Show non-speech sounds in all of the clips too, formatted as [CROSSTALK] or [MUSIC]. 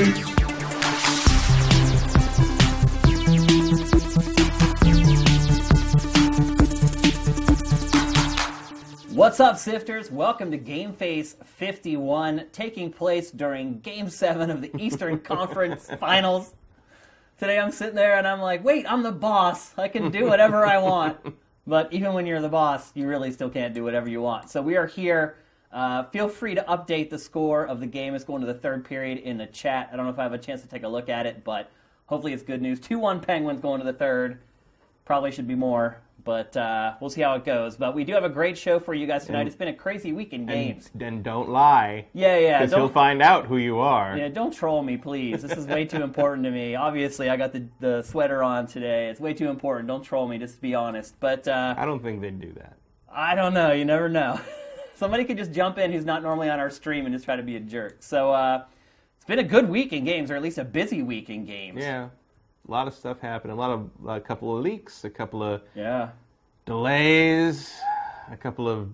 What's up, Sifters? Welcome to GameFace 51, taking place during Game 7 of the Eastern [LAUGHS] Conference Finals. Today I'm sitting there and I'm like, wait, I'm the boss. I can do whatever I want. [LAUGHS] But even when you're the boss, you really still can't do whatever you want. So we are here. Uh, feel free to update the score of the game. It's going to the third period in the chat. I don't know if I have a chance to take a look at it, but hopefully it's good news. 2 1 Penguins going to the third. Probably should be more, but uh, we'll see how it goes. But we do have a great show for you guys tonight. And- it's been a crazy week in games. Then don't lie. Yeah, yeah. Because he'll find out who you are. yeah, don't troll me, please. This is way too important to me. [LAUGHS] Obviously, I got the, the sweater on today. It's way too important. Don't troll me, just to be honest. But uh, I don't think they'd do that. I don't know. You never know. [LAUGHS] Somebody could just jump in who's not normally on our stream and just try to be a jerk. So uh, it's been a good week in games, or at least a busy week in games. Yeah. A lot of stuff happened. A lot of a couple of leaks, a couple of Yeah. delays, a couple of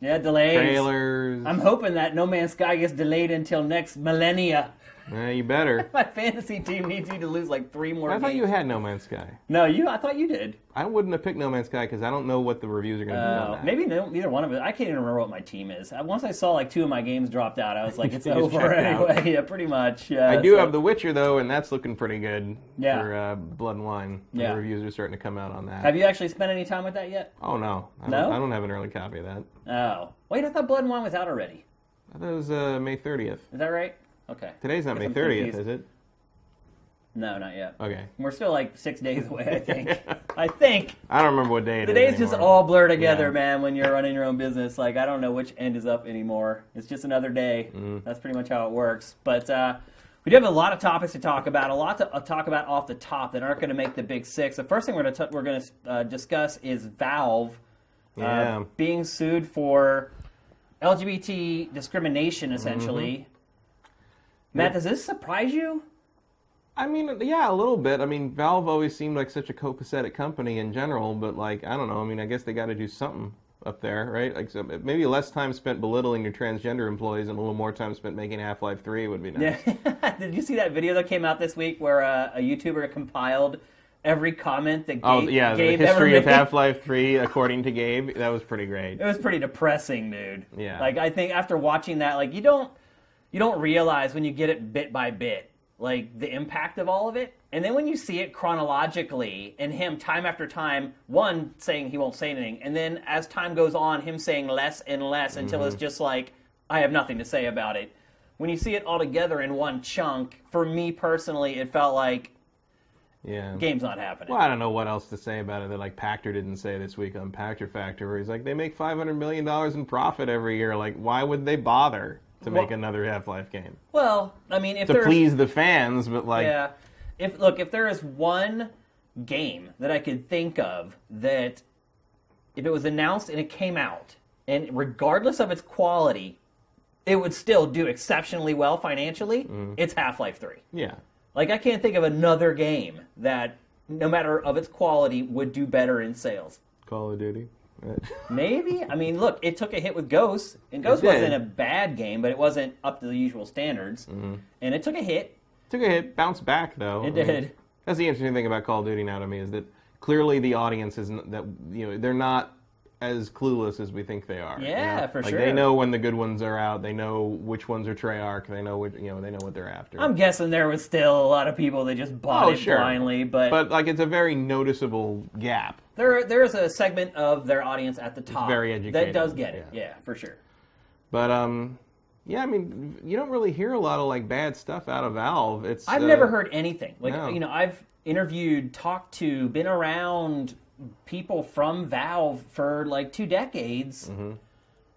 Yeah, delays. trailers. I'm hoping that No Man's Sky gets delayed until next millennia. Eh, you better. [LAUGHS] My fantasy team needs you to lose like three more. I thought you had No Man's Sky. No, you. I thought you did. I wouldn't have picked No Man's Sky because I don't know what the reviews are going to be on Uh, that. maybe no, neither one of us. I can't even remember what my team is. Uh, Once I saw like two of my games dropped out, I was like, [LAUGHS] it's over out. anyway. [LAUGHS] Yeah, pretty much. Yeah, I do so- have The Witcher though, and that's looking pretty good Yeah. for uh, Blood and Wine. Yeah. The reviews are starting to come out on that. Have you actually spent any time with that yet? Oh no, I No? Don't, I don't have an early copy of that. Oh, wait, I thought Blood and Wine was out already. I thought it was uh, May 30th. Is that right? Okay. Today's not May 30th, confused. is it? No, not yet. Okay. We're still like six days away. I think. [LAUGHS] I think. I don't remember what day it The is days just all blur together, Yeah. man, when you're [LAUGHS] running your own business. Like, I don't know which end is up anymore. It's just another day. Mm-hmm. That's pretty much how it works. But uh, we do have a lot of topics to talk about, a lot to uh, talk about off the top that aren't going to make the big six. The first thing we're going to we're going to uh, discuss is Valve uh, being sued for LGBT discrimination, essentially. Mm-hmm. Matt, does this surprise you? I mean, yeah, a little bit. I mean, Valve always seemed like such a copacetic company in general, but like, I don't know. I mean, I guess they got to do something up there, right? Like, so maybe less time spent belittling your transgender employees and a little more time spent making Half Life Three would be nice. Yeah. [LAUGHS] Did you see that video that came out this week where uh, a YouTuber compiled every comment that Gabe, Oh yeah, Gabe the history of? Half Life Three, according to Gabe, that was pretty great. It was pretty depressing, dude. Yeah. Like I think after watching that, like you don't you don't realize when you get it bit by bit, like the impact of all of it. And then when you see it chronologically and him time after time, one saying he won't say anything, and then as time goes on, him saying less and less until Mm-hmm. it's just like, I have nothing to say about it. When you see it all together in one chunk, for me personally, it felt like Yeah. game's not happening. Well, I don't know what else to say about it that like Pachter didn't say this week on Pachter Factor, where he's like, they make five hundred million dollars in profit every year. Like, why would they bother to make Well- another Half Life game Well, I mean, if to please the fans? But like, Yeah. If look, if there is one game that I could think of that if it was announced and it came out and regardless of its quality, it would still do exceptionally well financially, Mm-hmm. it's Half-Life 3. yeah, Like I can't think of another game that no matter of its quality would do better in sales. Call of Duty. Maybe. I mean, look, it took a hit with Ghost, and Ghost wasn't a bad game, but it wasn't up to the usual standards. Mm-hmm. And it took a hit. Took a hit, bounced back though. It I mean, did. that's the interesting thing about Call of Duty now to me is that clearly the audience is n- that you know they're not as clueless as we think they are. you Yeah, know? for like sure. They know when the good ones are out. They know which ones are Treyarch. They know which you know they know what they're after. I'm guessing there was still a lot of people that just bought Oh, it sure. blindly, but, but like it's a very noticeable gap. there there is a segment of their audience at the top very educated that does get it. yeah. Yeah, for sure. But um, yeah, I mean, you don't really hear a lot of like bad stuff out of Valve. It's I've uh, never heard anything. Like no. you know, I've interviewed, talked to, been around people from Valve for like two decades. Mm-hmm.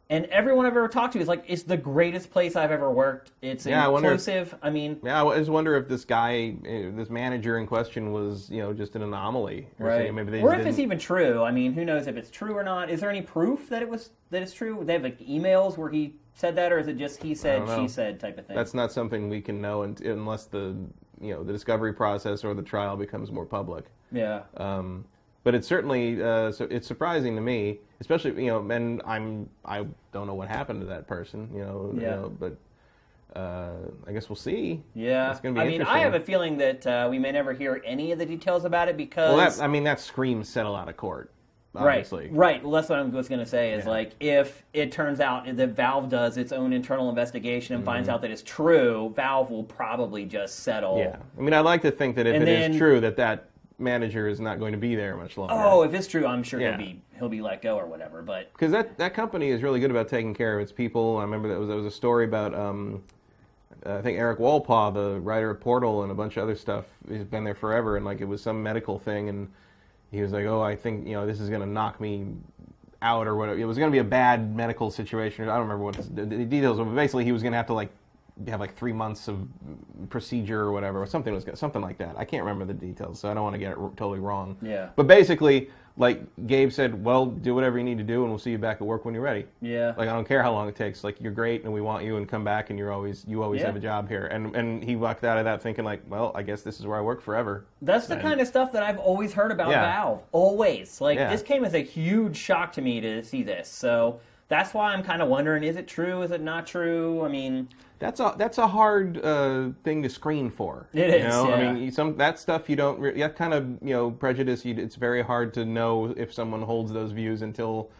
And everyone I've ever talked to is like, it's the greatest place I've ever worked. It's Yeah, I wonder if- inclusive. I mean, Yeah, I just wonder if this guy, uh, this manager in question, was you know just an anomaly, or right? maybe they or if it's even true. I mean, who knows if it's true or not? Is there any proof that it was that it's true? They have like emails where he said that, or is it just he said, she said type of thing? That's not something we can know unless the you know the discovery process or the trial becomes more public. yeah. Um, but it's certainly uh, so it's surprising to me, especially you know, and I'm I don't know what happened to that person, you know, you know but uh, I guess we'll see. Yeah, It's gonna be I mean, I have a feeling that uh, we may never hear any of the details about it because Well, that, I mean, that screams settle out of court. Obviously. Right, right. Well, that's what I was going to say. Is Yeah. like if it turns out that Valve does its own internal investigation and finds out that it's true, Valve will probably just settle. Mm-hmm. Yeah. I mean, I'd like to think that if And it is then- true that that manager is not going to be there much longer. Oh, if it's true, I'm sure Yeah. he'll be he'll be let go or whatever. But because that, that company is really good about taking care of its people. I remember that was there was a story about um, I think Erik Wolpaw, the writer of Portal and a bunch of other stuff. He's been there forever, and like it was some medical thing, and he was like, "Oh, I think you know this is going to knock me out or whatever." It was going to be a bad medical situation. I don't remember what the, the details, were, but basically he was going to have to like have like three months of procedure or whatever, or something was something like that. I can't remember the details, so I don't want to get it r- totally wrong. Yeah. But basically, like Gabe said, well, do whatever you need to do, and we'll see you back at work when you're ready. yeah, Like I don't care how long it takes. Like you're great, and we want you, and come back, and you're always you always Yeah. have a job here. And and he walked out of that thinking like, well, I guess this is where I work forever. that's the And- kind of stuff that I've always heard about Yeah. Valve. Always, like Yeah. this came as a huge shock to me to see this. So that's why I'm kind of wondering: is it true? Is it not true? I mean, That's a that's a hard uh, thing to screen for. It you is, Know? yeah. I mean, some that stuff you don't. Re- that kind of you know prejudice. You, it's very hard to know if someone holds those views until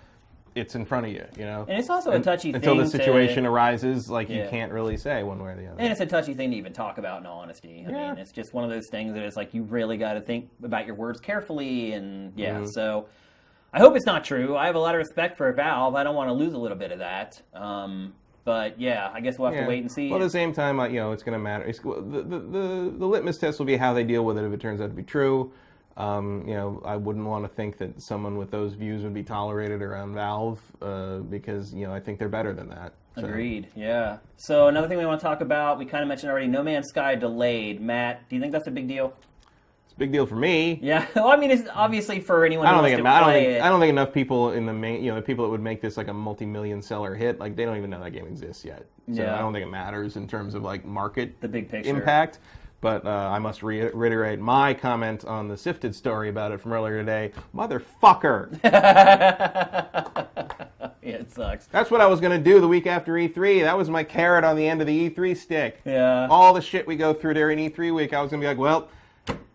it's in front of you. You know. and it's also a touchy until the situation To, arises, like you can't really say one way or the other. And it's a touchy thing to even talk about in all honesty. I Yeah. mean, it's just one of those things that it's like you really got to think about your words carefully. And yeah, Mm-hmm. so I hope it's not true. I have a lot of respect for Valve. I don't want to lose a little bit of that. Um, but yeah, I guess we'll have Yeah. to wait and see. Well, at the same time, you know, it's going to matter. The, the, the, the litmus test will be how they deal with it if it turns out to be true. Um, you know, I wouldn't want to think that someone with those views would be tolerated around Valve uh, because, you know, I think they're better than that. So- Agreed. Yeah. So another thing we want to talk about, we kind of mentioned already, No Man's Sky delayed. Matt, do you think that's a big deal? Big deal for me. Yeah. [LAUGHS] Well, I mean, it's obviously for anyone I don't think it, I don't think it. I don't think enough people in the main you know the people that would make this like a multi-million seller hit like they don't even know that game exists yet. So Yeah. I don't think it matters in terms of like market the big picture. impact. But uh, I must re- reiterate my comment on the Sifted story about it from earlier today. Motherfucker! [LAUGHS] yeah, it sucks. That's what I was going to do the week after E3. That was my carrot on the end of the E3 stick. Yeah. All the shit we go through during E3 week, I was going to be like, well,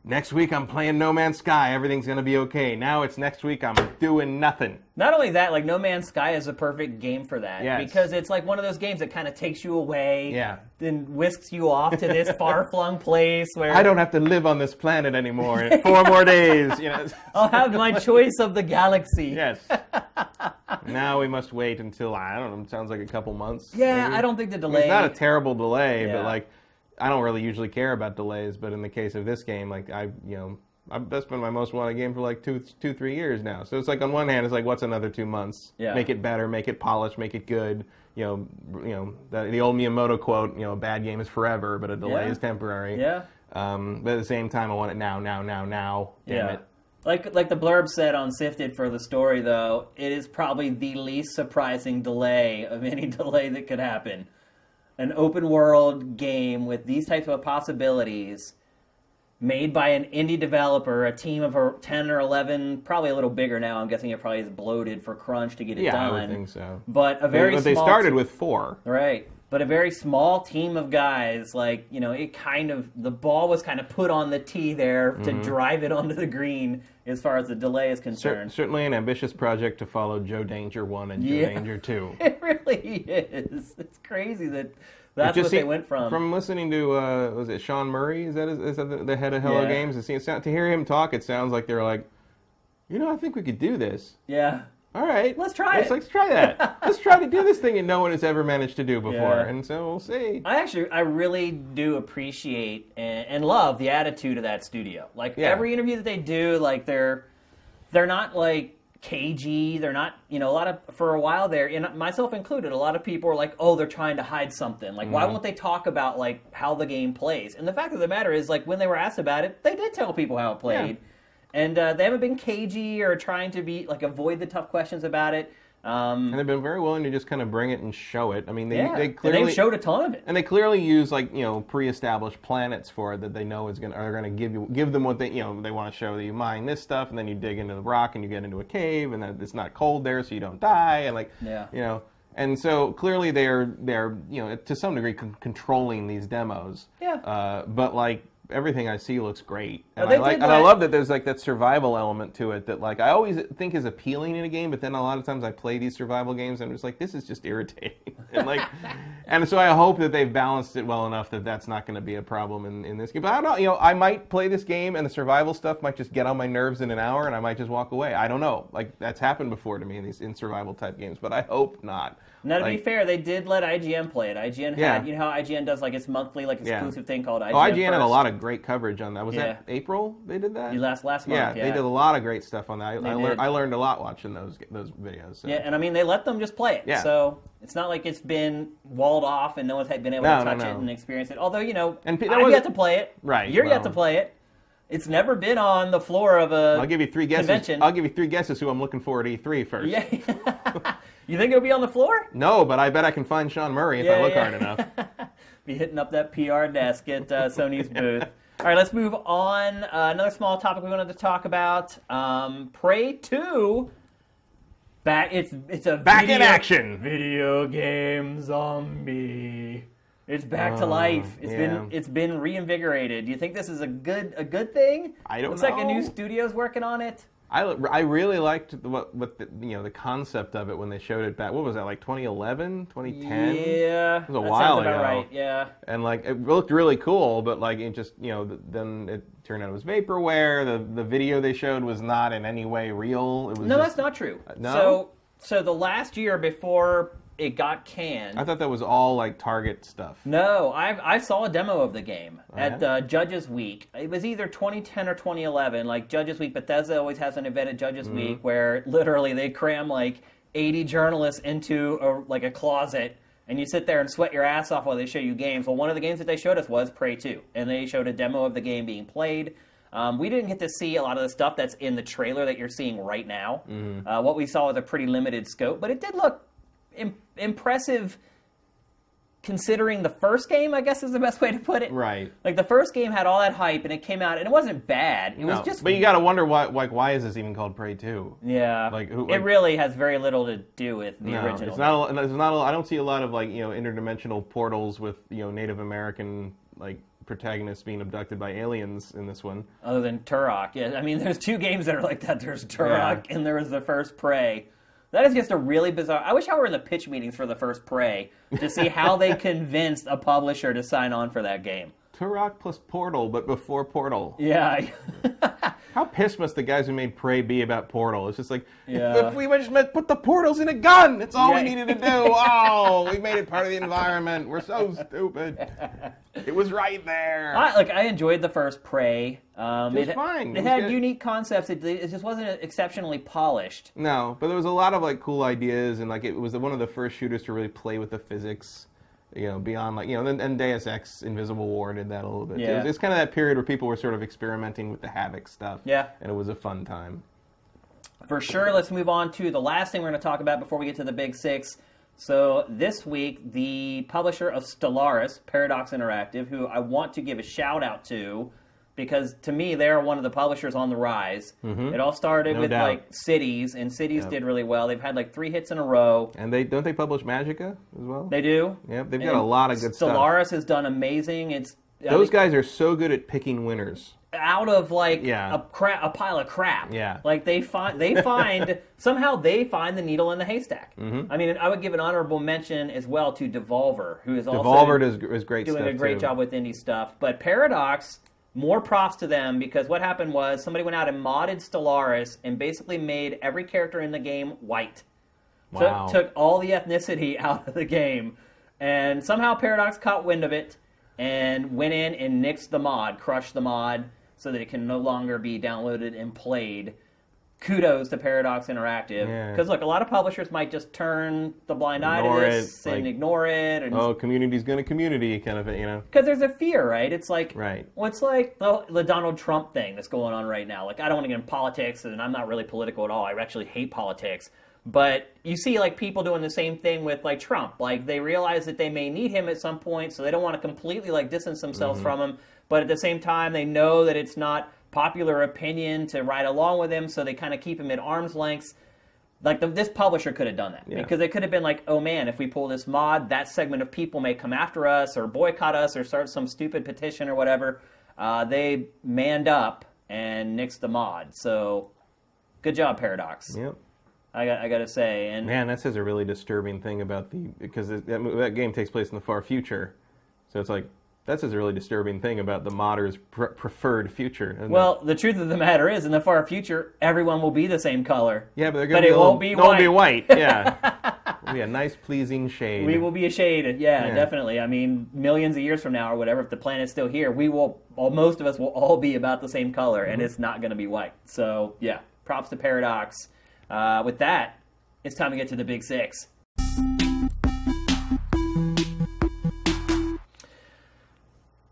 next week I'm playing No Man's Sky. Everything's going to be okay. Now it's next week I'm doing nothing. Not only that, like No Man's Sky is a perfect game for that Yes. because it's like one of those games that kind of takes you away, Yeah. then whisks you off to this [LAUGHS] far-flung place where I don't have to live on this planet anymore in four more [LAUGHS] days. You know. I'll have my choice of the galaxy. Yes. [LAUGHS] now we must wait until I don't know. It sounds like a couple months. Yeah, maybe. I don't think the I mean, delay. It's not a terrible delay, Yeah. but like I don't really usually care about delays. But in the case of this game, like I, you know, I've, that's been my most wanted game for like two, two, three years now. So it's like on one hand, it's like what's another two months? Yeah. Make it better, make it polished, make it good. You know, you know the, the old Miyamoto quote. You know, a bad game is forever, but a delay Yeah. is temporary. yeah. Um, but at the same time, I want it now, now, now, now. Damn Yeah. it. Like like the blurb said on Sifted for the story though, it is probably the least surprising delay of any [LAUGHS] delay that could happen. An open world game with these types of possibilities made by an indie developer, a team of uh, 10 or 11, probably a little bigger now. I'm guessing it probably is bloated for crunch to get it Yeah, done. I would think so. But a very but they small started with four. Right. But a very small team of guys, like, you know, it kind of, the ball was kind of put on the tee there to Mm-hmm. drive it [LAUGHS] onto the green as far as the delay is Cer- concerned. certainly an ambitious project to follow Joe Danger 1 and Joe Yeah. Danger 2. [LAUGHS] It really is. It's crazy that that's what they see- went from. From listening to, uh, was it Sean Murray? Is that, is that the, the head of Hello Yeah. Games? It seems, to hear him talk, it sounds like they're like, you know, I think we could do this. yeah. All right. Let's try let's, it." Let's try that. [LAUGHS] let's try to do this thing that no one has ever managed to do before. Yeah. And so we'll see. I actually, I really do appreciate and, and love the attitude of that studio. Like Yeah. every interview that they do, like they're they're not like cagey. They're not, you know, a lot of for a while there, and myself included, a lot of people are like, oh, they're trying to hide something. Like, Mm-hmm. why won't they talk about like how the game plays? And the fact of the matter is, like when they were asked about it, they did tell people how it played, and uh, they haven't been cagey or trying to be like avoid the tough questions about it. Um, And they've been very willing to just kind of bring it and show it. I mean, they, yeah, they and clearly they've showed a ton of it. And they clearly use like you know pre-established planets for it that they know is gonna are gonna give you give them what they you know they want to show that you mine this stuff and then you dig into the rock and you get into a cave and then it's not cold there so you don't die and like Yeah. you know And so clearly they're they're you know to some degree con- controlling these demos. Yeah. Uh, but like everything I see looks great, and I like and I love that there's like that survival element to it that like I always think is appealing in a game, but then a lot of times I play these survival games and I'm just like this is just irritating, [LAUGHS] and like, [LAUGHS] and so I hope that they've balanced it well enough that that's not going to be a problem in, in this game. But I don't know, you know, I might play this game and the survival stuff might just get on my nerves in an hour and I might just walk away. I don't know, like that's happened before to me in these in survival type games, but I hope not. Now, to be fair, they did let IGN play it. IGN Yeah. had, you know how IGN does like its monthly, like Yeah. exclusive thing called IGN. Oh, IGN had a lot of great coverage on that. Was Yeah. that April they did that? Last last yeah, month. Yeah, they did a lot of great stuff on that. I, I, I learned a lot watching those those videos. So. Yeah, and I mean they let them just play it. Yeah. So it's not like it's been walled off and no one's had- been able No, to touch no. it and experience it. Although you know, And I've was- yet to play it. Right, You're yet to play it. It's never been on the floor of a. I'll give you three guesses. Convention. I'll give you three guesses who I'm looking for at E3 first. Yeah. [LAUGHS] you think it'll be on the floor? No, but I bet I can find Sean Murray if Yeah, I look yeah. hard enough. [LAUGHS] Be hitting up that PR desk at uh, Sony's booth. All right, let's move on. Uh, another small topic we wanted to talk about: um, Prey Two. Back, it's it's a Back in action. Video game zombie. It's back to Oh, life. It's yeah. been it's been reinvigorated. Do you think this is a good a good thing? I don't Looks like a new studio's working on it. I, I really liked the, what what the, you know the concept of it when they showed it back. What was that like 2011, 2010? Yeah, it was a while ago. right. Yeah. and like it looked really cool, but like it just you know then it turned out it was vaporware. The the video they showed was not in any way real. It was No, just- that's not true. Uh, no? So, so the last year before it got canned, I thought that was all like Target stuff. no, I I saw a demo of the game at yeah? uh, Judges Week. It was either 2010 or 2011. Like Judges Week, Bethesda always has an event at Judges Mm-hmm. Week where literally they cram like 80 journalists into a, like a closet. And you sit there and sweat your ass off while they show you games. Well, one of the games that they showed us was Prey 2, and they showed a demo of the game being played. Um, we didn't get to see a lot of the stuff that's in the trailer that you're seeing right now. Mm-hmm. Uh, what we saw was a pretty limited scope, but it did look Im- impressive considering the first game, I guess is the best way to put it. Right. Like the first game had all that hype and it came out and it wasn't bad. It was just but you got to wonder why like why is this even called Prey 2? yeah. like, who- it really has very little to do with the No, original. it's not. A, there's not. A, I don't see a lot of like you know interdimensional portals with you know Native American like protagonists being abducted by aliens in this one. other than Turok. Yeah, I mean, there's two games that are like that. There's Turok and there was the first Prey. That is just a really bizarre. I wish I were in the pitch meetings for the first Prey to see how they [LAUGHS] convinced a publisher to sign on for that game. Turok plus Portal, but before Portal. Yeah. [LAUGHS] How pissed must the guys who made Prey be about Portal? It's just like, if- Yeah. if, we just meant put the portals in a gun, that's all Yeah. we needed to do. Oh, we made it part of the environment. We're so stupid. It was right there. I, like I enjoyed the first Prey. Um, It was fine. It, It was had good. unique concepts. It, it just wasn't exceptionally polished. No, but there was a lot of like cool ideas, and like it was one of the first shooters to really play with the physics. You know, beyond like you know, then and Deus Ex Invisible War did that a little bit. Yeah. It was, it's kind of that period where people were sort of experimenting with the Havok stuff. Yeah. and it was a fun time. For sure. Let's move on to the last thing we're going to talk about before we get to the big six. So this week, the publisher of Stellaris, Paradox Interactive, who I want to give a shout out to, because to me they're one of the publishers on the rise. It all started No with doubt. like Cities, and Cities Yep. did really well. They've had like three hits in a row. And they don't they publish Magicka as well. They do. Yep, they've got a lot of good stuff. Stellaris has done amazing. It's Those guys are so good at picking winners. out of like Yeah. a crap, a pile of crap. Yeah. like they find they [LAUGHS] find somehow they find the needle in the haystack. Mm-hmm. I mean, I would give an honorable mention as well to Devolver, who is also Devolver does is great doing a great too. job with indie stuff. But Paradox, more props to them because what happened was somebody went out and modded Stellaris and basically made every character in the game white. Took- Took, all the ethnicity [LAUGHS] out of the game, and somehow Paradox caught wind of it and went in and nixed the mod, crushed the mod, so that it can no longer be downloaded and played. Kudos to Paradox Interactive Yeah. because look, a lot of publishers might just turn the blind eye to this it, and like- ignore it, and Oh, community's gonna community kind of, you know. because there's a fear, right? It's like, Right. well, like the, the Donald Trump thing that's going on right now. Like, I don't want to get in politics, and I'm not really political at all. I actually hate politics. But you see, like, people doing the same thing with, like, Trump. Like, they realize that they may need him at some point, so they don't want to completely, like, distance themselves mm-hmm. from him. But at the same time, they know that it's not popular opinion to ride along with him, so they kind of keep him at arm's length. Like the, this publisher could have done that Yeah. because it could have been like, oh man, if we pull this mod, that segment of people may come after us or boycott us or start some stupid petition or whatever. Uh, they manned up and nixed the mod. So, good job, Paradox. Yep. I got I got to say, and Man, that says a really disturbing thing about the because it, that, that game takes place in the far future, so it's like that says a really disturbing thing about the modders' pre- preferred future. doesn't it? well, the truth of the matter is, in the far future, everyone will be the same color. yeah, but they're gonna but be it won't be no, it'll be white. white. Yeah, [LAUGHS] it'll be a nice, pleasing shade. We will be a shade, yeah, Yeah. definitely. I mean, millions of years from now or whatever, if the planet's still here, we will, well, most of us will all be about the same color, and Mm-hmm. it's not going to be white. So, yeah, props to Paradox. Uh, with that, it's time to get to the big six.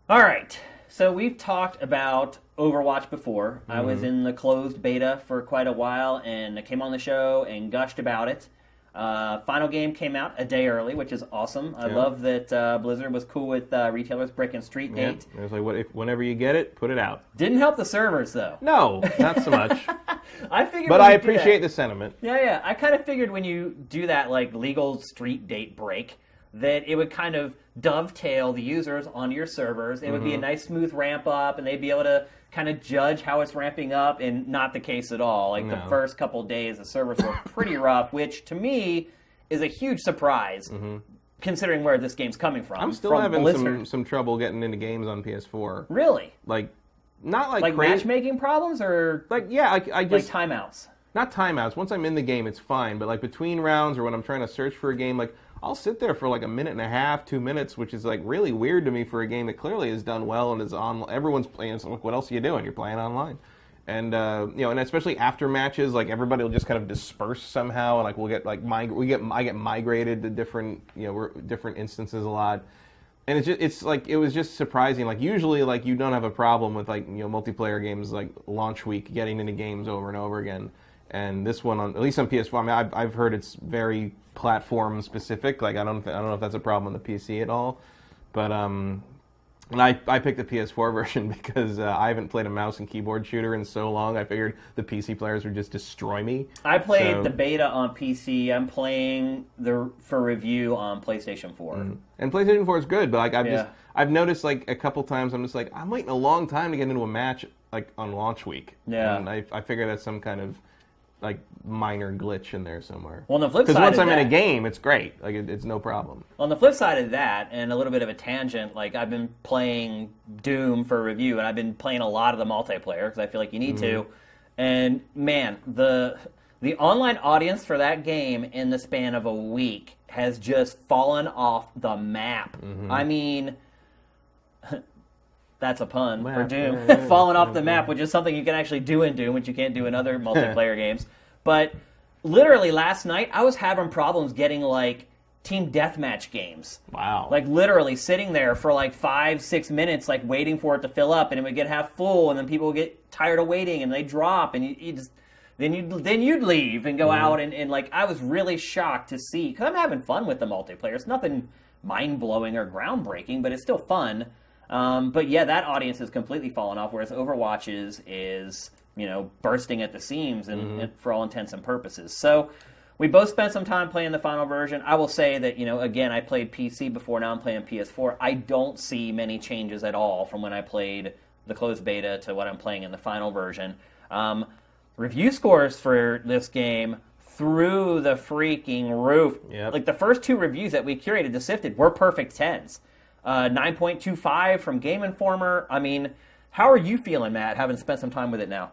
All right, so we've talked about Overwatch before. I was Mm-hmm. in the closed beta for quite a while, and I came on the show and gushed about it. Uh, final game came out a day early, which is awesome. I Yeah. love that uh, Blizzard was cool with uh, retailers breaking street Yeah, date. it was like what if whenever you get it, put it out. Didn't help the servers though. No, not so much. [LAUGHS] I figured, but I that- appreciate the sentiment. Yeah, yeah. I kind of figured when you do that like legal street date break that it would kind of dovetail the users onto your servers. It would Mm-hmm. be a nice smooth ramp up and they'd be able to kind of judge how it's ramping up and not the case at all. Like the first couple days the servers were pretty rough, which to me is a huge surprise considering where this game's coming from. Mm-hmm. I'm still from having Blizzard. some some trouble getting into games on PS4. Really? Like, not like Like crazy. matchmaking problems or Like yeah, I, I like just timeouts? not timeouts. Once I'm in the game, it's fine. But like between rounds or when I'm trying to search for a game, like I'll sit there for like a minute and a half, two minutes, which is like really weird to me for a game that clearly is done well and is on. Everyone's playing. So like, what else are you doing? You're playing online. And uh, you know, and especially after matches, like everybody will just kind of disperse somehow, and like we'll get like mig- we get I get migrated to different you know different instances a lot and it's just it's like it was just surprising like usually like you don't have a problem with like you know multiplayer games like launch week getting into games over and over again and this one on at least on ps4 i mean i've, I've heard it's very platform specific like i don't th- i don't know if that's a problem on the pc at all but um and I, I picked the PS4 [LAUGHS] version because uh, I haven't played a mouse and keyboard shooter in so long. I figured the PC players would just destroy me. I played So- the beta on PC. I'm playing the for review on PlayStation 4. And PlayStation 4 is good, but like I've just I've noticed like a couple times I'm just like I'm waiting a long time to get into a match like on launch week. Yeah. And I I figure that's some kind of like minor glitch in there somewhere. Well, on the flip side, Because once I'm in a game, it's great. Like it, it's no problem. On the flip side of that, and a little bit of a tangent, like I've been playing Doom for review, and I've been playing a lot of the multiplayer because I feel like you need to. Mm-hmm. And man, the the online audience for that game in the span of a week has just fallen off the map. Mm-hmm. I mean. That's a pun for Doom. yeah, yeah, [LAUGHS] Falling off the map, which is something you can actually do in Doom, which you can't do in other [LAUGHS] multiplayer games. But literally last night, I was having problems getting like team deathmatch games. Wow. Like literally sitting there for like five, six minutes, like waiting for it to fill up, and it would get half full, and then people would get tired of waiting, and they drop, and you, you just then you would then you'd leave and go mm-hmm. out, and, and like I was really shocked to see because I'm having fun with the multiplayer. It's nothing mind blowing or groundbreaking, but it's still fun. Um, but yeah, that audience has completely fallen off, whereas Overwatch is is you know bursting at the seams, and, and for all intents and purposes. So. We both spent some time playing the final version. I will say that, you know, again, I played PC before, now I'm playing PS4. I don't see many changes at all from when I played the closed beta to what I'm playing in the final version. Um, review scores for this game through the freaking roof. Yep. Like the first two reviews that we curated to Sifted were perfect 10s. Uh, 9.25 from Game Informer. I mean, how are you feeling, Matt, having spent some time with it now?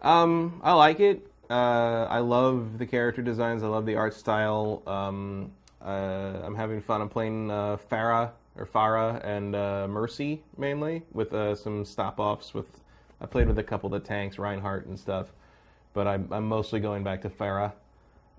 Um, I like it. Uh, I love the character designs. I love the art style. Um, uh, I'm having fun. I'm playing uh, Pharah or Pharah and uh, Mercy mainly with uh, some stop offs. With I played with a couple of the tanks, Reinhardt and stuff, but I'm, I'm mostly going back to Pharah.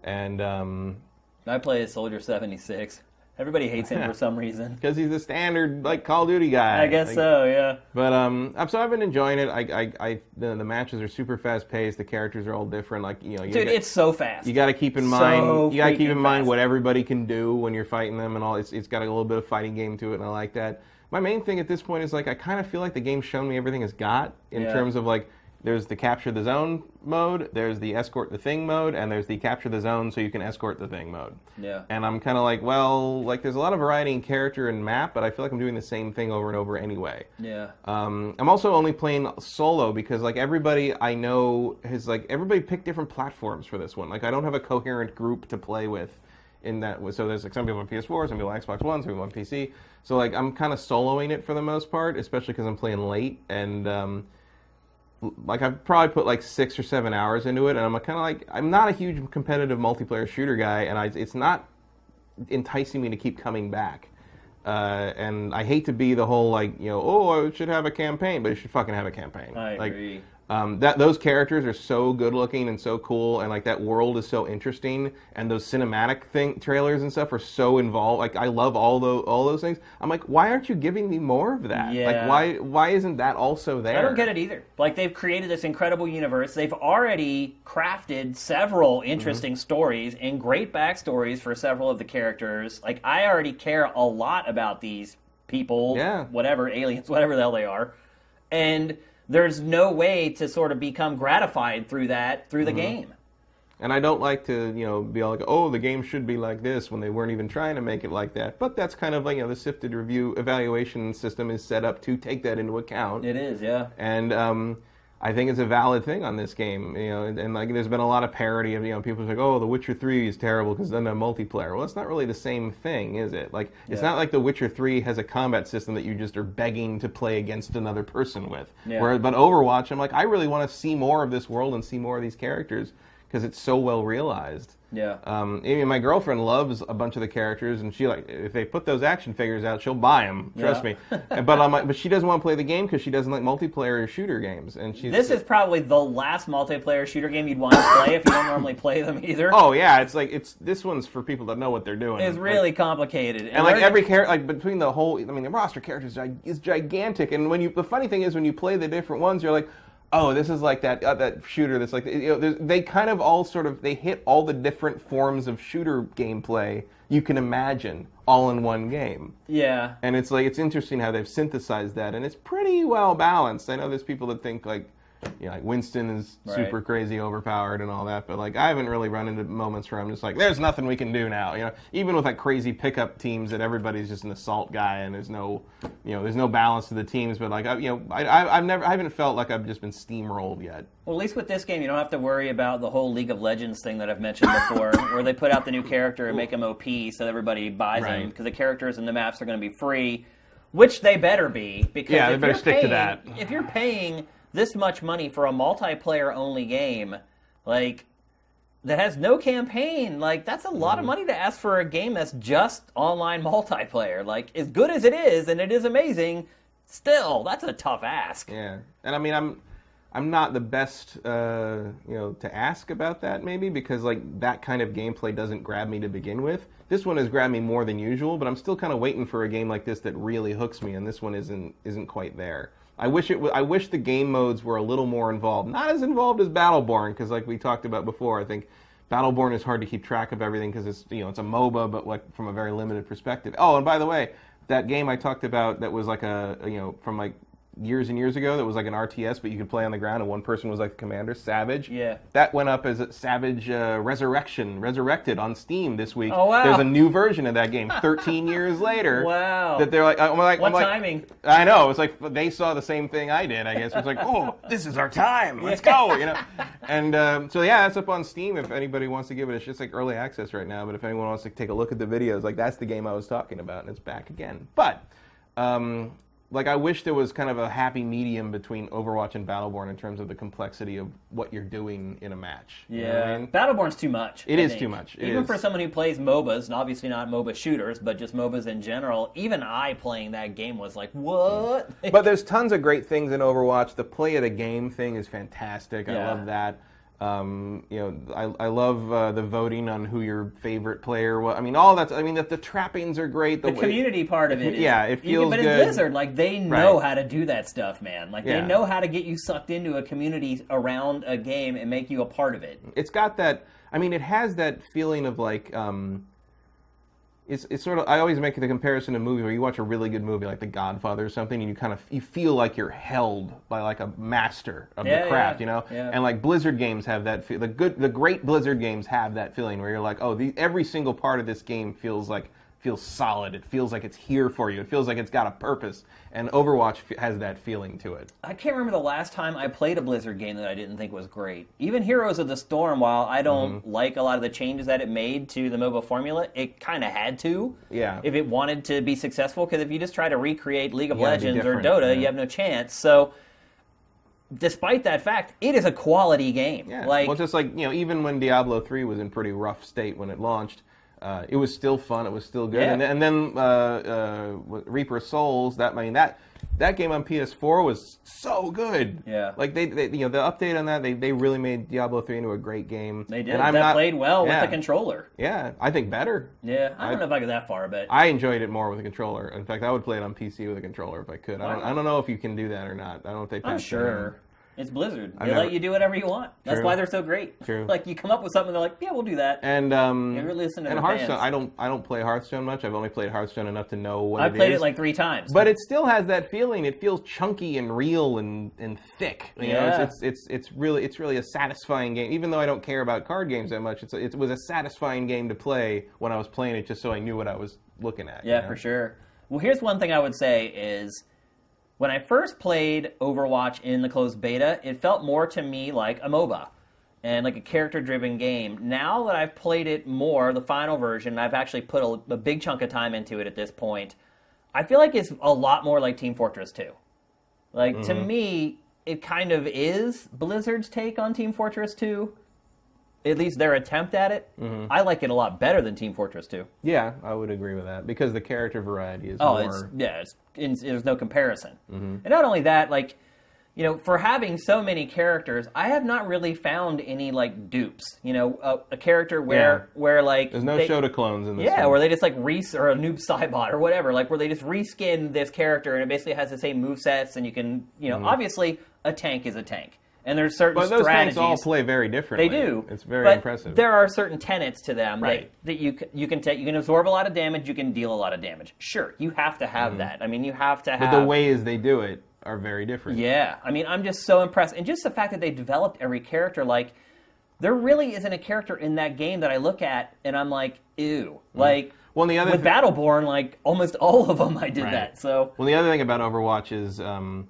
And um, I play as Soldier 76. Everybody hates him for [LAUGHS] some reason. because he's the standard like Call of Duty guy. I guess Like, so, yeah. But um, I'm- so I've been enjoying it. I, I, I the, the matches are super fast paced. The characters are all different. Like you know, you Dude, got- it's so fast. You got to keep in So mind. You got to keep in mind fast. what everybody can do when you're fighting them and all. It's it's got a little bit of fighting game to it, and I like that. My main thing at this point is like I kind of feel like the game's shown me everything it's got in Yeah. terms of like there's the capture the zone mode, there's the escort the thing mode, and there's the capture the zone so you can escort the thing mode. Yeah. And I'm kind of like, well, like there's a lot of variety in character and map, but I feel like I'm doing the same thing over and over anyway. Yeah. Um, I'm also only playing solo because like everybody I know has like everybody picked different platforms for this one. Like I don't have a coherent group to play with in that. So there's like some people on PS4, some people on Xbox One, some people on PC. So like I'm kind of soloing it for the most part, especially because I'm playing late and. Um, like I've probably put like six or seven hours into it, and I'm kind of like I'm not a huge competitive multiplayer shooter guy, and I, it's not enticing me to keep coming back. Uh, and I hate to be the whole like you know oh it should have a campaign, but it should fucking have a campaign. I like, agree. Um, that those characters are so good looking and so cool, and like that world is so interesting, and those cinematic thing trailers and stuff are so involved. Like I love all those all those things. I'm like, why aren't you giving me more of that? Yeah. Like why why isn't that also there? I don't get it either. Like they've created this incredible universe. They've already crafted several interesting Mm-hmm. stories and great backstories for several of the characters. Like I already care a lot about these people, Yeah. whatever aliens, [LAUGHS] whatever the hell they are, and there's no way to sort of become gratified through that through Mm-hmm. the game. And I don't like to, you know, be all like, oh, the game should be like this when they weren't even trying to make it like that. But that's kind of like, you know, the sifted review evaluation system is set up to take that into account. It is, yeah. and um, I think it's a valid thing on this game. You know, and, and like there's been a lot of parody of you know people like, oh, The Witcher Three is terrible because it doesn't multiplayer. Well, it's not really the same thing, is it? Like it's Yeah. not like The Witcher Three has a combat system that you just are begging to play against another person with. Yeah. Where, but Overwatch, I'm like, I really want to see more of this world and see more of these characters because it's so well realized. Yeah. Um, I mean, my girlfriend loves a bunch of the characters, and she like if they put those action figures out, she'll buy them. Trust Yeah. me. [LAUGHS] But I'm like, but she doesn't want to play the game because she doesn't like multiplayer shooter games, and she's This is probably the last multiplayer shooter game you'd want to play if you don't normally play them either. [LAUGHS] Oh yeah, it's like it's this one's for people that know what they're doing. It's Like- really complicated. and like every character, like between the whole, I mean, the roster characters is gigantic. And when you, the funny thing is, when you play the different ones, you're like, oh, this is like that uh, that shooter. That's like, you know, they kind of all sort of they hit all the different forms of shooter gameplay you can imagine all in one game. Yeah. And it's like it's interesting how they've synthesized that, and it's pretty well balanced. I know there's people that think like, you know, like Winston is Right. super crazy overpowered and all that, but like I haven't really run into moments where I'm just like, there's nothing we can do now. You know, even with like crazy pickup teams that everybody's just an assault guy and there's no, you know, there's no balance to the teams. But like, I, you know, I, I, I've never, I haven't felt like I've just been steamrolled yet. Well, at least with this game, you don't have to worry about the whole League of Legends thing that I've mentioned before, [LAUGHS] where they put out the new character and make him OP so everybody buys him because the characters and the maps are going to be free, which they better be. Because Yeah, they better stick to that. If you're paying this much money for a multiplayer only game, like that has no campaign, like that's a Mm-hmm. lot of money to ask for a game that's just online [LAUGHS] multiplayer. Like as good as it is, and it is amazing, still that's a tough ask. Yeah, and I mean, I'm I'm not the best, uh, you know, to ask about that maybe because like that kind of gameplay doesn't grab me to begin with. This one has grabbed me more than usual, but I'm still kind of waiting for a game like this that really hooks me, and this one isn't isn't quite there. I wish it. W- I wish the game modes were a little more involved, not as involved as Battleborn, because like we talked about before, I think. Battleborn is hard to keep track of everything because it's you know it's a MOBA, but like from a very limited perspective. Oh, and by the way, that game I talked about that was like a you know from like years and years ago that was like an RTS, but you could play on the ground and one person was like the commander, Savage. Yeah. That went up as a Savage uh, Resurrection, resurrected on Steam this week. Oh, wow. There's a new version of that game, 13 [LAUGHS] years later. Wow. That they're like, I'm like, What I'm like, timing? I know. It's like they saw the same thing I did. I guess it's like, oh, this is our time. [LAUGHS] Let's go. You know. And um, so yeah, that's up on Steam. If anybody wants to give it, it's just like early access right now. But if anyone wants to take a look at the videos, like that's the game I was talking about, and it's back again. But um, like I wish there was kind of a happy medium between Overwatch and Battleborn in terms of the complexity of what you're doing in a match. You know Yeah, I mean? Battleborn's too much. It I is think. too much. It even is. for someone who plays MOBAs, and obviously not MOBA shooters, but just MOBAs in general. Even I playing that game was like, what? But [LAUGHS] there's tons of great things in Overwatch. The play of the game thing is fantastic. I love that. Um, you know, I, I love uh, the voting on who your favorite player was. I mean, all that's. I mean, that the trappings are great. the way- community part of it, is, Yeah, it you- feels But good. it's Blizzard, like they know Right. how to do that stuff, man. Like Yeah. they know how to get you sucked into a community around a game and make you a part of it. it's got that. I mean, it has that feeling of like. Um, it's it's sort of I always make the comparison to movie where you watch a really good movie like The Godfather or something, and you kind of you feel like you're held by like a master of Yeah, the craft, yeah, you know. yeah. And like Blizzard games have that. Fe- the good, the great Blizzard games have that feeling where you're like, oh, the, every single part of this game feels like feels solid. It feels like it's here for you. It feels like it's got a purpose. And Overwatch f- has that feeling to it. I can't remember the last time I played a Blizzard game that I didn't think was great. Even Heroes of the Storm, while I don't Mm-hmm. like a lot of the changes that it made to the MOBA formula, it kind of had to. Yeah. If it wanted to be successful, because if you just try to recreate League of Legends or Dota, yeah. you have no chance. So, despite that fact, it is a quality game. Yeah. Like, well, just like you know, even when Diablo three was in pretty rough state when it launched, uh, it was still fun. It was still good. Yeah. And, then- and then uh, uh, Reaper of Souls. That I mean that that game on PS4 was so good. Yeah. Like they, they you know the update on that they, they really made Diablo three into a great game. they did. And I'm that not- played well yeah. with the controller. Yeah, I think better. Yeah, I don't I- know if I go that far, but I enjoyed it more with a controller. In fact, I would play it on PC with a controller if I could. I, don't, I don't know if you can do that or not. I don't know if they. I'm sure. It's Blizzard. They I've never- let you do whatever you want. That's why they're so great. True. Like you come up with something, they're like, "Yeah, we'll do that." And um, really listen to and Hearthstone. fans. I don't I don't play Hearthstone much. I've only played Hearthstone enough to know what it is. I it played is. it like three times. But it still has that feeling. It feels chunky and real and, and thick. You know, Yeah. it's, it's it's it's really it's really a satisfying game. Even though I don't care about card games that much, it's it was a satisfying game to play when I was playing it, just so I knew what I was looking at. you Yeah, know? for sure. Well, here's one thing I would say is when I first played Overwatch in the closed beta, it felt more to me like a MOBA and like a character driven game. Now that I've played it more, the final version, I've actually put a, a big chunk of time into it at this point. I feel like it's a lot more like Team Fortress 2. Like, to mm-hmm. me, it kind of is Blizzard's take on Team Fortress 2. At least their attempt at it. Mm-hmm. I like it a lot better than Team Fortress 2. Yeah, I would agree with that because the character variety is Oh, more. it's yeah, it's, it's, there's no comparison. Mm-hmm. And not only that, like you know, for having so many characters, I have not really found any like dupes. You know, a, a character where where like There's no they- show to clones in this. Yeah, one. where they just like re or a Noob Saibot or whatever, like where they just reskin this character and it basically has the same move sets and you can, you know, mm-hmm. obviously a tank is a tank. And there's certain Mm-hmm. but those strategies. tanks all play very differently. They do. It's very but impressive. There are certain tenets to them Right. that, that you you can take. You can absorb a lot of damage. You can deal a lot of damage. Sure, you have to have that. I mean, you have to have. Mm-hmm. but the ways they do it are very different. Yeah, I mean, I'm just so impressed, and just the fact that they developed every character. Like, there really isn't a character in that game that I look at and I'm like, ew. Like, Mm-hmm. Well, the other with thi- Battleborn, like almost all of them, I did Right. that. So Well, the other thing about Overwatch is, um,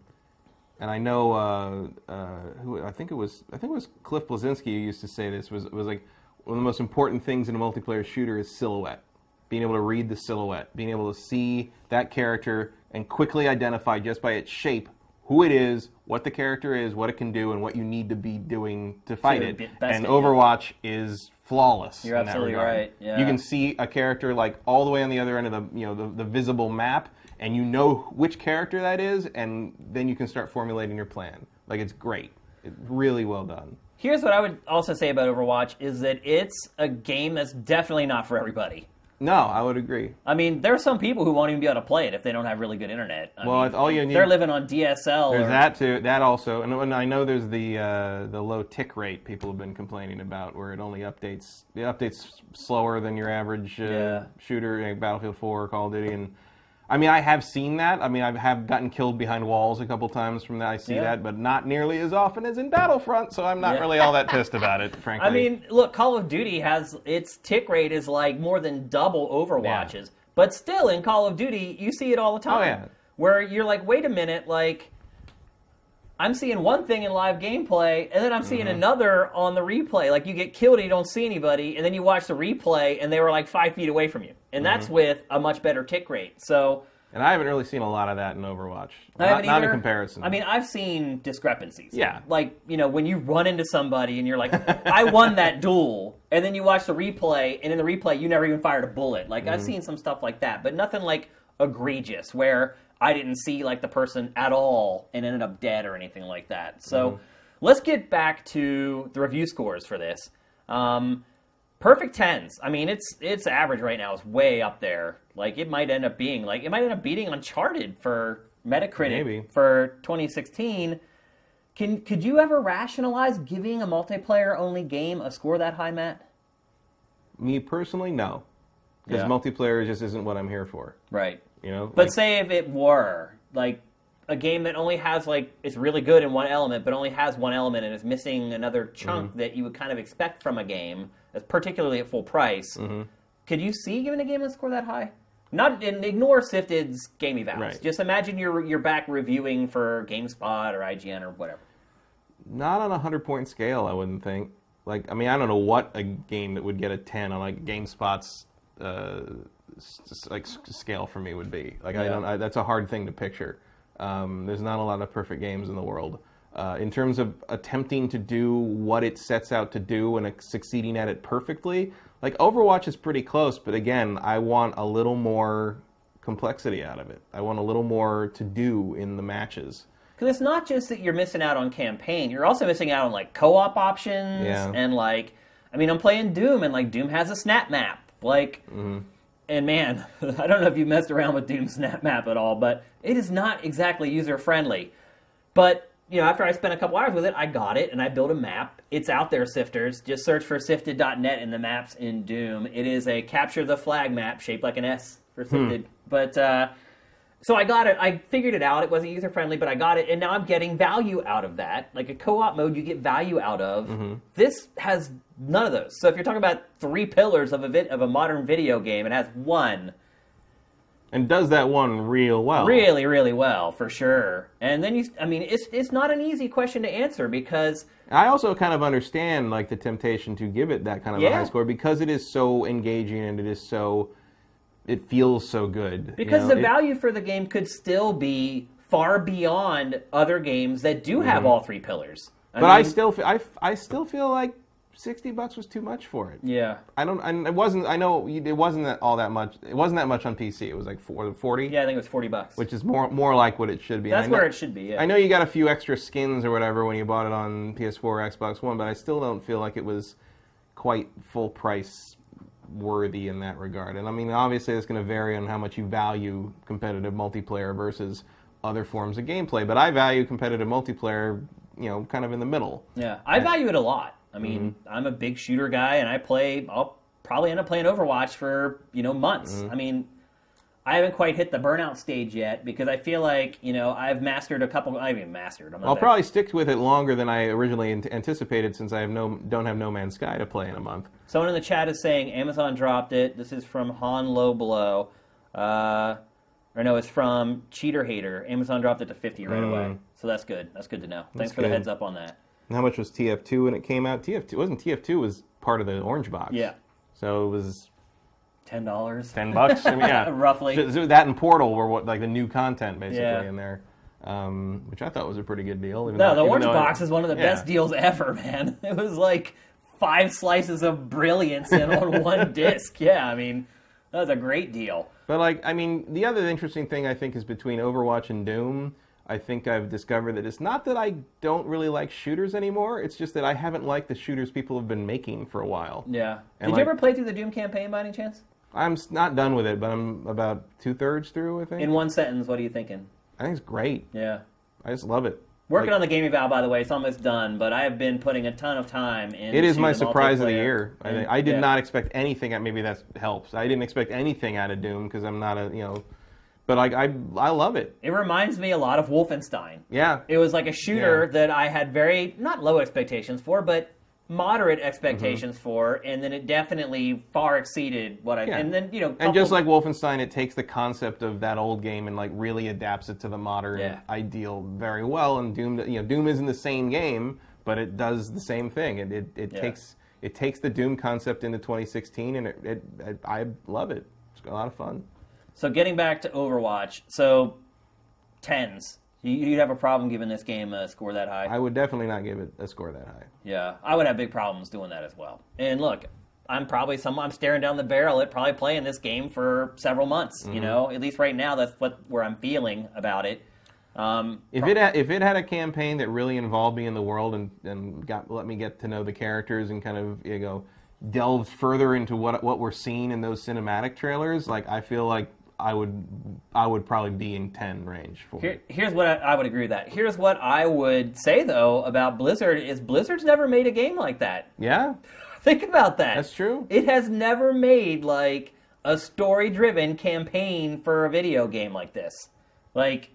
and I know, uh, uh, who I think it was, I think it was Cliff Bleszinski who used to say this was was like one of the most important things in a multiplayer shooter is silhouette, being able to read the silhouette, being able to see that character and quickly identify just by its shape who it is, what the character is, what it can do, and what you need to be doing to fight it. And yeah. Overwatch is flawless. You're absolutely right, yeah. You can see a character like all the way on the other end of the you know the, the visible map and you know which character that is and then you can start formulating your plan like it's great it's really well done here's what I would also say about Overwatch is that it's a game that's definitely not for everybody. no i would agree I mean, there are some people who won't even be able to play it if they don't have really good internet. I Well, mean, all you need- They're living on DSL. there's or, that too that also and, and i know there's the uh, the low tick rate people have been complaining about where it only updates it updates slower than your average uh, Yeah. shooter like battlefield 4 or call of duty and I mean, I have seen that. I mean, I have gotten killed behind walls a couple times from that. I see Yeah. that, but not nearly as often as in Battlefront. So I'm not Yeah. really all that pissed about it, [LAUGHS] frankly. I mean, look, Call of Duty has its tick rate is like more than double Overwatch's, but still in Call of Duty you see it all the oh, time. Oh, yeah. Where you're like, wait a minute, like I'm seeing one thing in live gameplay, and then I'm seeing Mm-hmm. another on the replay. Like you get killed and you don't see anybody, and then you watch the replay, and they were like five feet away from you, and that's Mm-hmm. with a much better tick rate. So. and I haven't really seen a lot of that in Overwatch. I not, haven't in comparison. I mean, I've seen discrepancies. Yeah. Like, you know, when you run into somebody and you're like, I won that [LAUGHS] duel, and then you watch the replay, and in the replay, you never even fired a bullet. Like, Mm-hmm. I've seen some stuff like that, but nothing like egregious where I didn't see, like, the person at all and ended up dead or anything like that. So Mm-hmm. let's get back to the review scores for this. Um, Perfect tens. I mean, it's it's average right now. It's way up there. Like it might end up being like it might end up beating Uncharted for Metacritic Maybe. for 2016. Can could you ever rationalize giving a multiplayer only game a score that high, Matt? me personally, no. because Yeah. multiplayer just isn't what I'm here for. Right. You know, But Like, say if it were like a game that only has like it's really good in one element, but only has one element and is missing another chunk Mm-hmm. that you would kind of expect from a game, particularly at full price. Mm-hmm. Could you see giving a game a score that high? Not and ignore Sifted's game evals. Right. Just imagine you're you're back reviewing for GameSpot or IGN or whatever. not on a hundred point scale, I wouldn't think. Like, I mean, I don't know what a game that would get a ten on like GameSpot's uh, like scale for me would be. Like, I don't. I, that's a hard thing to picture. Um, there's not a lot of perfect games in the world. Uh, in terms of attempting to do what it sets out to do and uh, succeeding at it perfectly, like Overwatch is pretty close. But again, I want a little more complexity out of it. I want a little more to do in the matches. Because it's not just that you're missing out on campaign; you're also missing out on like co-op options Yeah. and like, I mean, I'm playing Doom, and like Doom has a snap map, like, Mm-hmm. And man, [LAUGHS] I don't know if you messed around with Doom snap map at all, but it is not exactly user friendly. But you know, after I spent a couple hours with it, I got it and I built a map. It's out there, sifters. Just search for sifted.net in the maps in Doom. It is a capture the flag map shaped like an S for sifted. But uh, so I got it. I figured it out. It wasn't user friendly, but I got it, and now I'm getting value out of that. Like a co-op mode, you get value out of. Mm-hmm. This has none of those. So if you're talking about three pillars of a vid- of a modern video game, it has one And does that one real well. really, really well for sure. And then you, I mean, it's it's not an easy question to answer because I also kind of understand like the temptation to give it that kind of a high score because it is so engaging and it is so it feels so good. you because know? the It- value for the game could still be far beyond other games that do have all three pillars. Mm-hmm. but I still I, I still feel like sixty bucks was too much for it. yeah. I don't. And it wasn't. I know it wasn't that all that much. It wasn't that much on PC. It was like four- 40, Yeah, I think it was forty bucks. which is more more like what it should be. That's I know- where it should be. Yeah. I know you got a few extra skins or whatever when you bought it on PS4 or Xbox One, but I still don't feel like it was quite full price worthy in that regard. And I mean, obviously, it's going to vary on how much you value competitive multiplayer versus other forms of gameplay. But I value competitive multiplayer, you know, kind of in the middle. Yeah, I value it a lot. I mean, Mm-hmm. I'm a big shooter guy, and I play. I'll probably end up playing Overwatch for you know months. Mm-hmm. I mean, I haven't quite hit the burnout stage yet because I feel like you know I've mastered a couple. I haven't even mastered. I'm I'll that- probably stick with it longer than I originally anticipated, since I have no don't have No Man's Sky to play in a month. Someone in the chat is saying Amazon dropped it. This is from Han Low Below. Uh, or no, it's from Cheater Hater. Amazon dropped it to 50 right away. So that's good. That's good to know. Thanks. That's for the heads up on that. And how much was TF2 when it came out? TF2 wasn't TF2 was part of the Orange Box. Yeah. So it was $10. ten bucks. I mean, yeah, [LAUGHS] Roughly. So- that and Portal were what like the new content basically Yeah. in there, um, which I thought was a pretty good deal. Even No, the Orange Box it- is one of the yeah. best deals ever, [LAUGHS] man. It was like five slices of brilliance in on [LAUGHS] one disc. Yeah, I mean, that was a great deal. But like, I mean, the other interesting thing I think is between Overwatch and Doom. I think I've discovered that it's not that I don't really like shooters anymore. It's just that I haven't liked the shooters people have been making for a while. Yeah. And Did like- you ever play through the Doom campaign by any chance? I'm not done with it, but I'm about two thirds through. I think. In one sentence, what are you thinking? I think it's great. Yeah. I just love it. Working Like- on the gaming val, by the way, it's almost done, but I have been putting a ton of time in. It is my surprise of the year. I, think. I did yeah. not expect anything. Maybe that helps. I didn't expect anything out of Doom because I'm not a you know, but like I I love it. It reminds me a lot of Wolfenstein. Yeah, It was like a shooter Yeah. that I had very not low expectations for, but moderate expectations Mm-hmm. for, and then it definitely far exceeded what I. Yeah. And then you know, and just like Wolfenstein, it takes the concept of that old game and like really adapts it to the modern Yeah. ideal very well. And Doom, you know, Doom isn't the same game, but it does the same thing. It it, it Yeah. takes it takes the Doom concept into 2016, and it, it, it I love it. It's a lot of fun. So getting back to Overwatch, so tens. You, you'd have a problem giving this game a score that high. I would definitely not give it a score that high. Yeah, I would have big problems doing that as well. And look, I'm probably some I'm staring down the barrel at probably playing this game for several months. Mm-hmm. You know, at least right now, that's what where I'm feeling about it. Um, If it had, if it had a campaign that really involved me in the world and, and got let me get to know the characters and kind of you know delved further into what what we're seeing in those cinematic trailers, like I feel like I would I would probably be in ten range for Here, here's what I, I would agree with that. Here's what I would say though about Blizzard is Blizzard's never made a game like that. Yeah, [LAUGHS] Think about that. that's true. It has never made like a story-driven campaign for a video game like this. Like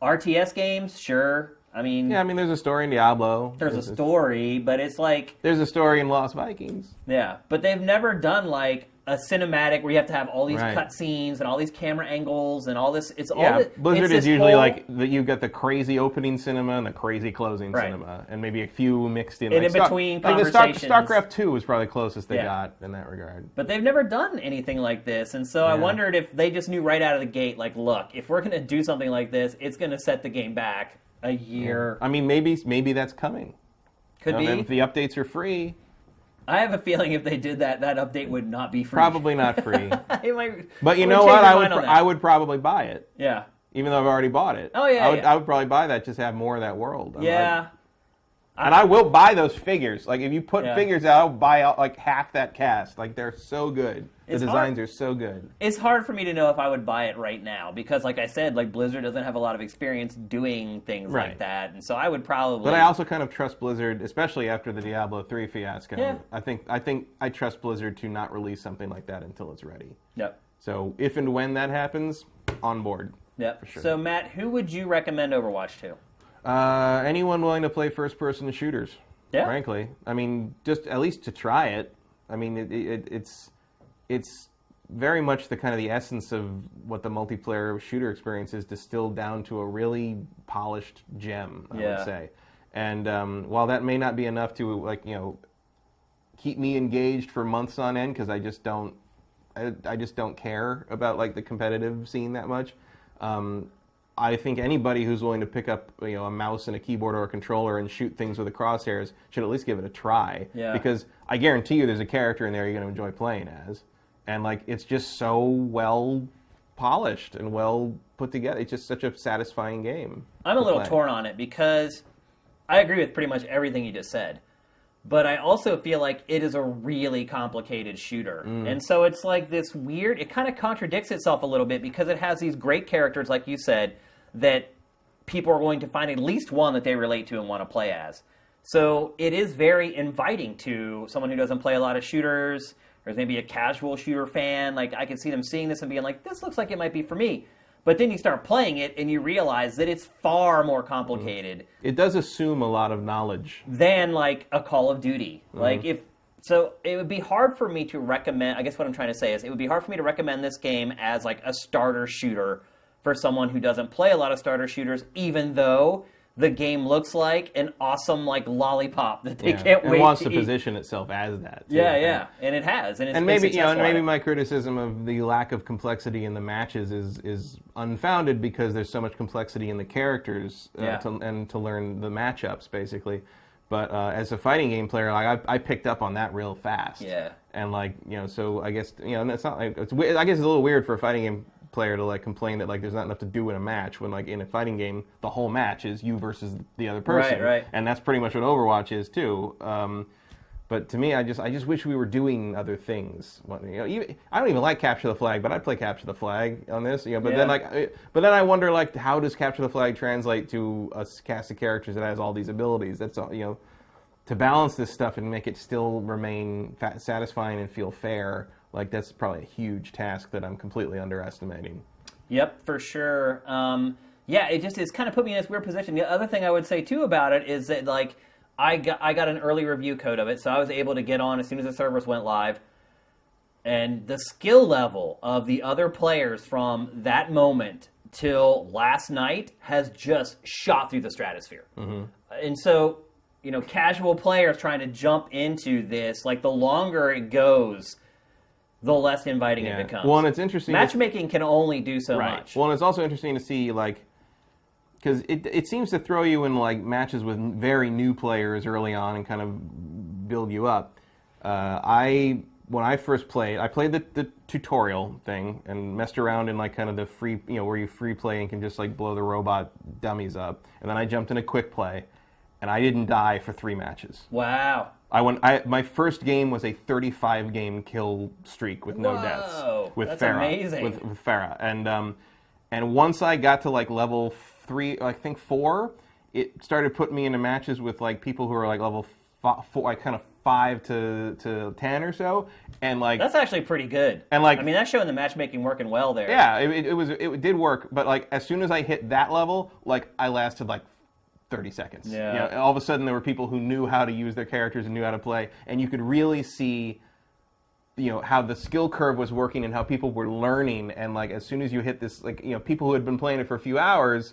RTS games, sure. I mean, Yeah, I mean, there's a story in Diablo. there's a story, but it's like There's a story in Lost Vikings. yeah, but they've never done like a cinematic where you have to have all these Right. cutscenes and all these camera angles and all this. It's all Yeah, the- Blizzard it's is usually whole- like the, you've got the crazy opening cinema and the crazy closing Right. cinema, and maybe a few mixed in. And like in Star- between like the Star, conversations. StarCraft Two was probably the closest they Yeah. got in that regard. But they've never done anything like this, and so I wondered if they just knew right out of the gate, like, look, if we're going to do something like this, it's going to set the game back a year. I mean, maybe maybe that's coming. Could You know, be. If the updates are free, I have a feeling if they did that, that update would not be free. probably not free. [LAUGHS] It might- but you know what? I would pr- I would probably buy it, Yeah. even though I've already bought it. Oh, yeah, I would, yeah. I would probably buy that just to have more of that world. I'm Yeah. like- and I will buy those figures. Like if you put Yeah. figures out, I'll buy out like half that cast. Like they're so good. The It's designs are so good. It's hard for me to know if I would buy it right now because, like I said, like Blizzard doesn't have a lot of experience doing things like Right. that, and so I would probably. But I also kind of trust Blizzard, especially after the Diablo three fiasco. Yeah. I think I think I trust Blizzard to not release something like that until it's ready. Yep. So if and when that happens, on board. Yep. sure. So Matt, who would you recommend Overwatch to? Uh, anyone willing to play first person shooters? Yeah. Frankly, I mean, just at least to try it. I mean, it, it, it's it's very much the kind of the essence of what the multiplayer shooter experience is distilled down to a really polished gem. I Yeah. would say. And um, while that may not be enough to like you know keep me engaged for months on end because I just don't I, I just don't care about like the competitive scene that much. Um, I think anybody who's willing to pick up you know a mouse and a keyboard or a controller and shoot things with the crosshairs should at least give it a try. Yeah. Because I guarantee you, there's a character in there you're going to enjoy playing as, and like it's just so well polished and well put together. It's just such a satisfying game. I'm a little play. torn on it because I agree with pretty much everything you just said. But I also feel like it is a really complicated shooter. Mm. And so it's like this weird, it kind of contradicts itself a little bit because it has these great characters, like you said, that people are going to find at least one that they relate to and want to play as. So it is very inviting to someone who doesn't play a lot of shooters, or maybe a casual shooter fan. Like I can see them seeing this and being like, "This looks like it might be for me." But then you start playing it and you realize that it's far more complicated mm-hmm. It does assume a lot of knowledge. than like a Call of Duty. Mm-hmm. Like if so, it would be hard for me to recommend. I guess what I'm trying to say is, it would be hard for me to recommend this game as like a starter shooter for someone who doesn't play a lot of starter shooters, even though the game looks like an awesome like lollipop that they Yeah. can't and It wants to, to position itself as that. too, Yeah, yeah, and it has, and it's and maybe you know, and maybe my criticism of the lack of complexity in the matches is is unfounded because there's so much complexity in the characters uh, Yeah. to, and to learn the matchups basically. But uh, as a fighting game player, like I, I picked up on that real fast. Yeah. And like you know, so I guess you know, and it's not like it's. I guess it's a little weird for a fighting game player to like complain that like there's not enough to do in a match when like in a fighting game the whole match is you versus the other person. Right, right. And that's pretty much what Overwatch is too. Um, but to me, I just I just wish we were doing other things. You know, even, I don't even like capture the flag, but I play capture the flag on this. You know, but then like, but then I wonder like, how does capture the flag translate to a cast of characters that has all these abilities? That's all you know. To balance this stuff and make it still remain fa- satisfying and feel fair, like that's probably a huge task that I'm completely underestimating. Yep, for sure. Um, yeah, it just it's kind of put me in this weird position. The other thing I would say too about it is that like I got I got an early review code of it, so I was able to get on as soon as the servers went live. And the skill level of the other players from that moment till last night has just shot through the stratosphere. And so, you know, casual players trying to jump into this, like the longer it goes, the less inviting it becomes. Well, and it's interesting. to- Matchmaking can only do so right. much. Well, and it's also interesting to see like because it it seems to throw you in like matches with very new players early on and kind of build you up. Uh, I when I first played, I played the, the tutorial thing and messed around in like kind of the free, you know, where you free play and can just like blow the robot dummies up. And then I jumped into quick play, and I didn't die for three matches. wow. I went. I my first game was a 35 game kill streak with no Whoa, deaths with that's Pharah. amazing. With, with Pharah, and um, and once I got to like level three, I think four, it started putting me into matches with like people who are like level fi- four, like kind of five to to ten or so, and like That's actually pretty good. And, like- I mean, that's showing the matchmaking working well there. yeah, it, it was it did work, but like as soon as I hit that level, like I lasted like. 30 seconds. Yeah. You know, all of a sudden, there were people who knew how to use their characters and knew how to play, and you could really see you know how the skill curve was working and how people were learning and like as soon as you hit this like you know people who had been playing it for a few hours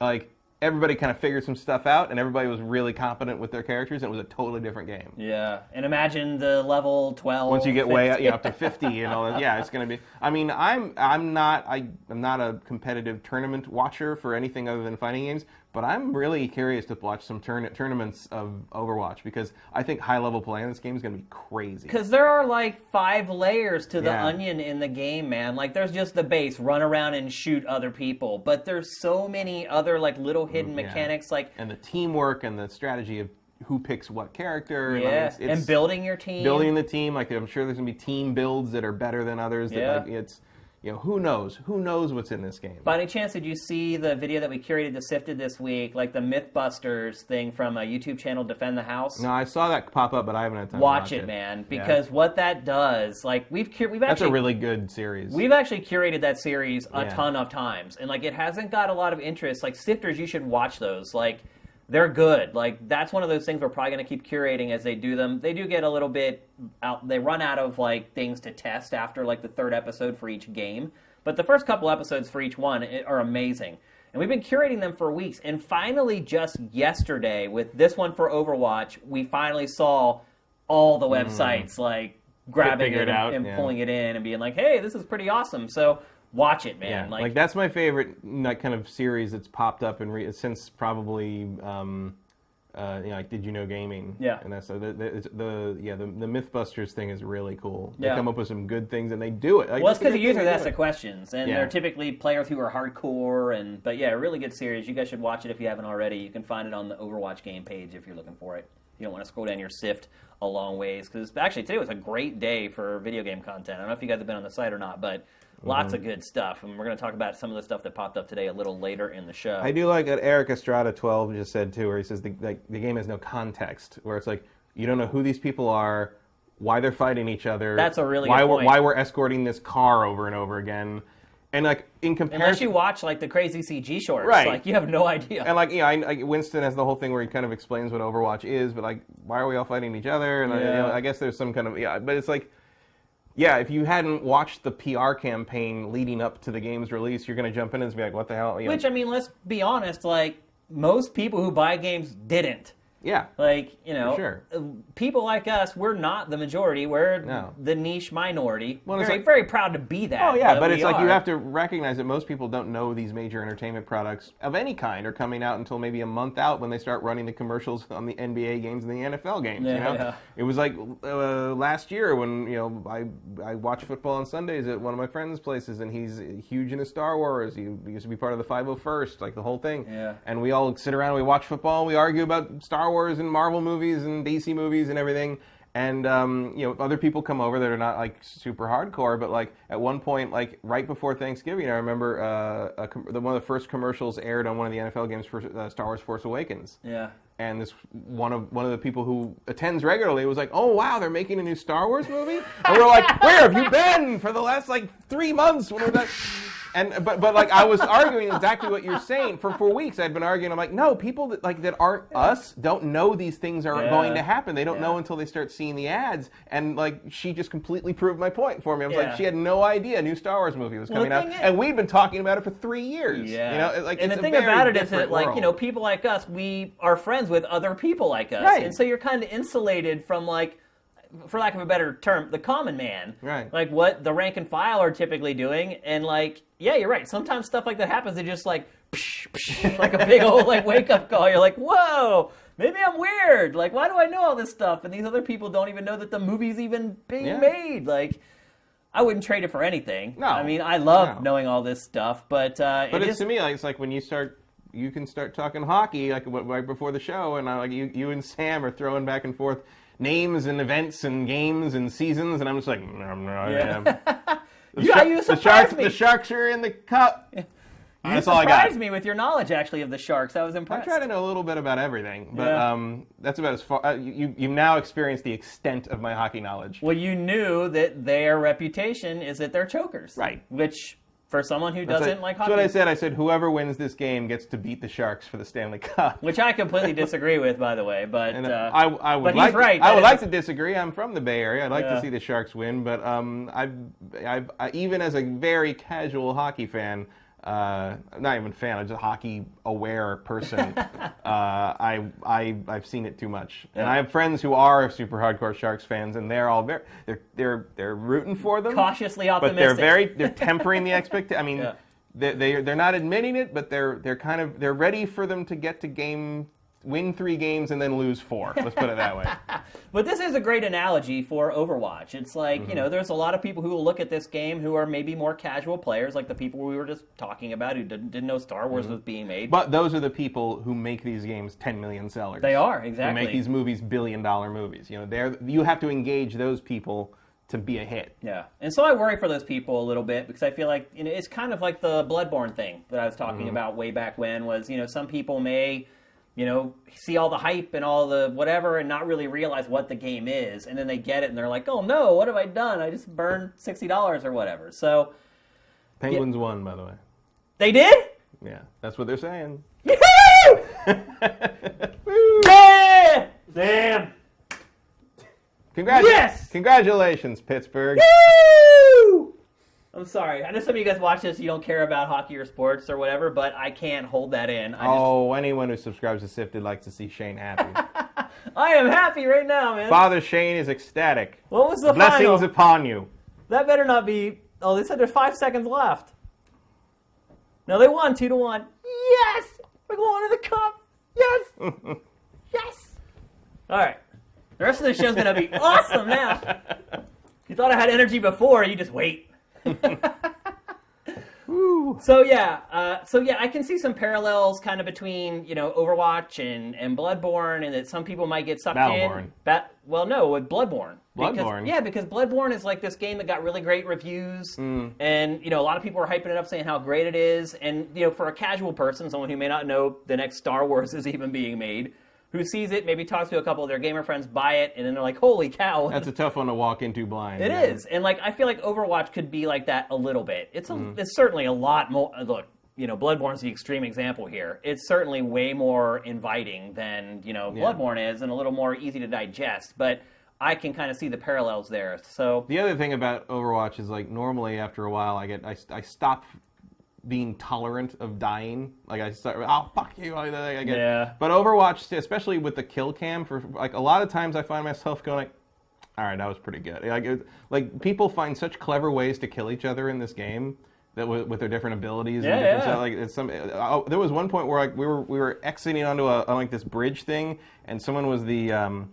like everybody kind of figured some stuff out and everybody was really competent with their characters and it was a totally different game Yeah. And imagine the level 12. once you get way 50. you know, up to 50 and all that yeah it's going to be i mean i'm i'm not I, i'm not a competitive tournament watcher for anything other than fighting games but i'm really curious to watch some turn, tournaments of overwatch because i think high level play in this game is going to be crazy Because there are like five layers to the Yeah. onion in the game, man. Like there's just the base, run around and shoot other people. But there's so many other like little hidden yeah. mechanics, like and the teamwork and the strategy of who picks what character. I mean, it's- it's and building your team. building the team. Like I'm sure there's gonna be team builds that are better than others. That, Yeah. like, it's you know who knows who knows what's in this game. By any chance, did you see the video that we curated to Sifted this week, like the MythBusters thing from a YouTube channel, Defend the House? no, I saw that pop up, but I haven't had time. Watch to watch it, man, Yeah. because what that does, like we've cur- we've actually That's a really good series. We've actually curated that series a Yeah. ton of times, and like it hasn't got a lot of interest. Like Sifters, you should watch those. Like they're good. Like that's one of those things we're probably going to keep curating as they do them. They do get a little bit out. They run out of like things to test after like the third episode for each game, but the first couple episodes for each one are amazing. And we've been curating them for weeks. And finally, just yesterday, with this one for Overwatch, we finally saw all the hmm. websites like grabbing it it and, out, and yeah. pulling it in and being like, "Hey, this is pretty awesome." So watch it, man. yeah, like, like, that's my favorite like kind of series that's popped up in re- since probably. Um, uh, you know, like Did You Know Gaming? Yeah. and that's so the, the, the yeah the, the MythBusters thing is really cool. They Yeah. come up with some good things and they do it. Like, well, it's because the users ask the questions, and Yeah. they're typically players who are hardcore. And but yeah, a really good series. You guys should watch it if you haven't already. You can find it on the Overwatch game page if you're looking for it. You don't want to scroll down your sift a long ways because actually today was a great day for video game content. I don't know if you guys have been on the site or not, but lots of Mm-hmm. good stuff. And we're going to talk about some of the stuff that popped up today a little later in the show. I do like what Eric Estrada twelve just said too, where he says the like the game has no context, where it's like you don't know who these people are, why they're fighting each other. That's a really why good we're why we're escorting this car over and over again, and like in comparison. Unless you watch like the crazy CG shorts, Right. like you have no idea. and like you know, I, I, Winston has the whole thing where he kind of explains what Overwatch is, but like, why are we all fighting each other? And I, you know, I guess there's some kind of yeah, but it's like, yeah, if you hadn't watched the PR campaign leading up to the game's release, you're gonna jump in and be like, what the hell? You know, Which I mean, let's be honest. Like most people who buy games didn't. Yeah, Like you know, sure. uh, people like us, we're not the majority. We're No. the niche minority. Well, it's very, like- very proud to be that. Oh yeah, but it's like you have to recognize that most people don't know these major entertainment products of any kind are coming out until maybe a month out when they start running the commercials [LAUGHS] on the NBA games and the NFL games. you Yeah, know, yeah. it was like uh, last year when you know I I watch football on Sundays at one of my friends' places, and he's huge into Star Wars. He used to be part of the 501st, like the whole thing. Yeah. And we all sit around, and we watch football, we argue about Star Wars and Marvel movies and DC movies and everything. And um, you know, other people come over that are not like super hardcore, but like at one point, like right before Thanksgiving, I remember uh, a com- the, one of the first commercials aired on one of the NFL games for uh, Star Wars: Force Awakens. Yeah. And this one of one of the people who attends regularly was like, "Oh wow, they're making a new Star Wars movie," and we're like, "Where have you been for the last like three months?" When we're done? And but but like I was arguing exactly what you're saying for for weeks. I'd been arguing. I'm like, no, people that like that aren't us don't know these things are Yeah. going to happen. They don't know until they start seeing the ads. And like she just completely proved my point for me. I was Yeah. like, she had no idea a new Star Wars movie was Well, coming out, is- and we'd been talking about it for three years. Yeah. You know, like and the thing about it is that, like, you know, people like us, we are friends with other people like us. Right. And so you're kind of insulated from, like, for lack of a better term, the common man. Right. Like what the rank and file are typically doing. And, like, yeah, you're right. Sometimes stuff like that happens. They just, like, psh, psh, [LAUGHS] like a big old, like, wake up call. You're like, whoa. Maybe I'm weird. Like, why do I know all this stuff? And these other people don't even know that the movie's even being Yeah. made. Like, I wouldn't trade it for anything. No. I mean, I love No. knowing all this stuff, but uh, But it it's to me like it's like when you start, you can start talking hockey like right before the show, and I, like you, you and Sam are throwing back and forth names and events and games and seasons, and I'm just like, no, no, Yeah. yeah. [LAUGHS] The, Yeah, Shark- you the sharks, me. the sharks are in the cup. You That's all I got. surprised me with your knowledge, actually, of the Sharks. I was impressed. I try to know a little bit about everything, but Yeah. um, that's about as far. Uh, you, you've now experienced the extent of my hockey knowledge. Well, you knew that their reputation is that they're chokers. Right. Which, for someone who That's doesn't it. like hockey. That's what I said. I said whoever wins this game gets to beat the Sharks for the Stanley [LAUGHS] Cup. which I completely disagree with, by the way. But And, uh, uh, I, I would but he's like. right. I would like to disagree. I'm from the Bay Area. I'd like Yeah. to see the Sharks win, but um, I've, I've, I, even as a very casual hockey fan, uh, not even fan, I'm just a hockey aware person. [LAUGHS] uh, I, I, I've seen it too much, and Yeah. I have friends who are super hardcore Sharks fans, and they're all very, they're, they're, they're rooting for them, cautiously optimistic, but they're very, they're tempering the expectation. I [LAUGHS] mean. Yeah. They, they they're not admitting it, but they're they're kind of they're ready for them to get to game win three games and then lose four. Let's put it that way. [LAUGHS] But this is a great analogy for Overwatch. It's like, Mm-hmm. you know, there's a lot of people who will look at this game who are maybe more casual players, like the people we were just talking about who didn't, didn't know Star Wars was being made. Mm-hmm. But those are the people who make these games 10 million sellers. they are, Who exactly. make these movies billion dollar movies. You know, they're you have to engage those people to be a hit. Yeah, and so I worry for those people a little bit because I feel like you know it's kind of like the Bloodborne thing that I was talking Mm-hmm. about way back when. Was you know some people may you know see all the hype and all the whatever and not really realize what the game is, and then they get it and they're like, oh no, what have I done? I just burned sixty dollars or whatever. So Penguins won, by the way. they did. Yeah, that's what they're saying. [LAUGHS] yeah! Damn! Congratu- Yes! Congratulations, Pittsburgh. Woo! I'm sorry. I know some of you guys watch this. You don't care about hockey or sports or whatever, but I can't hold that in. I just Oh, anyone who subscribes to Sifted likes to see Shane happy. [LAUGHS] I am happy right now, man. Father Shane is ecstatic. What was the Blessings final? upon you. That better not be. Oh, they said there's five seconds left. No, they won two to one. Yes, we're going to the cup. Yes, [LAUGHS] yes. All right, the rest of the show's gonna be [LAUGHS] awesome now. You thought I had energy before, you just wait. [LAUGHS] So yeah, uh, so yeah, I can see some parallels kind of between you know Overwatch and, and Bloodborne, and that some people might get sucked Battleborn. in. Ba- well, no, with Bloodborne. Because- Bloodborne? yeah, because Bloodborne is like this game that got really great reviews, Mm. and you know a lot of people are hyping it up, saying how great it is, and you know for a casual person, someone who may not know the next Star Wars is even being made, who sees it, maybe talks to a couple of their gamer friends, buy it, and then they're like, "Holy cow!" That's a tough one to walk into blind. It yeah. is, and like I feel like Overwatch could be like that a little bit. It's a, Mm-hmm. it's certainly a lot more. Look, you know, Bloodborne's the extreme example here. It's certainly way more inviting than you know Yeah. Bloodborne is, and a little more easy to digest. But I can kind of see the parallels there. So The other thing about Overwatch is like normally after a while I get I, I stop being tolerant of dying. Like I start oh fuck you. I, I get, Yeah. But Overwatch, especially with the kill cam, for like a lot of times I find myself going like, all right, that was pretty good. Like it, like people find such clever ways to kill each other in this game. That with, with their different abilities Yeah, and different yeah. stuff, like it's some. Uh, there was one point where like we were we were exiting onto a on like this bridge thing, and someone was the um,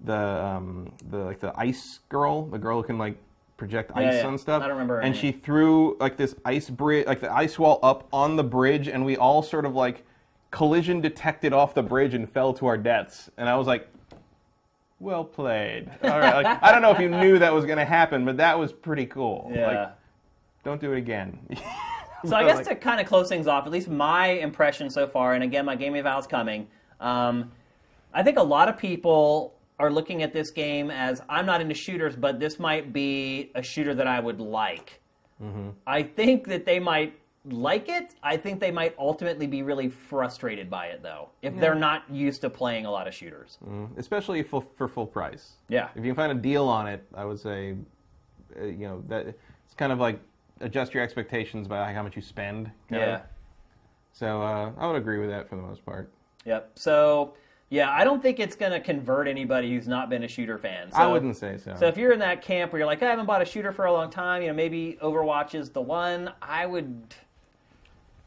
the um, the like the ice girl, the girl who can like project ice yeah. on stuff. I don't remember her And name. she threw like this ice bridge, like the ice wall up on the bridge, and we all sort of like collision detected off the bridge and fell to our deaths. And I was like, "Well played." [LAUGHS] All right, like, I don't know if you knew that was going to happen, but that was pretty cool. yeah. Like, don't do it again. [LAUGHS] So I [LAUGHS] guess Like- to kind of close things off, at least my impression so far, and again, my game eval's coming. Um, I think a lot of people are looking at this game as I'm not into shooters, but this might be a shooter that I would like. Mm-hmm. I think that they might like it. I think they might ultimately be really frustrated by it, though, if they're not used to playing a lot of shooters. especially for, for full price. Yeah. If you can find a deal on it, I would say, uh, you know, that it's kind of like adjust your expectations by like how much you spend. Yeah. of. So uh, I would agree with that for the most part. Yep. So, yeah, I don't think it's going to convert anybody who's not been a shooter fan. So, I wouldn't say so. So if you're in that camp where you're like, I haven't bought a shooter for a long time, you know, maybe Overwatch is the one. I would.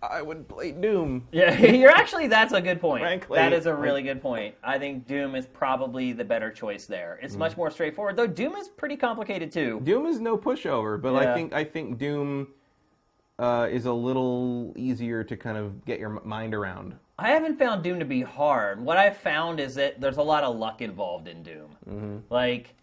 I would play Doom. Yeah, [LAUGHS] you're actually. That's a good point. Frankly, that is a really good point. I think Doom is probably the better choice there. It's Mm. much more straightforward, though. Doom is pretty complicated too. Doom is no pushover, but Yeah. I think I think Doom uh, is a little easier to kind of get your mind around. I haven't found Doom to be hard. What I've found is that there's a lot of luck involved in Doom. Mm-hmm. Like,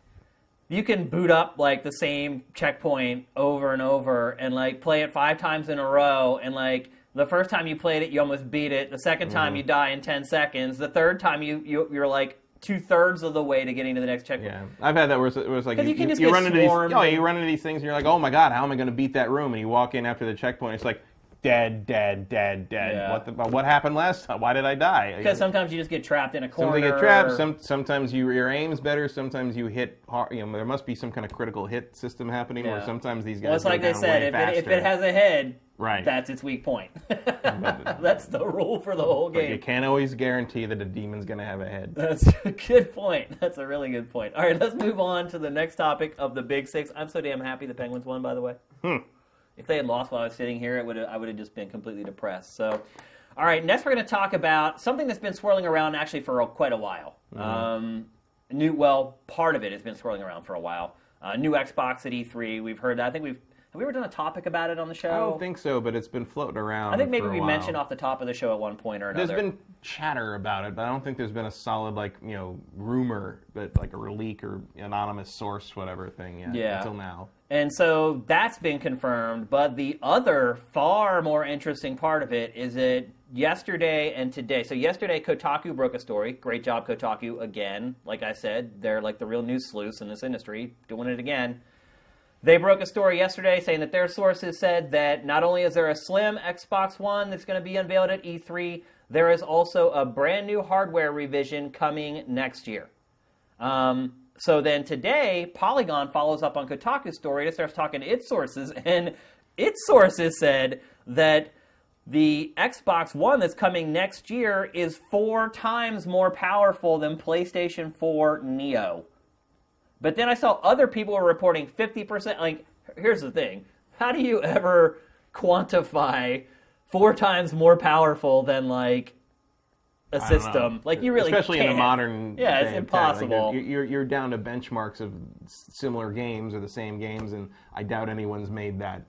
you can boot up like the same checkpoint over and over and like play it five times in a row and like The first time you played it, you almost beat it. The 2nd Mm-hmm. time, you die in 10 seconds. The third time, you, you you're like two thirds of the way to getting to the next checkpoint. Yeah, I've had that where it was like you, you can you, just you run into these, oh, you run into these things, and you're like, oh my god, how am I going to beat that room? And you walk in after the checkpoint, it's like dead, dead, dead, dead. Yeah. What the, what happened last time? Why did I die? Because sometimes you just get trapped in a corner. Sometimes you get trapped. Some, sometimes you, your aim's better. Sometimes you hit hard. You know, there must be some kind of critical hit system happening where sometimes these guys. Well, it's like they said, if it, if it has a head, Right. that's its weak point. [LAUGHS] [LAUGHS] that's the rule for the whole But you can't always guarantee that a demon's going to have a head. That's a good point. That's a really good point. All right, let's move on to the next topic of the Big Six. I'm so damn happy the Penguins won, by the way. Hmm. If they had lost while I was sitting here, it would I would have just been completely depressed. So, all right, next we're going to talk about something that's been swirling around actually for a, quite a while. Mm-hmm. Um, new, well, part of it has been swirling around for a while. Uh, new Xbox at E3. We've heard that. I think we've have we ever done a topic about it on the show? I don't think so, but it's been floating around. I think maybe we mentioned off the top of the show at one point or another. There's been chatter about it, but I don't think there's been a solid like you know rumor but like a leak or anonymous source whatever thing yet Yeah. until now. And so that's been confirmed. But the other, far more interesting part of it is that yesterday and today. So, yesterday, Kotaku broke a story. Great job, Kotaku, again. Like I said, they're like the real news sleuths in this industry, doing it again. They broke a story yesterday saying that their sources said that not only is there a slim Xbox One that's going to be unveiled at E3, there is also a brand new hardware revision coming next year. Um, so then today, Polygon follows up on Kotaku's story and starts talking to its sources, [LAUGHS] and its sources said that the Xbox One that's coming next year is four times more powerful than PlayStation 4 Neo. But then I saw other people were reporting 50%. Like, here's the thing how do you ever quantify four times more powerful than, like, a system? Like, you really especially in the can't. modern Yeah, it's of tech, like, impossible. you're, you're down to benchmarks of similar games or the same games, and I doubt anyone's made that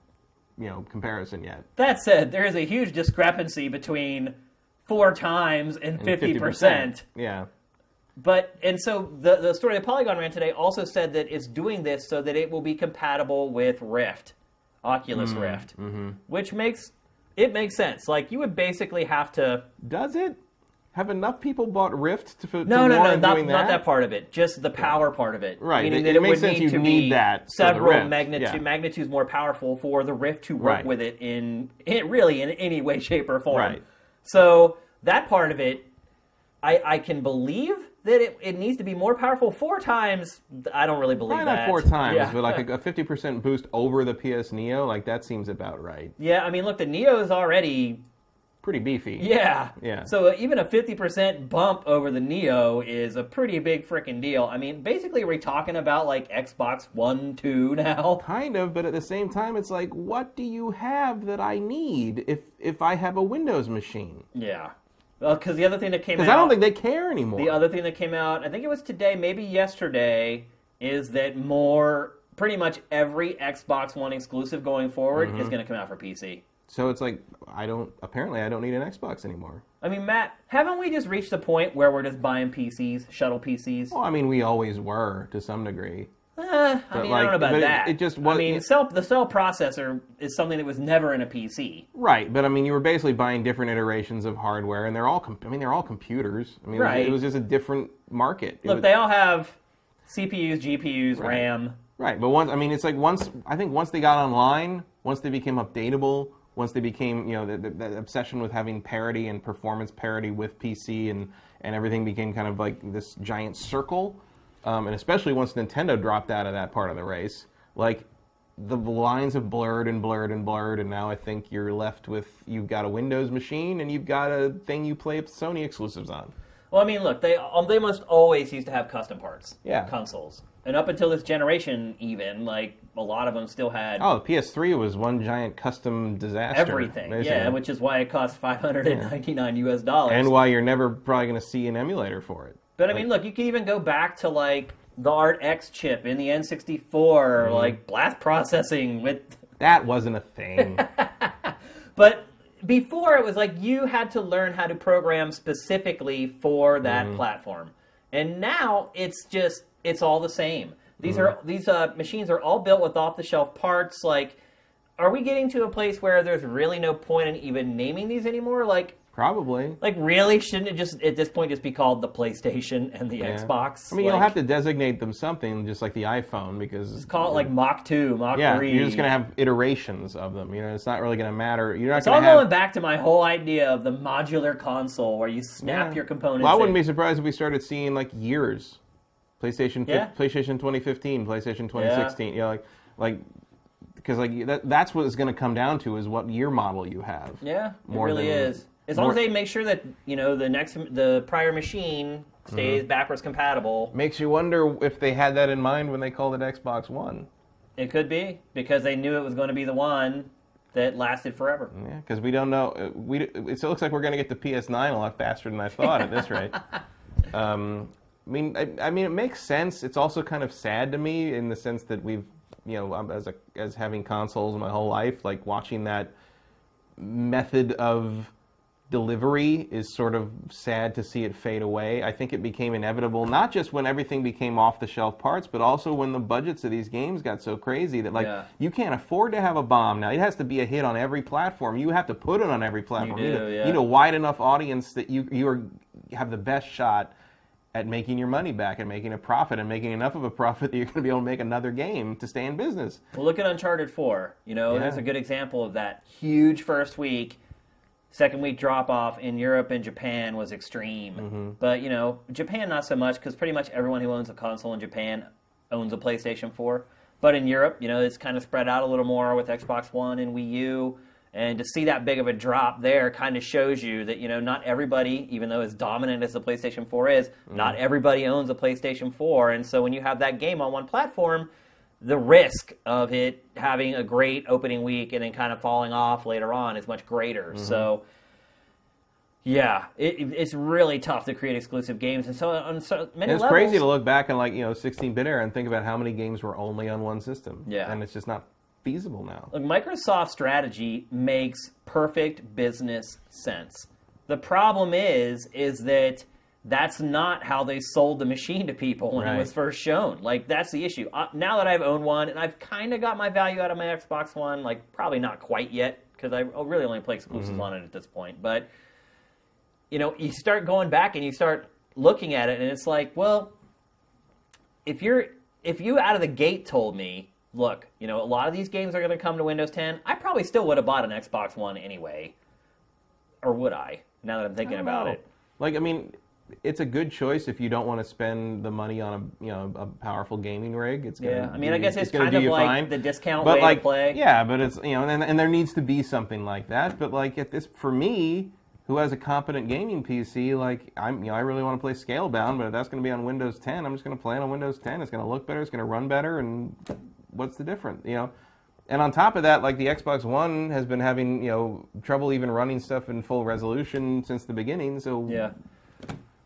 you know comparison yet. That said, there is a huge discrepancy between four times and fifty percent. Yeah. But and so the the story that Polygon ran today also said that it's doing this so that it will be compatible with Rift, Oculus mm, Rift, mm-hmm. which makes it makes sense. Like you would basically have to Does it? Have enough people bought Rift to, to no no no not, doing not that? that part of it just the power part of it Right, meaning it- that it it, makes would sense need you to need be that several magnitude, yeah. magnitudes more powerful for the Rift to work Right. with it in, in really in any way shape or form Right. so that part of it I, I can believe that it, it needs to be more powerful four times I don't really believe Probably that not four times, yeah. but like a [LAUGHS] fifty percent boost over the PS Neo, like that seems about right. yeah I mean look the Neo is already Pretty beefy. Yeah. Yeah. So uh, even a 50% bump over the Neo is a pretty big freaking deal. I mean, basically, we're talking about like Xbox One, 2 now. [LAUGHS] Kind of, but at the same time, it's like, what do you have that I need if if I have a Windows machine? Yeah. Well, because the other thing that came out. Because I don't think they care anymore. The other thing that came out, I think it was today, maybe yesterday, is that more. Pretty much every Xbox One exclusive going forward Mm-hmm. is going to come out for PC. So it's like I don't. Apparently, I don't need an Xbox anymore. I mean, Matt, haven't we just reached the point where we're just buying PCs, shuttle PCs? Well, I mean, we always were to some degree. Eh, I mean, like, I don't know about but it- that. it just I was- mean, it- cell, the cell processor is something that was never in a PC. Right, but I mean, you were basically buying different iterations of hardware, and they're all. Com- I mean, they're all computers. I mean, it was- it was just a different market. Look, was- they all have CPUs, GPUs, Right. RAM. Right, but once I mean, it's like once I think once they got online, once they became updatable, once they became you know the, the, the obsession with having parity and performance parity with PC and and everything became kind of like this giant circle, um, and especially once Nintendo dropped out of that part of the race, like the lines have blurred and blurred and blurred, and now I think you're left with you've got a Windows machine and you've got a thing you play Sony exclusives on. Well, I mean, look, they um, they must always used to have custom parts. Yeah. Consoles, and up until this generation, even like a lot of them still had Oh, PS3 was one giant custom disaster. everything. basically. Yeah, which is why it cost five hundred and ninety nine U.S. dollars. and why you're never probably going to see an emulator for it. But I mean, look, you can even go back to like the Art X chip in the N64, Mm-hmm. like blast processing with. [LAUGHS] That wasn't a thing. [LAUGHS] But before it was like you had to learn how to program specifically for that Mm-hmm. platform, and now it's just it's all the same. These Mm-hmm. are these uh, machines are all built with off the shelf parts. Like, are we getting to a place where there's really no point in even naming these anymore? Like, Probably. like really, shouldn't it just at this point just be called the PlayStation and the Yeah. Xbox? I mean, like, you'll have to designate them something, just like the iPhone, because call it like Mach Two, Mach yeah, Three. you're just gonna have iterations of them. You know, it's not really gonna matter. You're not It's all have. going back to my whole idea of the modular console where you snap Yeah. your components. Well, I wouldn't in. be surprised if we started seeing like years. PlayStation, Yeah. PlayStation 2015, PlayStation 2016. You know, like, like, because like that, that's what it's going to come down to is what year model you have. Yeah, More it really than- is. As long as they make sure that you know the next the prior machine Mm-hmm. stays backwards compatible, Makes you wonder if they had that in mind when they called it Xbox One. it could be because they knew it was going to be the one that lasted forever. Yeah, because we don't know. uh, We it still looks like we're going to get the PS9 a lot faster than I thought at this rate. [LAUGHS] Um, I mean, I, I mean, it makes sense. It's also kind of sad to me in the sense that we've, you know, as a as having consoles my whole life, like watching that method of delivery is sort of sad to see it fade away. I think it became inevitable, not just when everything became off the shelf parts, but also when the budgets of these games got so crazy that like Yeah. you can't afford to have a bomb now. It has to be a hit on every platform. You have to put it on every platform. do, need, a, yeah. need a wide enough audience that you you are have the best shot at making your money back and making a profit and making enough of a profit [LAUGHS] that you're going to be able to make another game to stay in business. Well, look at Uncharted Four. You know, Yeah. there's a good example of that. Huge first week, second week drop off in Europe and Japan was extreme. Mm-hmm. But you know, Japan not so much because pretty much everyone who owns a console in Japan owns a PlayStation Four. But in Europe, you know, it's kind of spread out a little more with Xbox One and Wii U. And to see that big of a drop there kind of shows you that, you know, not everybody, even though as dominant as the PlayStation 4 is, mm-hmm. not everybody owns a PlayStation 4. And so when you have that game on one platform, the risk of it having a great opening week and then kind of falling off later on is much greater. Mm-hmm. So, yeah, it, it's really tough to create exclusive games. And so on so many And it's levels, crazy to look back on like you know 16-bit era and think about how many games were only on one system. Yeah. and it's just not feasible now. Look, Microsoft's strategy makes perfect business sense. The problem is, is that that's not how they sold the machine to people when Right. it was first shown. Like that's the issue. Uh, now that I've owned one and I've kind of got my value out of my Xbox One, like probably not quite yet because I really only play exclusives on it at this point. But you know, you start going back and you start looking at it, and it's like, well, if you're if you out of the gate told me, look, you know, a lot of these games are going to come to Windows 10, I probably still would have bought an Xbox One anyway, or would I? Now that I'm thinking about know. it, Like I mean, it's a good choice if you don't want to spend the money on a you know a powerful gaming rig. It's gonna yeah. I mean, I guess it's, gonna kind of like fine. the discount but way like to play. yeah, but it's you know, and, and there needs to be something like that. But like at this, for me, who has a competent gaming PC, like I'm, you know, I really want to play Scalebound, but if that's going to be on Windows 10, I'm just going to play it on Windows 10. It's going to look better, it's going to run better, and what's the difference, you know? And on top of that, like the Xbox One has been having you know trouble even running stuff in full resolution since the beginning. So Yeah.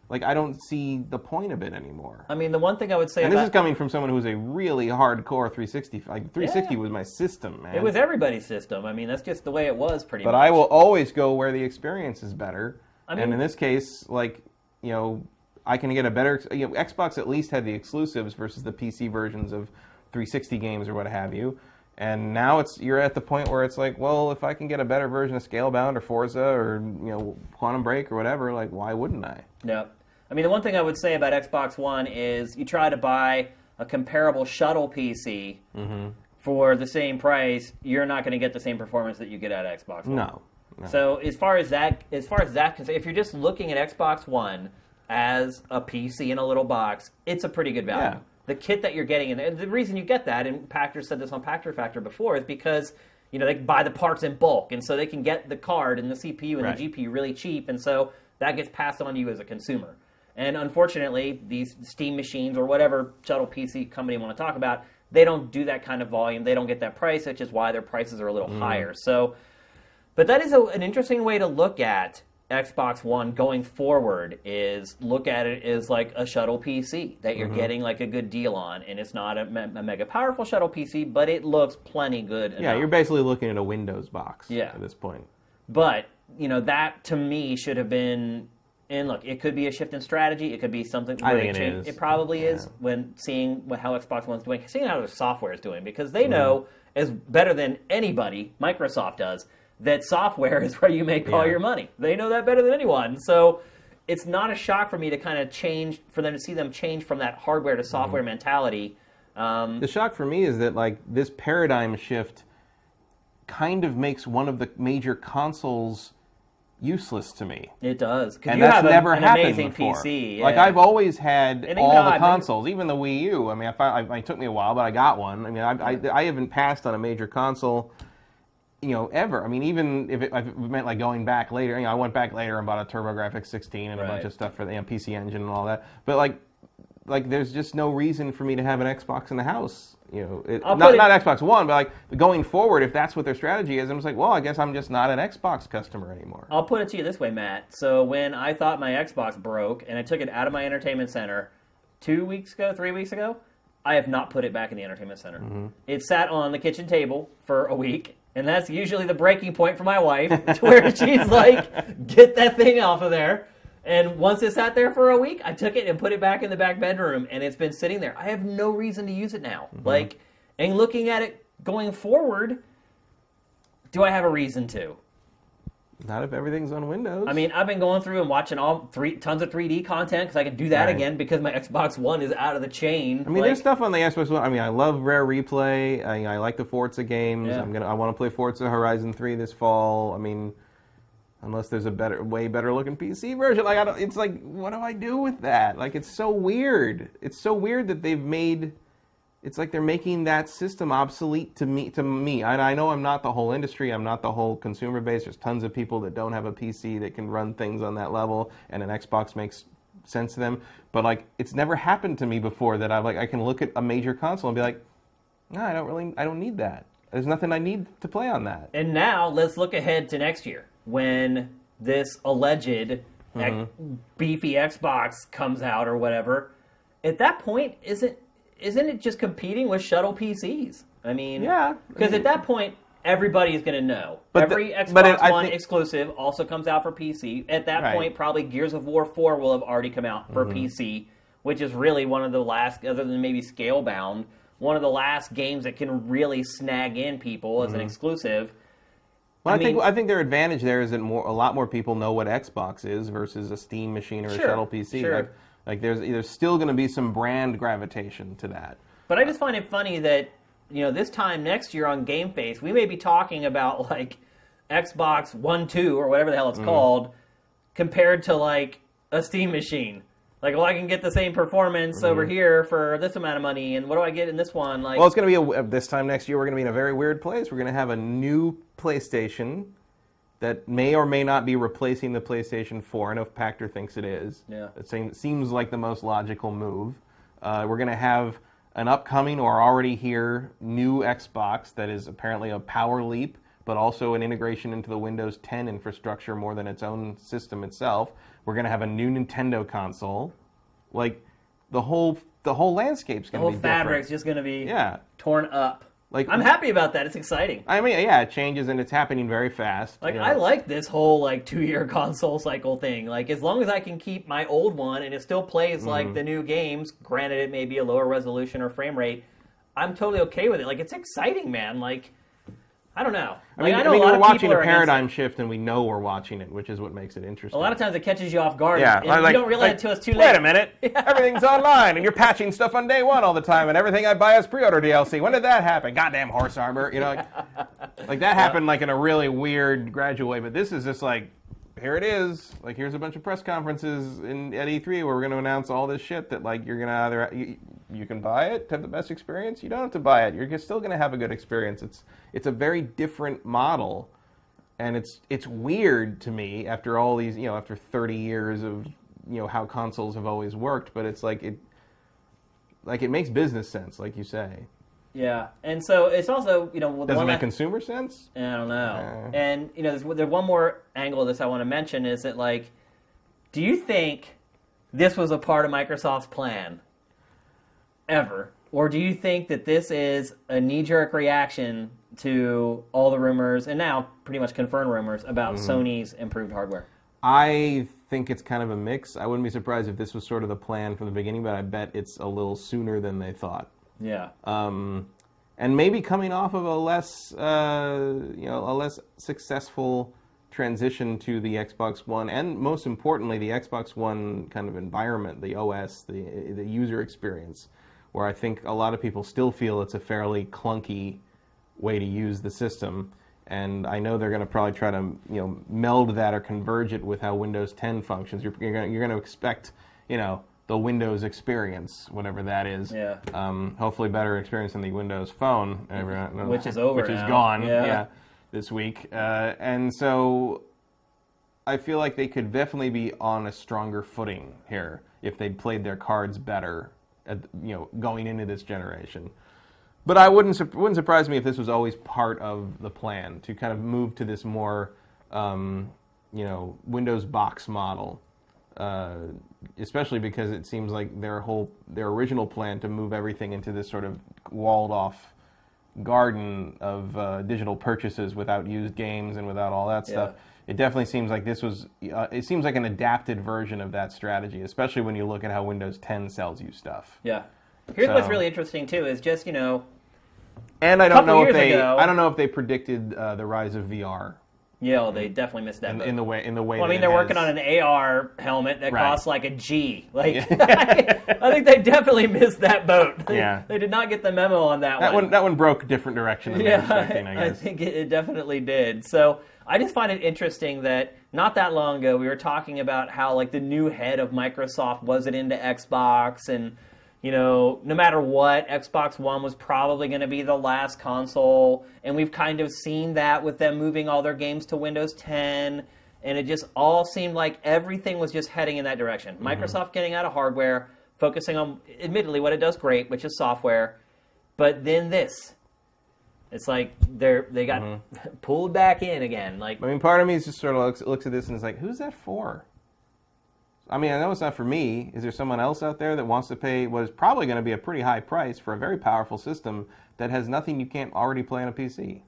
like I don't see the point of it anymore. I mean, the one thing I would say And this is coming from someone who's a really hardcore 360. Like 360 Yeah. was my system, man. it was everybody's system. I mean, that's just the way it was, pretty much. But much. I will always go where the experience is better. I and mean- in this case, like you know, I can get a better. You know, Xbox at least had the exclusives versus the PC versions of 360 games or what have you. And now it's you're at the point where it's like, well, if I can get a better version of Scalebound or Forza or you know Quantum Break or whatever, like why wouldn't I? Yeah. I mean, the one thing I would say about Xbox One is you try to buy a comparable shuttle PC Mm-hmm. for the same price, you're not going to get the same performance that you get out of Xbox One. No. no. So as far as that, as far as that, if you're just looking at Xbox One as a PC in a little box, it's a pretty good value. Yeah. The kit that you're getting, and the reason you get that, and Pachter said this on Pachter Factor before, is because you know they buy the parts in bulk, and so they can get the card and the CPU and Right. the GPU really cheap, and so that gets passed on to you as a consumer. And unfortunately, these Steam machines or whatever shuttle PC company you want to talk about, they don't do that kind of volume. They don't get that price, which is why their prices are a little mm. higher. So, but that is a, an interesting way to look at Xbox One going forward. Is look at it as like a shuttle PC that you're mm-hmm. getting like a good deal on, and it's not a, me- a mega powerful shuttle PC, but it looks plenty good. yeah, enough. you're basically looking at a Windows box. Yeah. At this point. But you know that to me should have been. And look, it could be a shift in strategy. It could be something. I think it change- is. It probably is when seeing what, how Xbox One's doing, seeing how their software is doing, because they mm-hmm. know as better than anybody, Microsoft does, that software [LAUGHS] is where you make all your money. They know that better than anyone. So it's not a shock for me to kind of change, for them to see them change from that hardware to software Mm-hmm. mentality. Um, The shock for me is that like this paradigm shift kind of makes one of the major consoles useless to me. it does, And you that's a- never an happened amazing before. PC. Like. I've always had And all the I- consoles, even the Wii U. I mean, I, I, it took me a while, but I got one. I mean, I, I, I haven't passed on a major console, you know, ever. I mean, even if it, if it meant like going back later, you know, I went back later and bought a TurboGrafx 16 and a bunch of stuff for the you know, PC Engine and all that. But like, like there's just no reason for me to have an Xbox in the house. You know, it, not it- not Xbox One, but like going forward, if that's what their strategy is, I'm just like, well, I guess I'm just not an Xbox customer anymore. I'll put it to you this way, Matt. So when I thought my Xbox broke and I took it out of my entertainment center two weeks ago, three weeks ago, I have not put it back in the entertainment center. Mm-hmm. It sat on the kitchen table for a week, and that's usually the breaking point for my wife, [LAUGHS] to where she's like, "Get that thing off of there." And once it sat there for a week, I took it and put it back in the back bedroom, and it's been sitting there. I have no reason to use it now. Mm-hmm. Like, and looking at it going forward, do I have a reason to? Not if everything's on Windows. I mean, I've been going through and watching all three tons of 3D content because I can do that Right. again because my Xbox One is out of the chain. I mean, there's stuff on the Xbox One. I mean, I love Rare Replay. I, I like the Forza games. Yeah. I'm gonna. I want to play Forza Horizon 3 this fall. I mean, unless there's a better, way better looking PC version. Like, I don't. It's like, what do I do with that? Like, it's so weird. It's so weird that they've made. It's like they're making that system obsolete to me. To me, I, I know I'm not the whole industry. I'm not the whole consumer base. There's tons of people that don't have a PC that can run things on that level, and an Xbox makes sense to them. But like, it's never happened to me before that I like I can look at a major console and be like, no, I don't really, I don't need that. There's nothing I need to play on that. And now let's look ahead to next year when this alleged Mm-hmm. ex- beefy Xbox comes out or whatever. At that point, isn't isn't it just competing with shuttle PCs? I mean, Yeah, I because mean- at that point. Everybody is going to know. But the- Every Xbox but it- One think- exclusive also comes out for PC. At that Right. point, probably Gears of War 4 will have already come out for Mm-hmm. PC, which is really one of the last, other than maybe Scalebound, one of the last games that can really snag in people as an Mm-hmm. exclusive. Well, I, I think I think their advantage there is that more a lot more people know what Xbox is versus a Steam machine or Sure, a shuttle PC. sure. Like, like there's there's still going to be some brand gravitation to that. But I just find it funny that you know this time next year on GameFace, we may be talking about like Xbox One, Two, or whatever the hell it's Mm-hmm. called, compared to like a Steam machine. Like, well, I can get the same performance over here for this amount of money, and what do I get in this one? Like, Mm-hmm. Well, it's going to be a, this time next year. We're going to be in a very weird place. We're going to have a new PlayStation that may or may not be replacing the PlayStation 4. I know Pachter thinks it is. Yeah. It seems, like the most logical move. Uh, we're going to have an upcoming or already here new Xbox that is apparently a power leap, but also an integration into the Windows 10 infrastructure more than its own system itself. We're going to have a new Nintendo console. Like the whole the whole landscape's going to be different. fabric's just going to be Yeah. torn up. Like- I'm happy about that. It's exciting. I mean, yeah, it changes and it's happening very fast. Like you know. I like this whole like two year [LAUGHS] console cycle thing. Like as long as I can keep my old one and it still plays Mm-hmm. like the new games, granted it may be a lower resolution or frame rate, I'm totally okay with it. Like it's exciting, man. Like I don't know. I Like, mean, I know mean a lot we're watching a paradigm shift, and we know we're watching it, which is what makes it interesting. A lot of times it catches you off guard. yeah, and like- you don't realize like, it until it's too late. Wait a minute, [LAUGHS] everything's online, and you're patching stuff on day one all the time, and everything I buy is pre-order DLC. When did that happen? Goddamn horse armor, you know, like, [LAUGHS] like that happened like in a really weird, gradual way. But this is just like, here it is. Like here's a bunch of press conferences in at E3 where we're going to announce all this shit that like you're going to either you, you can buy it to have the best experience, you don't have to buy it. You're still going to have a good experience. It's it's a very different model and it's it's weird to me after all these you know after 30 years of you know how consoles have always worked but it's like it like it makes business sense like you say Yeah, and so it's also you know does it make that- consumer sense I don't know. Uh. and you know, there's, there's one more angle of this I want to mention is that like, do you think this was a part of Microsoft's plan ever, or do you think that this is a knee-jerk reaction to all the rumors and now pretty much confirmed rumors about Mm-hmm. Sony's improved hardware? i think it's kind of a mix i wouldn't be surprised if this was sort of the plan from the beginning but i bet it's a little sooner than they thought Yeah, um, and maybe coming off of a less, uh, you know, a less successful transition to the Xbox One, and most importantly, the Xbox One kind of environment, the OS, the the user experience, where I think a lot of people still feel it's a fairly clunky way to use the system. And I know they're going to probably try to, you know, meld that or converge it with how Windows 10 functions. You're, you're going to expect, you know, the Windows experience, whatever that is. Yeah. Um, hopefully, better experience than the Windows Phone, [LAUGHS] which is over, which is gone. Yeah. yeah this week. Uh, and so I feel like they could definitely be on a stronger footing here if they'd played their cards better, at, you know, going into this generation. But I wouldn't wouldn't surprise me if this was always part of the plan to kind of move to this more, um, you know, Windows box model. Uh, especially because it seems like their whole their original plan to move everything into this sort of walled off garden of uh, digital purchases without used games and without all that stuff. Yeah. It definitely seems like this was. Uh, it seems like an adapted version of that strategy, especially when you look at how Windows 10 sells you stuff. Yeah. Here's what's really interesting too is just you know And I don't know if they. ago- I don't know if they predicted uh, the rise of VR yeah well, they definitely missed that. in, in the way in the way. Well, I mean, they're working has- on an AR helmet that Right. costs like a G. Like, [LAUGHS] [LAUGHS] I think they definitely missed that boat. [LAUGHS] They, Yeah. they did not get the memo on that, That one. That one broke a different direction than they were expecting. I I, think it, it definitely did. So I just find it interesting that not that long ago we were talking about how like the new head of Microsoft wasn't into Xbox and you know no matter what Xbox One was probably going to be the last console and we've kind of seen that with them moving all their games to Windows 10 and it just all seemed like everything was just heading in that direction. Mm-hmm. Microsoft getting out of hardware, focusing on admittedly what it does great, which is software, but then this it's like they're they got Mm-hmm. [LAUGHS] pulled back in again. Like I mean, part of me is just sort of looks, looks at this and is like, who's that for? I mean, I know it's not for me. Is there someone else out there that wants to pay what is probably going to be a pretty high price for a very powerful system that has nothing you can't already play on a PC?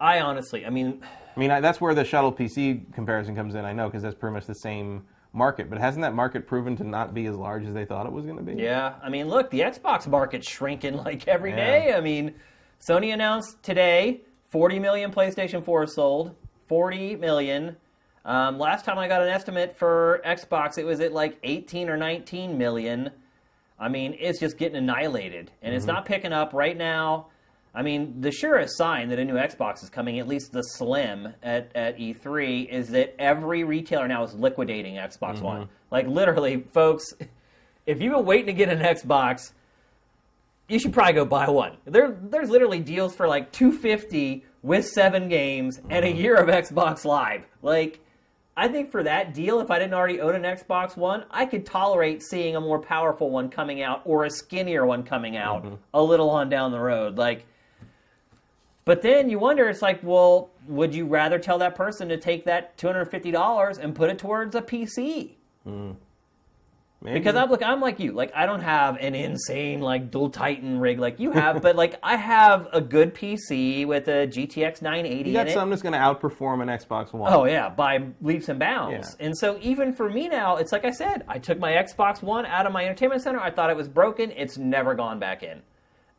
I honestly, I mean, I mean, I, that's where the shuttle PC comparison comes in. I know because that's pretty much the same market, but hasn't that market proven to not be as large as they thought it was going to be? yeah, I mean, look, the Xbox market's shrinking [LAUGHS] like every Yeah. day. I mean, Sony announced today 40 million PlayStation 4 sold, 40 million. Um, last time I got an estimate for Xbox, it was at like 18 or 19 million. I mean, it's just getting annihilated, and it's mm-hmm. not picking up right now. I mean, the surest sign that a new Xbox is coming, at least the Slim at, at E3, is that every retailer now is liquidating Xbox mm-hmm. One. Like, literally, folks, [LAUGHS] if you've been waiting to get an Xbox, you should probably go buy one. There, there's literally deals for like 250 with seven games and a mm-hmm. year of Xbox Live. Like, I think for that deal, if I didn't already own an Xbox One, I could tolerate seeing a more powerful one coming out or a skinnier one coming out mm-hmm. a little on down the road. Like, but then you wonder, it's like, well, would you rather tell that person to take that $250 and put it towards a PC? Mm. Maybe. Because I'm like I'm like you. Like I don't have an insane like dual Titan rig like you have, but like I have a good PC with a GTX 980 you got in it. something that's going to outperform an Xbox One. Oh yeah, by leaps and bounds. Yeah. And so even for me now, it's like I said, I took my Xbox One out of my entertainment center. I thought it was broken. It's never gone back in.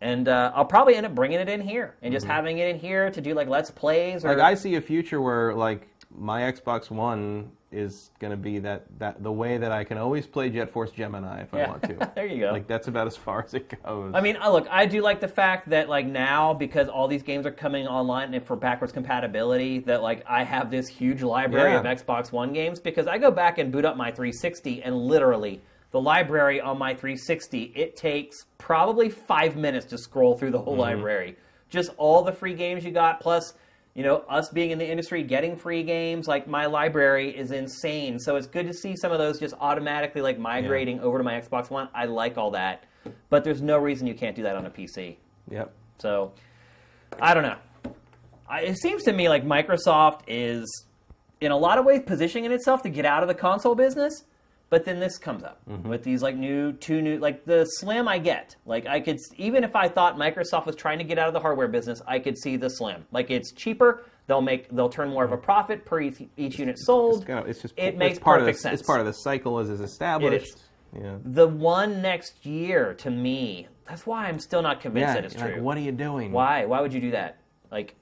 And uh, I'll probably end up bringing it in here and just having it in here to do like let's plays or Mm-hmm. Like I see a future where like my Xbox One is going to be that, that the way that I can always play Jet Force Gemini if I Yeah. want to. [LAUGHS] There you go. Like that's about as far as it goes. I mean, look, I do like the fact that like now because all these games are coming online and for backwards compatibility, that like I have this huge library Yeah. of Xbox One games because I go back and boot up my 360 and literally the library on my 360 it takes probably five minutes to scroll through the whole Mm-hmm. library, just all the free games you got plus. You know, us being in the industry, getting free games, like my library is insane. So it's good to see some of those just automatically like migrating over to my Xbox One. I like all that. But there's no reason you can't do that on a PC. yep. So I don't know. I, it seems to me like Microsoft is, in a lot of ways, positioning itself to get out of the console business. But then this comes up mm-hmm. with these like new two new like the Slim. I get like I could even if I thought Microsoft was trying to get out of the hardware business, I could see the Slim. Like it's cheaper. They'll make they'll turn more of a mm-hmm. profit per each, each unit sold. It's, it's just It makes part perfect of the, sense. It's part of the cycle as is established. It is. Yeah. The one next year, to me, that's why I'm still not convinced Yeah. that it's like, true. what are you doing? Why? Why would you do that? Like,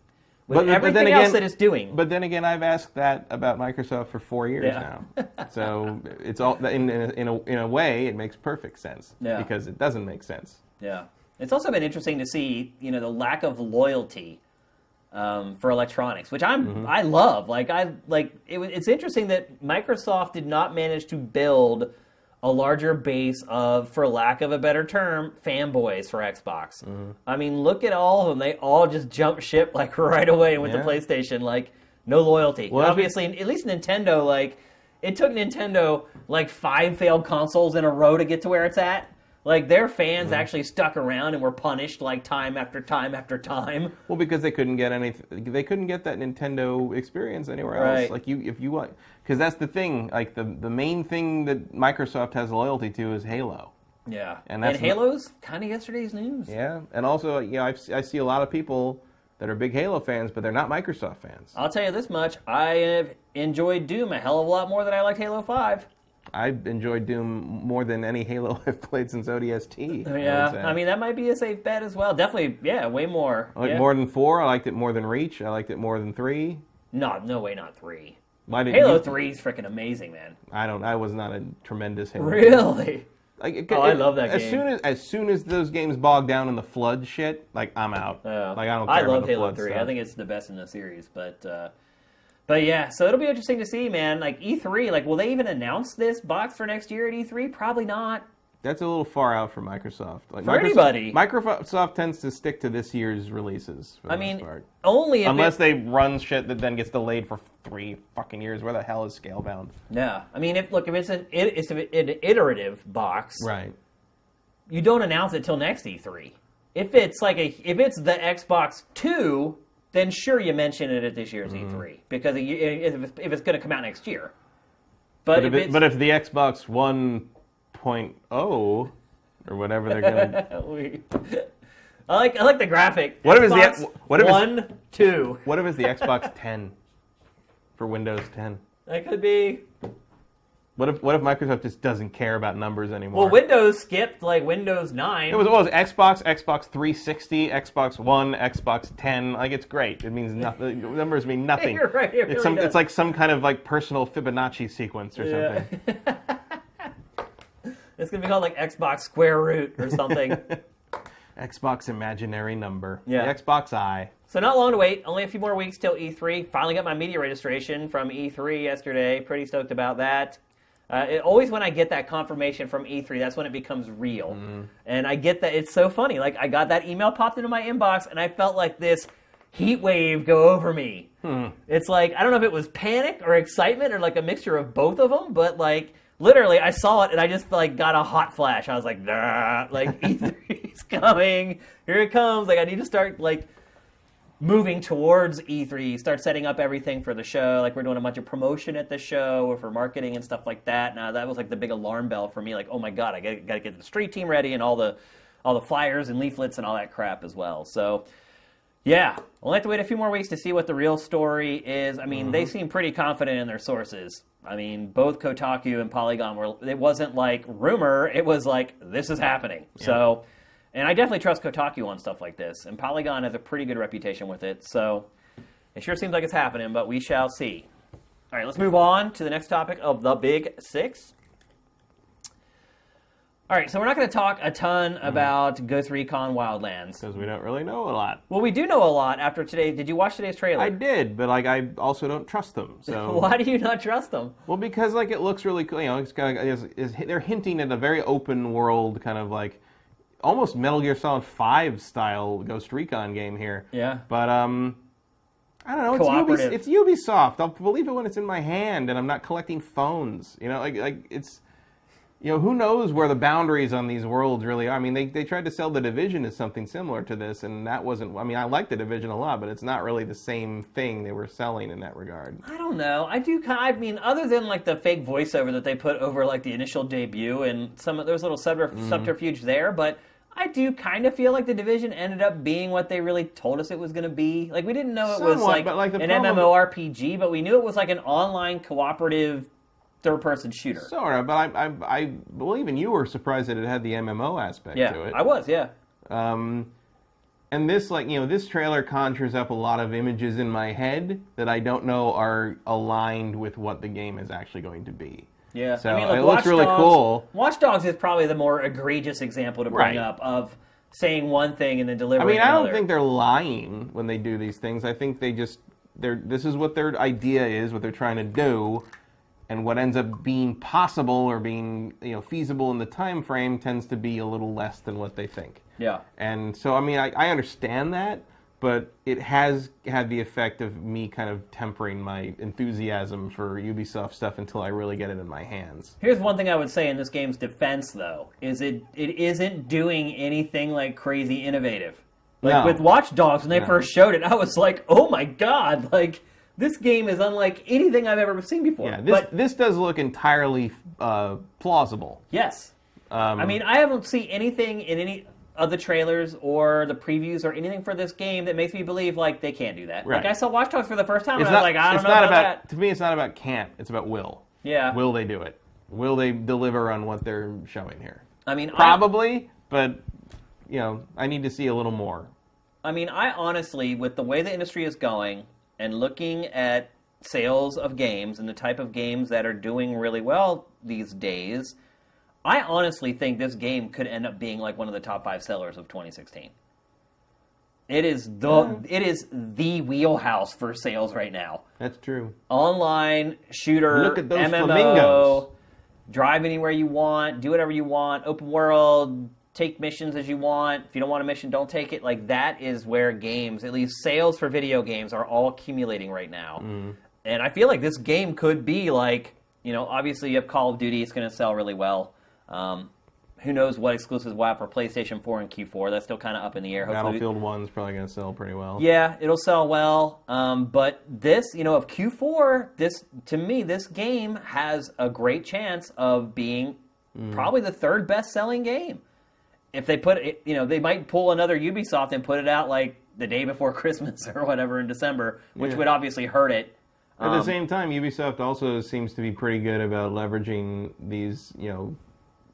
with But- but everything else again- that it's doing. But then again, I've asked that about Microsoft for four years Yeah. now. So it's all in in a, in a in a way it makes perfect sense Yeah. because it doesn't make sense. Yeah, it's also been interesting to see, you know, the lack of loyalty um, for electronics, which I'm Mm-hmm. I love. Like I like it, it's interesting that Microsoft did not manage to build a larger base of, for lack of a better term, fanboys for Xbox. Mm-hmm. I mean, look at all of them; they all just jumped ship like [LAUGHS] right away and went Yeah. to PlayStation. Like no loyalty. Well, Obviously, at least Nintendo like. It took Nintendo like five failed consoles in a row to get to where it's at. Like their fans actually stuck around and were punished like time after time after time. [LAUGHS] Well, because they couldn't get any, they couldn't get that Nintendo experience anywhere Right. else. Like you, if you want, because that's the thing. Like the the main thing that Microsoft has loyalty to is Halo. Yeah, And and, Halo's kind of yesterday's news. Yeah, and also, you know, I've, I see a lot of people that are big Halo fans, but they're not Microsoft fans. I'll tell you this much: I have enjoyed Doom a hell of a lot more than I liked Halo Five. I've enjoyed Doom more than any Halo [LAUGHS] I've played since ODST. I Yeah, say. I mean that might be a safe bet as well. Definitely, yeah, way more. I like yeah. more than four. I liked it more than Reach. I liked it more than three. No, no way, not three. Why did Halo you- Three is freaking amazing, man. I don't. I was not a tremendous Halo. Really? Like, it- Oh, I love that as game. soon as as soon as those games bog down in the flood shit, like I'm out. Yeah. Like I don't. Care I about love Halo Three. Stuff. I think it's the best in the series, but uh, but yeah. So it'll be interesting to see, man. Like E3, like will they even announce this box for next year at E3? Probably not. That's a little far out for Microsoft. Like For Microsoft, anybody. Microsoft tends to stick to this year's releases. For the I most mean, part. only if unless it, they run shit that then gets delayed for three fucking years. Where the hell is Scalebound? yeah. I mean, if look, if it's an it, it's an iterative box, Right. you don't announce it till next E3. If it's like a if it's the Xbox Two, then sure you mention it at this year's Mm-hmm. E3 because it- if it's, if it's going to come out next year. But, But if, if, it, it's, but if the Xbox 1.0 or whatever they're gonna, [LAUGHS] We- I like I like the graphic. What if it's the- Xbox what if it's- one two? what if it's the Xbox [LAUGHS] 10 for Windows 10? That could be. What if what if Microsoft just doesn't care about numbers anymore? Well, Windows skipped like Windows nine. It was, what was it, Xbox, Xbox 360, Xbox One, Xbox 10. Like it's great. It means nothing. [LAUGHS] Numbers mean nothing. You're right, it it's really some. It's like some kind of like personal Fibonacci sequence or Yeah. something. It's gonna be called like Xbox Square Root or something. [LAUGHS] Xbox imaginary number. Yeah. The Xbox I. so not long to wait. Only a few more weeks till E3. Finally got my media registration from E3 yesterday. Pretty stoked about that. Uh, it, always when I get that confirmation from E3, that's when it becomes real. Mm-hmm. And I get that it's so funny. Like I got that email popped into my inbox, and I felt like this heat wave go over me. Hmm. It's like I don't know if it was panic or excitement or like a mixture of both of them, but like literally I saw it and I just like got a hot flash. I was like, nah, like [LAUGHS] E3's coming. Here it comes. Like I need to start like moving towards E3, start setting up everything for the show. Like we're doing a bunch of promotion at the show or for marketing and stuff like that. Now that was like the big alarm bell for me. Like, oh my god, I got to get the street team ready and all the all the flyers and leaflets and all that crap as well. So. Yeah, we'll have to wait a few more weeks to see what the real story is. I mean, they mm-hmm. seem pretty confident in their sources. I mean, both Kotaku and Polygon were. It wasn't like rumor; it was like this is happening. So, and I definitely trust Kotaku on stuff like this. And Polygon has a pretty good reputation with it. So, it sure seems like it's happening, but we shall see. All right, let's move on to the next topic of the Big Six. All right, so we're not going to talk a ton about Ghost Recon Wildlands. Because we don't really know a lot. Well, we do know a lot after today. Did you watch today's trailer? I did, but like I also don't trust them. [LAUGHS] So Why do you not trust them? Well, because like it looks really cool. You know, it's kind of they're hinting at a very open world kind of like almost Metal Gear Solid Five style Ghost Recon game here. Yeah. But um, I don't know. It's, Ubis- it's Ubisoft. I'll believe it when it's in my hand and I'm not collecting phones. You know, like like it's. You know, who knows where the boundaries on these worlds really are? I mean, they, they tried to sell the division as something similar to this, and that wasn't. I mean, I like the division a lot, but it's not really the same thing they were selling in that regard. I don't know. I do. I mean, other than like the fake voiceover that they put over like the initial debut and some of there's little subter- Mm-hmm. subterfuge there, but I do kind of feel like the division ended up being what they really told us it was going to be. Like we didn't know it was like, like, an problem- MMORPG, but we knew it was like an online cooperative third-person shooter. Sort of, but I, I, I, well, even you were surprised that it had the MMO aspect yeah, to it. I was. Yeah. Um, and this, like, you know, this trailer conjures up a lot of images in my head that I don't know are aligned with what the game is actually going to be. Yeah, So, I mean, it like, looks Watch really Dogs- cool. Watch Dogs is probably the more egregious example to bring Right. up of saying one thing and then delivering. I mean, I don't think they're lying when they do these things. I think they just they're this is what their idea is, what they're trying to do, and what ends up being possible or being you know feasible in the time frame tends to be a little less than what they think. Yeah. And so, I mean, I, I understand that, but it has had the effect of me kind of tempering my enthusiasm for Ubisoft stuff until I really get it in my hands. Here's one thing I would say in this game's defense, though, is it it isn't doing anything like crazy innovative. Like No. with Watch Dogs, when they No. first showed it, I was like, "Oh my god!" [LAUGHS] Like this game is unlike anything I've ever seen before. Yeah, this but this does look entirely uh, plausible. yes, Um, I mean, I haven't seen anything in any of the trailers or the previews or anything for this game that makes me believe like they can't do that. Right. Like I saw Watch Dogs for the first time, it's and I not was like, I don't it's know not about, about that. to me. It's not about can't. It's about will. Yeah, Will they do it? Will they deliver on what they're showing here? I mean, I, Probably, but you know, I need to see a little more. I mean, I honestly, with the way the industry is going and looking at sales of games and the type of games that are doing really well these days, I honestly think this game could end up being like one of the top five sellers of 2016. It is the it is the wheelhouse for sales right now. That's true. Online shooter, Look at those MMO, flamingos. drive anywhere you want, do whatever you want, open world, take missions as you want. If you don't want a mission, don't take it. Like that is where games, at least sales for video games, are all accumulating right now. Mm. And I feel like this game could be like, you know, obviously you have Call of Duty, it's going to sell really well. Um, who knows what exclusives we'll have for PlayStation 4 and Q4? That's still kind of up in the air. Hopefully, Battlefield One's probably going to sell pretty well. yeah, it'll sell well. Um, but this, you know, of Q4, this to me, this game has a great chance of being probably the third best-selling game. If they put it, you know, they might pull another Ubisoft and put it out like the day before [LAUGHS] Christmas or whatever in December, which Yeah. would obviously hurt it. At Um, the same time, Ubisoft also seems to be pretty good about leveraging these, you know,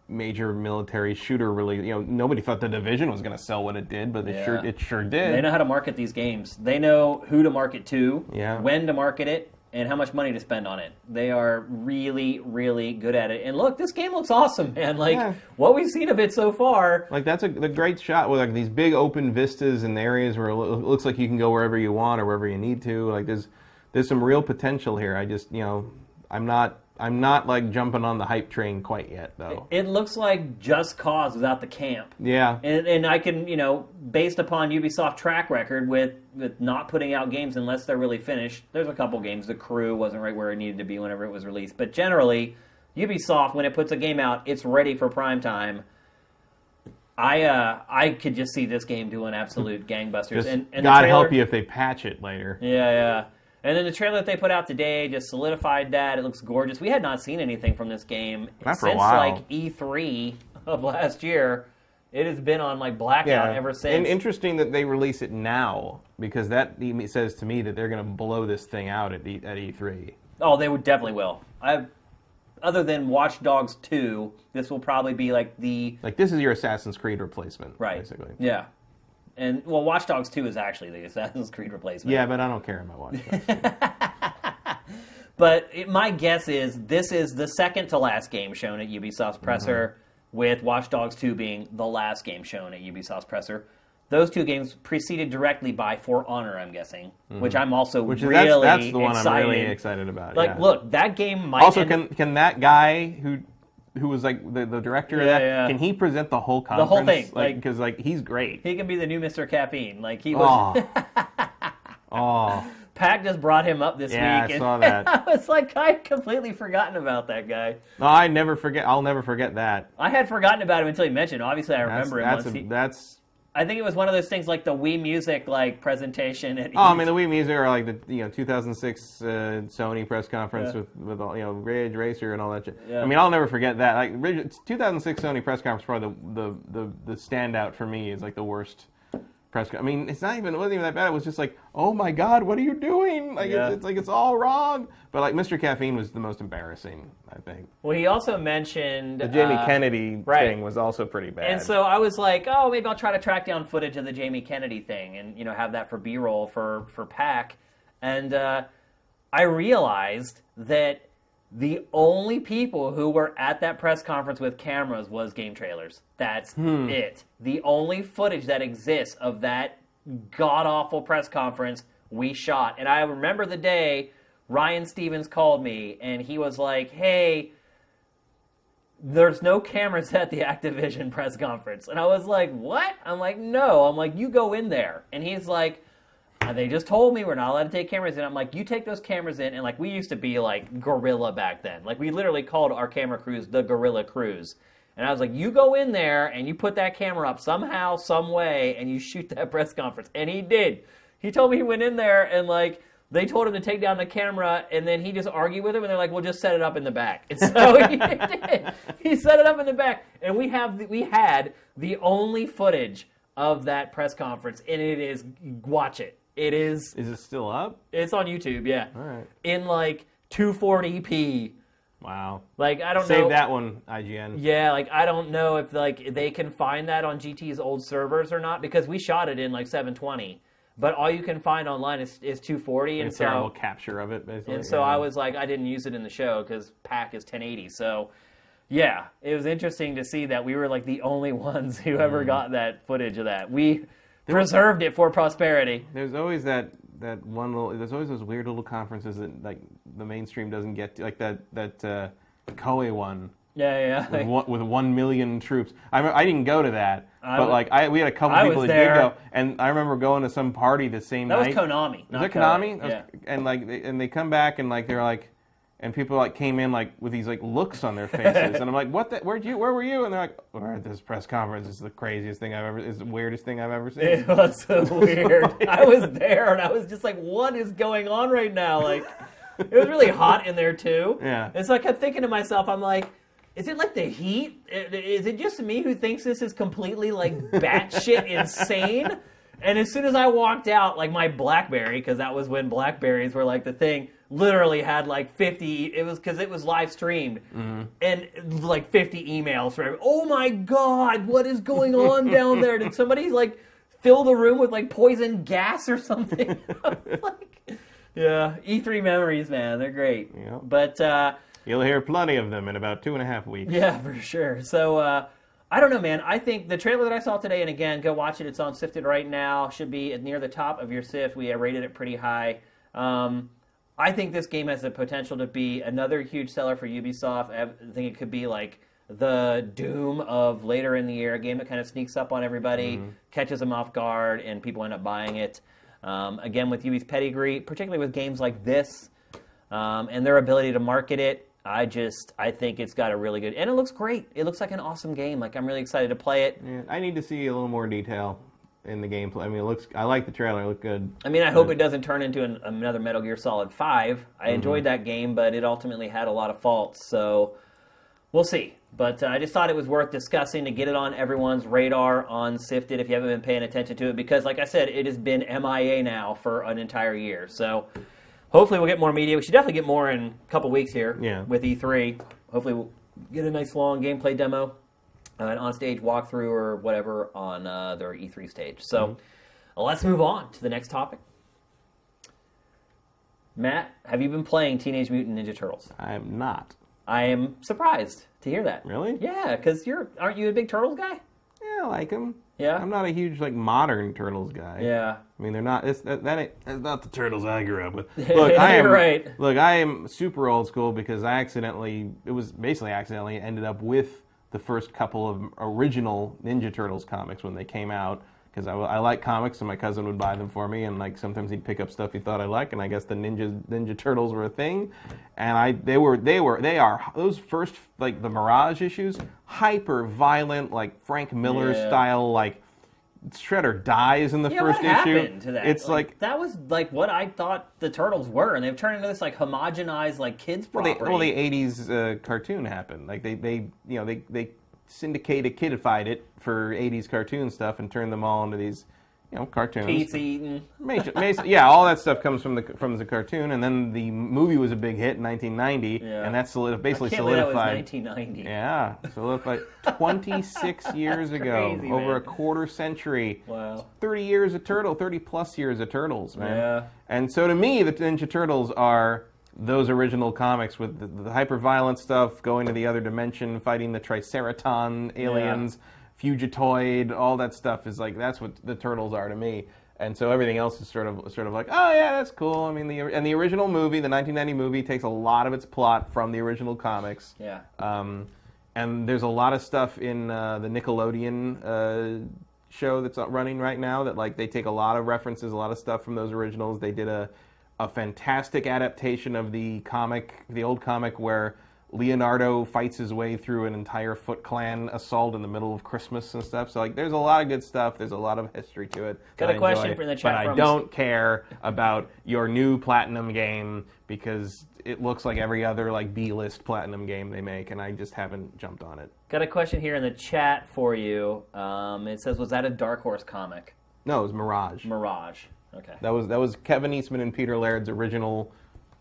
major military shooter really. You know, nobody thought the Division was going to sell what it did, but it Yeah. sure it sure did. They know how to market these games. They know who to market to, Yeah. when to market it, and how much money to spend on it. They are really, really good at it. And look, this game looks awesome, [LAUGHS] man. Like Yeah. what we've seen of it so far. Like that's a the great shot with like these big open vistas and areas where it looks like you can go wherever you want or wherever you need to. Like there's there's some real potential here. I just you know I'm not I'm not like jumping on the hype train quite yet though. It looks like Just Cause without the camp. Yeah. And, and I can, you know, based upon Ubisoft track record with, with not putting out games unless they're really finished, there's a couple games. The crew wasn't right where it needed to be whenever it was released. But generally, Ubisoft, when it puts a game out, it's ready for prime time. I uh, I could just see this game doing absolute [LAUGHS] gangbusters. Just and, and God trailer- help you if they patch it later. Yeah, yeah. And then the trailer that they put out today just solidified that. It looks gorgeous. We had not seen anything from this game Not since like E3 [LAUGHS] of last year. It has been on like blackout ever since. And interesting that they release it now because that says to me that they're going to blow this thing out at, E- at E3. oh, they would definitely will. I, other than Watch Dogs 2, this will probably be like the Like this is your Assassin's Creed replacement, right. basically. Yeah. And well, Watch Dogs 2 is actually the Assassin's Creed replacement. Yeah, but I don't care about Watch Dogs. [LAUGHS] But it, my guess is this is the second to last game shown at Ubisoft's presser, Mm-hmm. with Watch Dogs 2 being the last game shown at Ubisoft's presser. Those two games preceded directly by For Honor, I'm guessing, which I'm also Mm-hmm. Which is really that's, that's the one excited. I'm really excited about. Like, yeah. look, that game might Also, end- can can that guy who who was like the, the director of Yeah, that? yeah. Can he present the whole conference? whole thing, like because like he's great. he can be the new Mr. Caffeine. Like he was. Oh, oh, Pack just brought him up this Yeah, week. I and saw [LAUGHS] that. I was like, I had completely forgotten about that guy. no, I never forget. I'll never forget that. I had forgotten about him until he mentioned. Obviously, I That's remember him that's once. a, he, that's. I think it was one of those things like the Wii Music like presentation. At Oh, I mean the Wii Music or like the you know 2006 uh, Sony press conference Yeah. with with all you know Ridge Racer and all that shit. Yeah. I mean I'll never forget that. Like Ridge, 2006 Sony press conference probably the, the the the standout for me is like the worst press. con- I mean, it's not even it wasn't even that bad. It was just like, oh my god, what are you doing? Like Yeah. it's, it's like it's all wrong. But like Mr. Caffeine was the most embarrassing, I think. Well, he also mentioned The Jamie uh, Kennedy right. thing was also pretty bad. And so I was like, oh, maybe I'll try to track down footage of the Jamie Kennedy thing and you know have that for B-roll for for Pack. And uh, I realized that the only people who were at that press conference with cameras was GameTrailers. That's hmm. it. The only footage that exists of that god awful press conference we shot. And I remember the day Ryan Stevens called me and he was like, hey there's no cameras at the Activision press conference. And I was like, what? I'm like, no. I'm like, you go in there. And he's like, "Uh, they just told me we're not allowed to take cameras in. I'm like, you take those cameras in. And like, we used to be like Gorilla back then. Like, we literally called our camera crews the Gorilla Crews. And I was like, you go in there and you put that camera up somehow, some way, and you shoot that [LAUGHS] press conference. And he did. He told me he went in there and like, they told him to take down the camera, and then he just argued with them, and they're like, "We'll just set it up in the back." And [LAUGHS] so he did. He set it up in the back, and we have the, we had the only footage of that press conference, and it is watch it. It is is it still up? it's on YouTube, yeah, All right. in like 240p. Wow. Like I don't know Save know. that one, IGN. Yeah, like I don't know if like they can find that on GT's old servers or not because we shot it in like 720, but all you can find online is, is 240, and A so terrible capture of it, basically. And so yeah. I was like, I didn't use it in the show because pack is 1080. So, yeah, it was interesting to see that we were like the only [LAUGHS] ones who Mm. ever got that footage of that. We preserved it for prosperity. There's always that that one little. There's always those weird little conferences that like the mainstream doesn't get to, like that that uh, Koei one Yeah, yeah. with one, with one million troops. I I didn't go to that, I but was- like I we had a couple I people was that there. did go, and I remember going to some party the same that was night. Konami. Was not that Koei. Konami? That was- Yeah. And like, they, and they come back and like they're like, and people like came in like with these like looks on their faces, and I'm like, what? The, where'd you? Where were you? And they're like, oh, we're at this press conference. It's the craziest thing I've ever. It's the weirdest thing I've ever seen. It was so [LAUGHS] weird. I was there and I was just like, what is going on right now? Like, it was really hot in there too. Yeah. And so I kept thinking to myself, I'm like, is it like the heat? Is it just me who thinks this is completely like batshit insane? And as soon as I walked out, like my BlackBerry, because that was when Blackberries were like the thing, literally had like 50. It was because it was live streamed, and like 50 emails for. Oh my god, what is going on down there? Did somebody like fill the room with like poison gas or something? [LAUGHS] like, yeah, E3 memories, man, they're great. Yeah. But. uh You'll hear plenty of them in about two and a half weeks. yeah, for sure. So uh, I don't know, man. I think the trailer that I saw today, and again, go watch it. It's on Sifted right now. Should be near the top of your Sift. We rated it pretty high. Um, I think this game has the potential to be another huge seller for Ubisoft. I think it could be like the Doom of later in the year, a game that kind of sneaks up on everybody, catches them off guard, and people end up buying it. Um, again, with Ubi's pedigree, particularly with games like this, um, and their ability to market it. I just I think it's got a really good and it looks great. It looks like an awesome game. Like I'm really excited to play it. Yeah, I need to see a little more detail in the gameplay. I mean, it looks. I like the trailer. It looked good. I mean, I hope it doesn't turn into an, another Metal Gear Solid Five. I Mm-hmm. enjoyed that game, but it ultimately had a lot of faults. So we'll see. But uh, I just thought it was worth discussing to get it on everyone's radar on Sifted if you haven't been paying attention to it, because like I said, it has been MIA now for an entire year. So hopefully we'll get more media. We should definitely get more in a couple weeks here Yeah. with E3. Hopefully we'll get a nice long gameplay demo, an on-stage walkthrough or whatever on uh, their E3 stage. So let's move on to the next topic. Matt, have you been playing Teenage Mutant Ninja Turtles? I am not. I am surprised to hear that. Really? Yeah, because you're aren't you a big Turtles guy? Yeah, I like them. Yeah. I'm not a huge like modern turtles guy. Yeah. I mean, they're not. It's, that, that ain't, that's not the turtles I grew up with. [LAUGHS] Look, I am right. Look, I am super old school because I accidentally. It was basically accidentally ended up with the first couple of original Ninja Turtles comics when they came out. Because I, I like comics, and my cousin would buy them for me, and like sometimes he'd pick up stuff he thought I like, and I guess the Ninja Ninja Turtles were a thing, and I they were they were they are those first like the Mirage issues, hyper violent like Frank Miller Yeah. style like Shredder dies in the Yeah, first what issue. happened to that? It's like, that was like what I thought the turtles were, and they've turned into this like homogenized like kids well, the, property. well, the '80s uh, cartoon happened. Like they, they, you know, they they syndicated, kidified it for '80s cartoon stuff and turned them all into these, you know, cartoons. Pizza eating. Major, major- yeah, all that stuff comes from the from the cartoon, and then the movie was a big hit in 1990, Yeah. and that solid, basically Can't believe that was solidified. 1990. Yeah, solidified 26 [LAUGHS] years ago, crazy, over man. a quarter century. Wow. 30 years of Turtle, 30 plus years of Turtles, man. Yeah. And so to me, the Ninja Turtles are those original comics with the, the hyper violent stuff, going to the other dimension, fighting the Triceraton aliens, Fugitoid, all that stuff is like that's what the Turtles are to me. And so everything else is sort of sort of like, oh yeah, that's cool. I mean, the and the original movie, the 1990 movie, takes a lot of its plot from the original comics. Yeah. Um, and there's a lot of stuff in uh, the Nickelodeon uh, show that's running right now that like they take a lot of references, a lot of stuff from those originals. They did a a fantastic adaptation of the comic, the old comic where Leonardo fights his way through an entire Foot Clan assault in the middle of Christmas and stuff. So like, there's a lot of good stuff. There's a lot of history to it. Got a question enjoy, from the chat but I don't care about your new platinum game because it looks like every other like B-list platinum game they make, and I just haven't jumped on it. Got a question here in the chat for you. Um, it says, was that a Dark Horse comic? No, it was Mirage. Mirage. Okay. That was that was Kevin Eastman and Peter Laird's original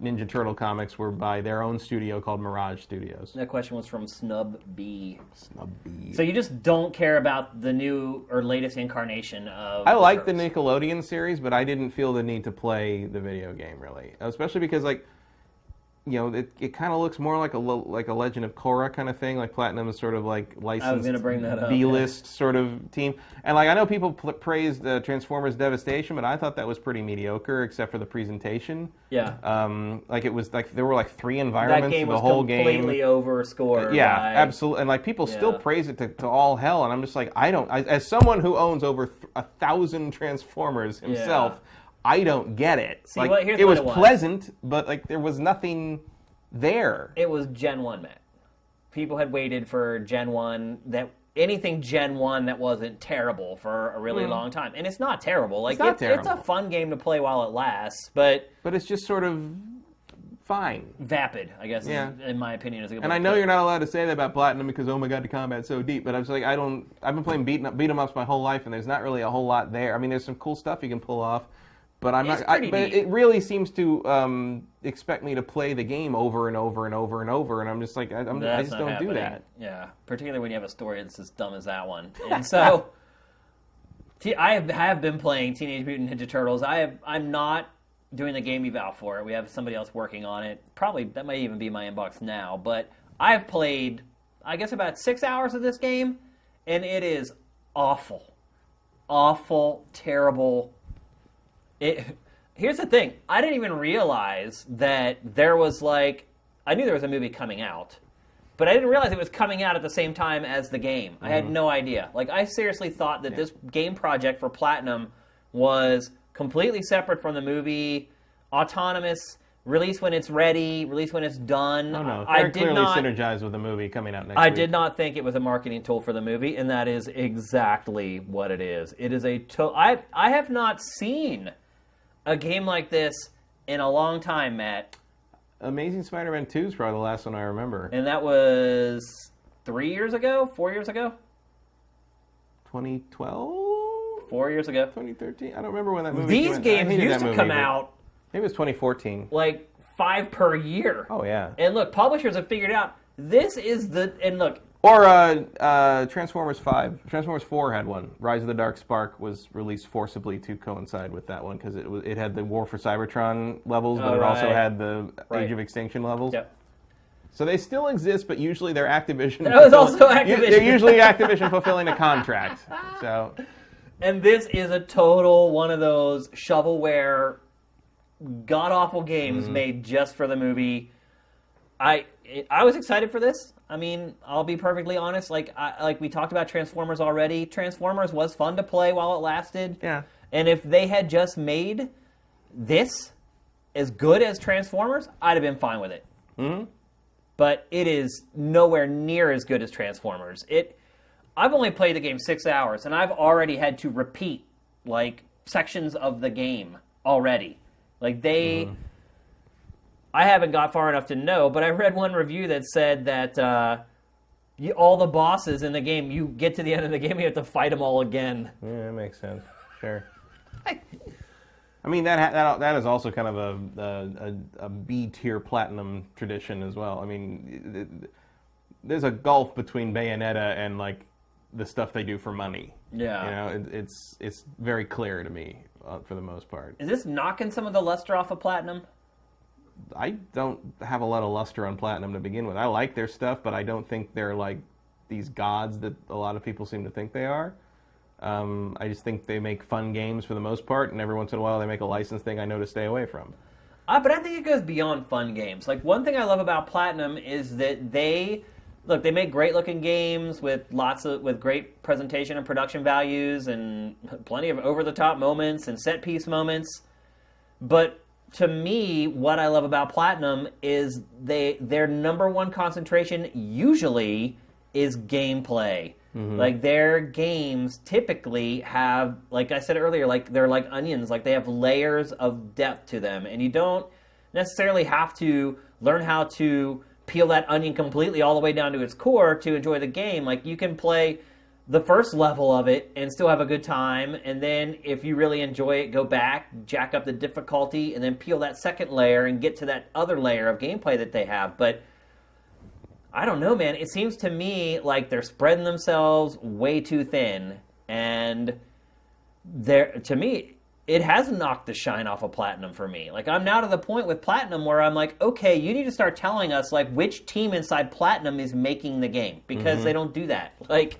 Ninja Turtle comics were by their own studio called Mirage Studios. That question was from Snub B. Snubby. So you just don't care about the new or latest incarnation of. I like the Nickelodeon series, but I didn't feel the need to play the video game really, especially because like. You know, it, it kind of looks more like a like a Legend of Korra kind of thing. Like Platinum is sort of like licensed that up, B-list sort of team. And like I know people pl- praised uh, Transformers Devastation, but I thought that was pretty mediocre, except for the presentation. Yeah. Um, like it was like there were like three environments. that game the was whole completely game. overscored. Yeah, by- absolutely. And like people still praise it to, to all hell, and I'm just like, I don't. I, as someone who owns over th- a thousand Transformers himself, I don't get it. See, like here's it was it was. pleasant, but like there was nothing there. It was Gen 1, Matt. People had waited for Gen 1 that. Anything Gen 1 that wasn't terrible for a really long time. And it's not terrible. Like Hmm. not it's, it's a fun game to play while it lasts, but But it's just sort of fine. vapid, I guess, Yeah. in, in my opinion, is a good And I know you're not allowed to say that about Platinum because oh my god, the combat's so deep. But I was like, I don't. I've been playing beat beat 'em ups my whole life, and there's not really a whole lot there. I mean, there's some cool stuff you can pull off, but I'm It's not. I, but it really seems to um, expect me to play the game over and over and over and over, and I'm just like, I, I'm, I just don't happening. do that. Yeah, particularly when you have a story that's as dumb as that one. [LAUGHS] And so, T- I have, have been playing Teenage Mutant Ninja Turtles. I have. I'm not doing the game eval for it. We have somebody else working on it. Probably that might even be my inbox now. But I've played, I guess, about six hours of this game, and it is awful, awful, terrible. It. Here's the thing. I didn't even realize that there was like. I knew there was a movie coming out, but I didn't realize it was coming out at the same time as the game. I had mm-hmm. no idea. Like I seriously thought that this game project for Platinum was completely separate from the movie, autonomous, release when it's ready, release when it's done. Oh no, I very did clearly not synergized with the movie coming out next I week. did not think it was a marketing tool for the movie, and that is exactly what it is. It is a to- I I have not seen a game like this in a long time, Matt, Amazing Spider-Man 2 is probably the last one I remember. and that was three years ago, four years ago, 2012, four years ago. 2013. I don't remember when that movie. These came games used to movie, come out Maybe it was 2014. like five per year. Oh yeah. And look, publishers have figured out this is the and look, Or uh, uh, Transformers 5. Transformers 4 had one. Rise of the Dark Spark was released forcibly to coincide with that one because it, was- it had the War for Cybertron levels, but Oh, it also had the Right. Age of Extinction levels. yep. So they still exist, but usually they're Activision. [LAUGHS] That was also Activision. They're usually [LAUGHS] Activision fulfilling a contract. So And this is a total one of those shovelware, god awful games Mm-hmm. made just for the movie. I I was excited for this. I mean, I'll be perfectly honest. Like I, like we talked about Transformers already. Transformers was fun to play while it lasted. yeah. And if they had just made this as good as Transformers, I'd have been fine with it. Mhm. But it is nowhere near as good as Transformers. It. I've only played the game six hours, and I've already had to repeat like sections of the game already. Like they. I haven't got far enough to know, but I read one review that said that uh, you, all the bosses in the game, you get to the end of the game, you have to fight them all again. Yeah, that makes sense. Sure. I mean that ha- that that is also kind of a a, a, a B tier platinum tradition as well. I mean, it- it- there's a gulf between Bayonetta and like the stuff they do for money. Yeah. you know, it, it's it's very clear to me uh, for the most part. Is this knocking some of the luster off of Platinum? I don't have a lot of luster on platinum to begin with. I like their stuff, but I don't think they're like these gods that a lot of people seem to think they are. Um, I just think they make fun games for the most part, and every once in a while they make a license thing I know to stay away from. Uh, but I think it goes beyond fun games. Like one thing I love about Platinum is that they look they make great looking games with lots of with great presentation and production values and plenty of over the top moments and set piece moments. But to me, what I love about Platinum is they their number one concentration usually is gameplay. Mm-hmm. Like their games typically have, like I said earlier, like they're like onions. Like they have layers of depth to them, and you don't necessarily have to learn how to peel that onion completely all the way down to its core to enjoy the game. Like you can play the first level of it and still have a good time. And then if you really enjoy it, go back, jack up the difficulty, and then peel that second layer and get to that other layer of gameplay that they have. But I don't know, man. It seems to me like they're spreading themselves way too thin. And there to me it has knocked the shine off of platinum for me like i'm now to the point with platinum where i'm like okay you need to start telling us like which team inside platinum is making the game because mm-hmm. they don't do that [LAUGHS] like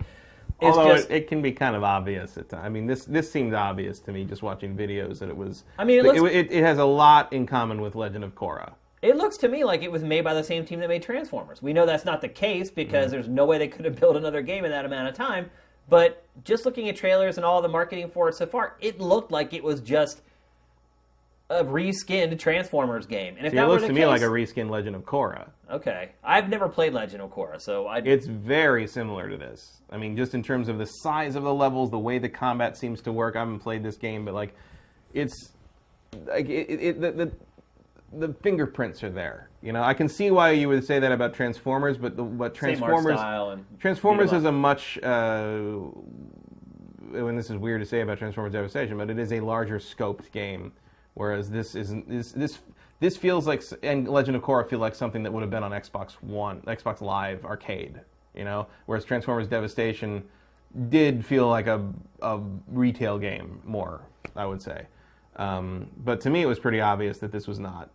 it's Although just it, it can be kind of obvious at times. I mean, this this seemed obvious to me just watching videos that it was. I mean, it it, looks- it, it has a lot in common with Legend of Korra. it looks to me like it was made by the same team that made transformers we know that's not the case because mm-hmm. there's no way they could have built another game in that amount of time but just looking at trailers and all the marketing for it so far it looked like it was just a reskinned transformers game and if It that were looks to case, me like a reskinned Legend of Korra. okay i've never played legend of korra so i It's very similar to this. I mean, just in terms of the size of the levels, the way the combat seems to work. I haven't played this game, but like, it's like it, it, it, the, the the fingerprints are there. You know, I can see why you would say that about Transformers, but the, what Transformers style and Transformers is a much, uh, and this is weird to say about Transformers Devastation, but it is a larger scoped game, whereas this isn't. This this this feels like, and Legend of Korra feel like something that would have been on Xbox One, Xbox Live Arcade, you know, whereas Transformers Devastation did feel like a a retail game more, I would say. Um, but to me, it was pretty obvious that this was not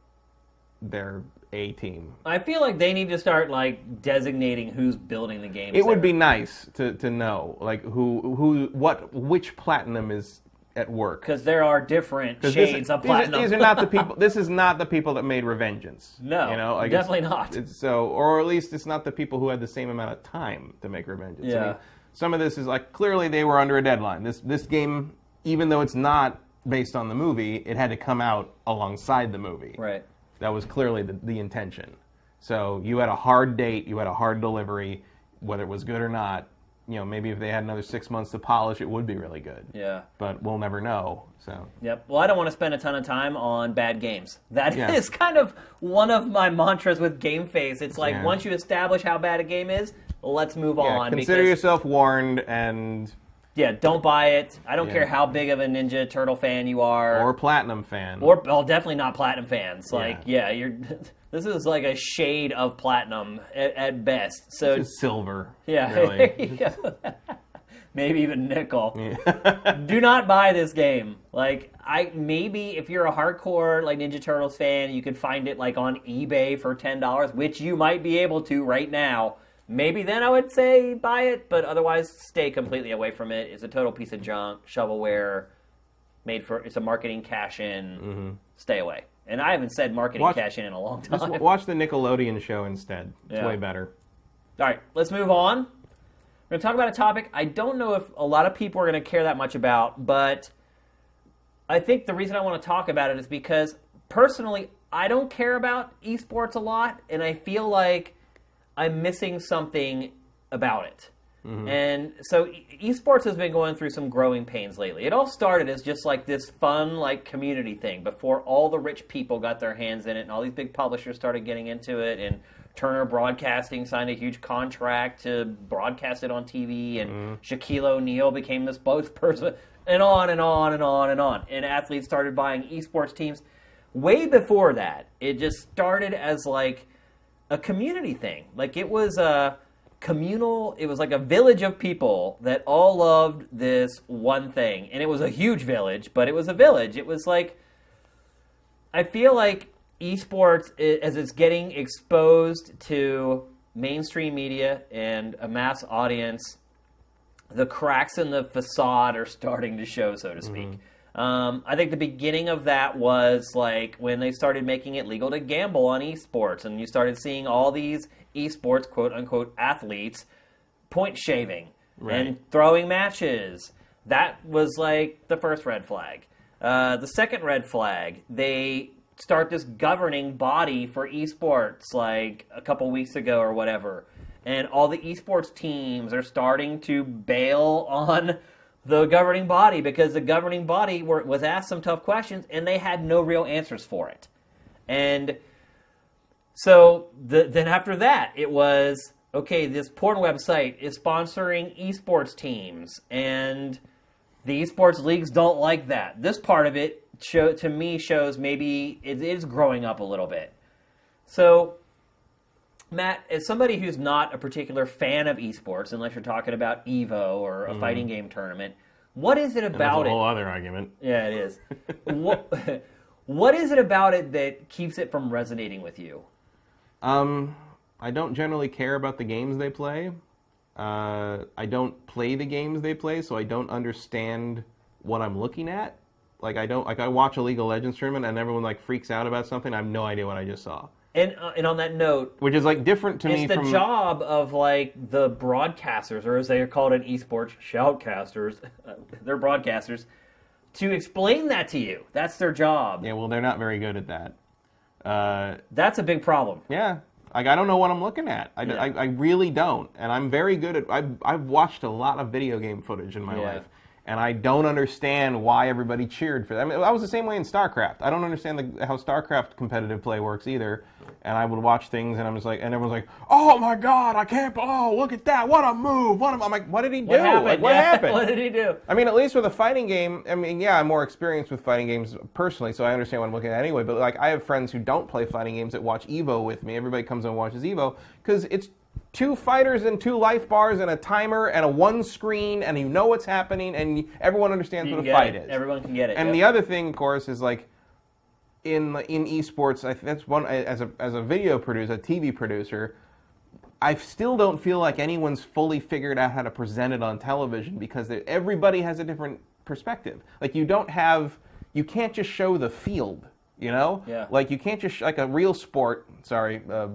their A team. I feel like they need to start like designating who's building the games. It would be nice to, to know like who who what which platinum is at work. because there are different this- shades of these are- platinum. These are, not the [LAUGHS] people. This is not the people that made Revengeance. No, you know, like definitely not. So, or at least it's not the people who had the same amount of time to make Revengeance. I Yeah. mean, some of this is like clearly they were under a deadline. This this game, even though it's not based on the movie, it had to come out alongside the movie. right. That was clearly the, the intention. So you had a hard date, you had a hard delivery, whether it was good or not. You know, maybe if they had another six months to polish, it would be really good. Yeah. But we'll never know. So Yep. Well, I don't want to spend a ton of time on bad games. That is Yeah. kind of one of my mantras with GameFace. It's like Yeah. once you establish how bad a game is, let's move yeah, on. consider because, yourself warned, and yeah, don't buy it. I don't Yeah. care how big of a Ninja Turtle fan you are. or platinum fan. or well, definitely not platinum fans. Like, yeah, you're. [LAUGHS] This is like a shade of platinum at, at best. So silver. yeah, [LAUGHS] really. there you go. maybe even nickel. [LAUGHS] Do not buy this game. Like, I maybe if you're a hardcore like Ninja Turtles fan, you could find it like on eBay for ten dollars, which you might be able to right now. Maybe then I would say buy it, but otherwise stay completely away from it. It's a total piece of junk, shovelware, made for it's a marketing cash in. Mm-hmm. Stay away. And I haven't said marketing Watch- cash in in a long Just time. w- watch the Nickelodeon show instead. It's Yeah. way better. All right, let's move on. We're going to talk about a topic I don't know if a lot of people are going to care that much about, but I think the reason I want to talk about it is because personally, I don't care about esports a lot, and I feel like I'm missing something about it. Mm-hmm. And so esports has been going through some growing pains lately. It all started as just like this fun like community thing before all the rich people got their hands in it and all these big publishers started getting into it and Turner Broadcasting signed a huge contract to broadcast it on TV and mm-hmm. Shaquille O'Neal became this spokesperson [LAUGHS] and on and on and on and on. And athletes started buying esports teams. Way before that, it just started as like a community thing. Like it was a communal, it was like a village of people that all loved this one thing. And it was a huge village, but it was a village. It was like, I feel like esports, as it's getting exposed to mainstream media and a mass audience, the cracks in the facade are starting to show, so to speak. Mm-hmm. Um, I think the beginning of that was like when they started making it legal to gamble on esports, and you started seeing all these esports quote unquote athletes point shaving and throwing matches. That was like the first red flag. Uh, the second red flag, they start this governing body for esports like a couple weeks ago or whatever. And all the esports teams are starting to bail [LAUGHS] on the governing body because the governing body were, was asked some tough questions and they had no real answers for it. And so the, then after that, it was okay. This porn website is sponsoring esports teams, and the esports leagues don't like that. This part of it show to me shows maybe it is growing up a little bit. So, Matt, as somebody who's not a particular fan of esports, unless you're talking about Evo or a fighting game tournament, what is it That's about a it? whole other argument. Yeah, it is. [LAUGHS] what, [LAUGHS] what is it about it that keeps it from resonating with you? Um, I don't generally care about the games they play. Uh, I don't play the games they play, so I don't understand what I'm looking at. Like I don't like I watch a League of Legends tournament and everyone like freaks out about something. I have no idea what I just saw, And uh, and on that note, which is like different to me it's the from job of like the broadcasters, or as they are called in esports, shoutcasters. [LAUGHS] they're broadcasters to explain that to you. That's their job. yeah. Well, they're not very good at that. Uh, That's a big problem. Yeah. Like I don't know what I'm looking at. I, Yeah. I, I really don't, and I'm very good at. I've I've watched a lot of video game footage in my Yeah. life, and I don't understand why everybody cheered for that. I mean, I was the same way in StarCraft. I don't understand the, how StarCraft competitive play works either. And I would watch things, and I'm just like, and everyone's like, "Oh my God, I can't! Oh, look at that! What a move! What a, I'm like, what did he do? What happened? Like, what Yeah, [LAUGHS] happened? what did he do? I mean, at least with a fighting game, I mean, yeah, I'm more experienced with fighting games personally, so I understand what I'm looking at anyway. But like, I have friends who don't play fighting games that watch Evo with me. Everybody comes and watches Evo because it's two fighters and two life bars and a timer and a one screen, and you know what's happening, and everyone understands You what a get fight it. is. Everyone can get it. And yep. the other thing, of course, is like in in esports. I, that's one as a as a video producer, a TV producer. I still don't feel like anyone's fully figured out how to present it on television because they- everybody has a different perspective. Like you don't have, you can't just show the field. You know, Yeah. like you can't just like a real sport. Sorry, uh,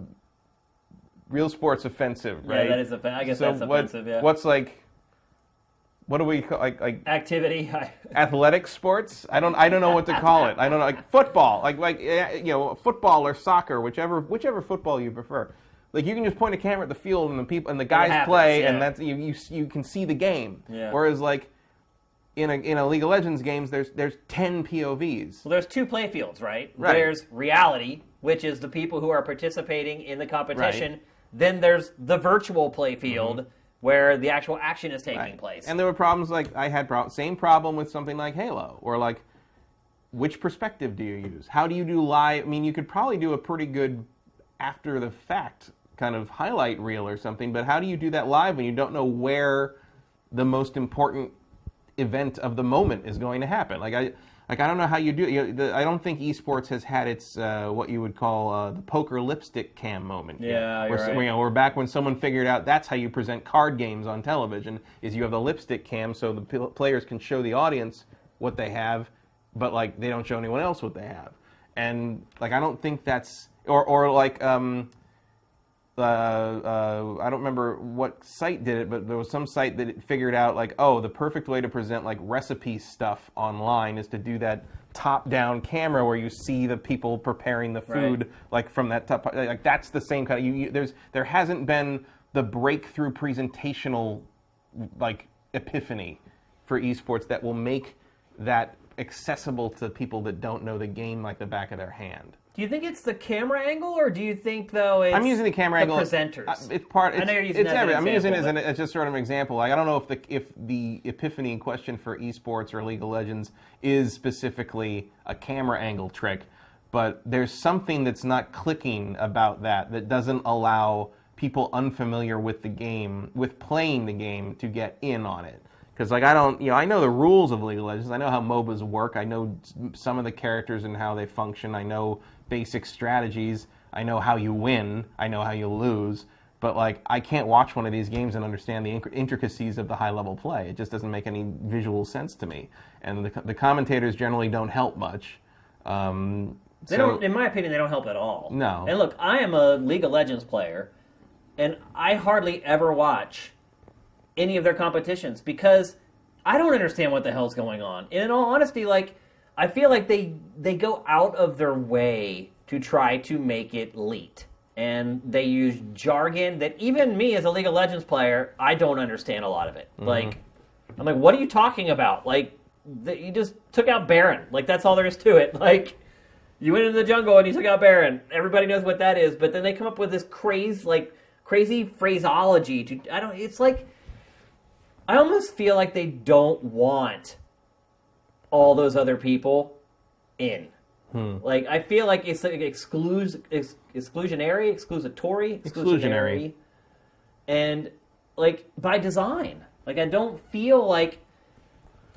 real sports offensive, right? Yeah, that is offen- I guess So that's what- offensive, yeah. What's like, what do we call like like activity. [LAUGHS] Athletic sports. I don't I don't know what to [LAUGHS] call it. I don't know like football, like like eh, you know football or soccer, whichever whichever football you prefer. Like you can just point a camera at the field and the people and the guys happens, play yeah. and that's you, you you can see the game. Yeah. Whereas like in a in a League of Legends games, there's there's ten POVs. Well, there's two play fields, right? Right. There's reality, which is the people who are participating in the competition. Then there's the virtual play field, where the actual action is taking Mm-hmm. Right. place. And there were problems like I had pro- same problem with something like Halo, or like which perspective do you use? How do you do live? I mean, you could probably do a pretty good after the fact kind of highlight reel or something, but how do you do that live when you don't know where the most important event of the moment is going to happen? Like I. Like I don't know how you do. You know, the, I don't think esports has had its uh, what you would call uh, the poker lipstick cam moment. Yeah, Where, right. you know, we're back when someone figured out that's how you present card games on television is you have the lipstick cam so the pl- players can show the audience what they have but like they don't show anyone else what they have and like i don't think that's or or like um uh, uh, I don't remember what site did it, but there was some site that it figured out like, oh, the perfect way to present like recipe stuff online is to do that top-down camera where you see the people preparing the food Right. like from that top. Like that's the same kind of. You, you, there's there hasn't been the breakthrough presentational like epiphany for esports that will make that accessible to people that don't know the game like the back of their hand. Do you think it's the camera angle, or do you think though it's I'm using the camera the angle. presenters? uh, It's part. It's, I know you're using it's that as an every- I'm using it as, example, an, as just sort of an example. Like I don't know if the if the epiphany in question for esports or League of Legends is specifically a camera angle trick, but there's something that's not clicking about that that doesn't allow people unfamiliar with the game, with playing the game, to get in on it. Because like I don't, you know, I know the rules of League of Legends. I know how MOBAs work. I know some of the characters and how they function. I know basic strategies. I know how you win. I know how you lose. But like, I can't watch one of these games and understand the intricacies of the high level play. It just doesn't make any visual sense to me. And the, the commentators generally don't help much. Um, They so- don't, in my opinion, they don't help at all. No. And look, I am a League of Legends player, and I hardly ever watch any of their competitions because I don't understand what the hell's going on. And in all honesty, like I feel like they they go out of their way to try to make it elite. And they use jargon that even me as a League of Legends player, I don't understand a lot of it. Mm-hmm. Like I'm like, what are you talking about? Like th- you just took out Baron. Like that's all there is to it. [LAUGHS] Like you went into the jungle and you took out Baron. Everybody knows what that is, but then they come up with this crazy, like crazy phraseology. To I don't. It's like I almost feel like they don't want all those other people in. Hmm. Like I feel like it's like exclus- ex- exclusionary, exclusatory, Exclusionary. and like by design. Like I don't feel like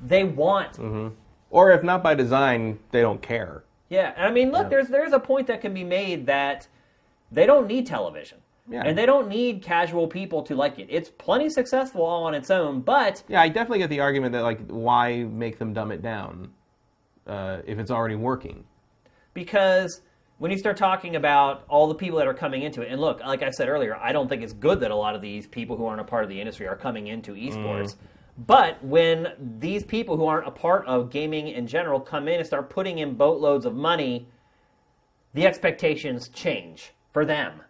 they want mm-hmm. or if not by design, they don't care. Yeah, I mean, look, Yeah. there's there's a point that can be made that they don't need television, Yeah. and they don't need casual people to like it. It's plenty successful all on its own, but Yeah, I definitely get the argument that like, why make them dumb it down uh, if it's already working? because when you start talking about all the people that are coming into it, and look, like I said earlier, I don't think it's good that a lot of these people who aren't a part of the industry are coming into esports. But when these people who aren't a part of gaming in general come in and start putting in boatloads of money, the expectations change for them.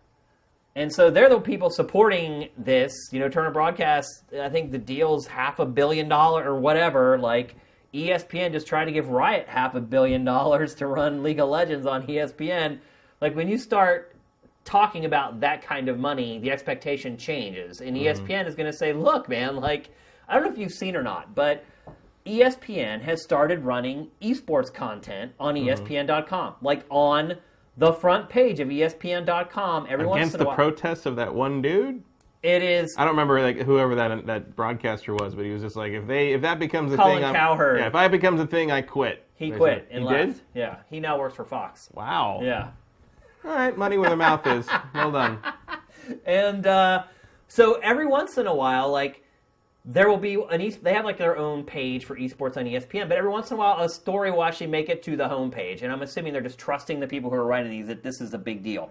And so they're the people supporting this. You know, Turner Broadcast, I think the deal's half a billion dollar or whatever. Like ESPN just tried to give Riot half a billion dollars to run League of Legends on ESPN. Like when you start talking about that kind of money, the expectation changes. And mm-hmm. E ESPN is going to say, look, man, like, I don't know if you've seen or not, but ESPN has started running esports content on mm-hmm. E ESPN.com. Like on the front page of ESPN.com every once in a the while. protests of that one dude. it is I don't remember like whoever that that broadcaster was, but he was just like, if they if that becomes a Colin thing, I'm- Cowherd. yeah, if that becomes a thing, I quit. he quit and he left. did. Yeah, he now works for Fox. Wow. Yeah. All right, money where the mouth is. Well done. [LAUGHS] And uh, so every once in a while, like there will be an e- they have like their own page for esports on ESPN, but every once in a while a story will actually make it to the homepage, and I'm assuming they're just trusting the people who are writing these that this is a big deal.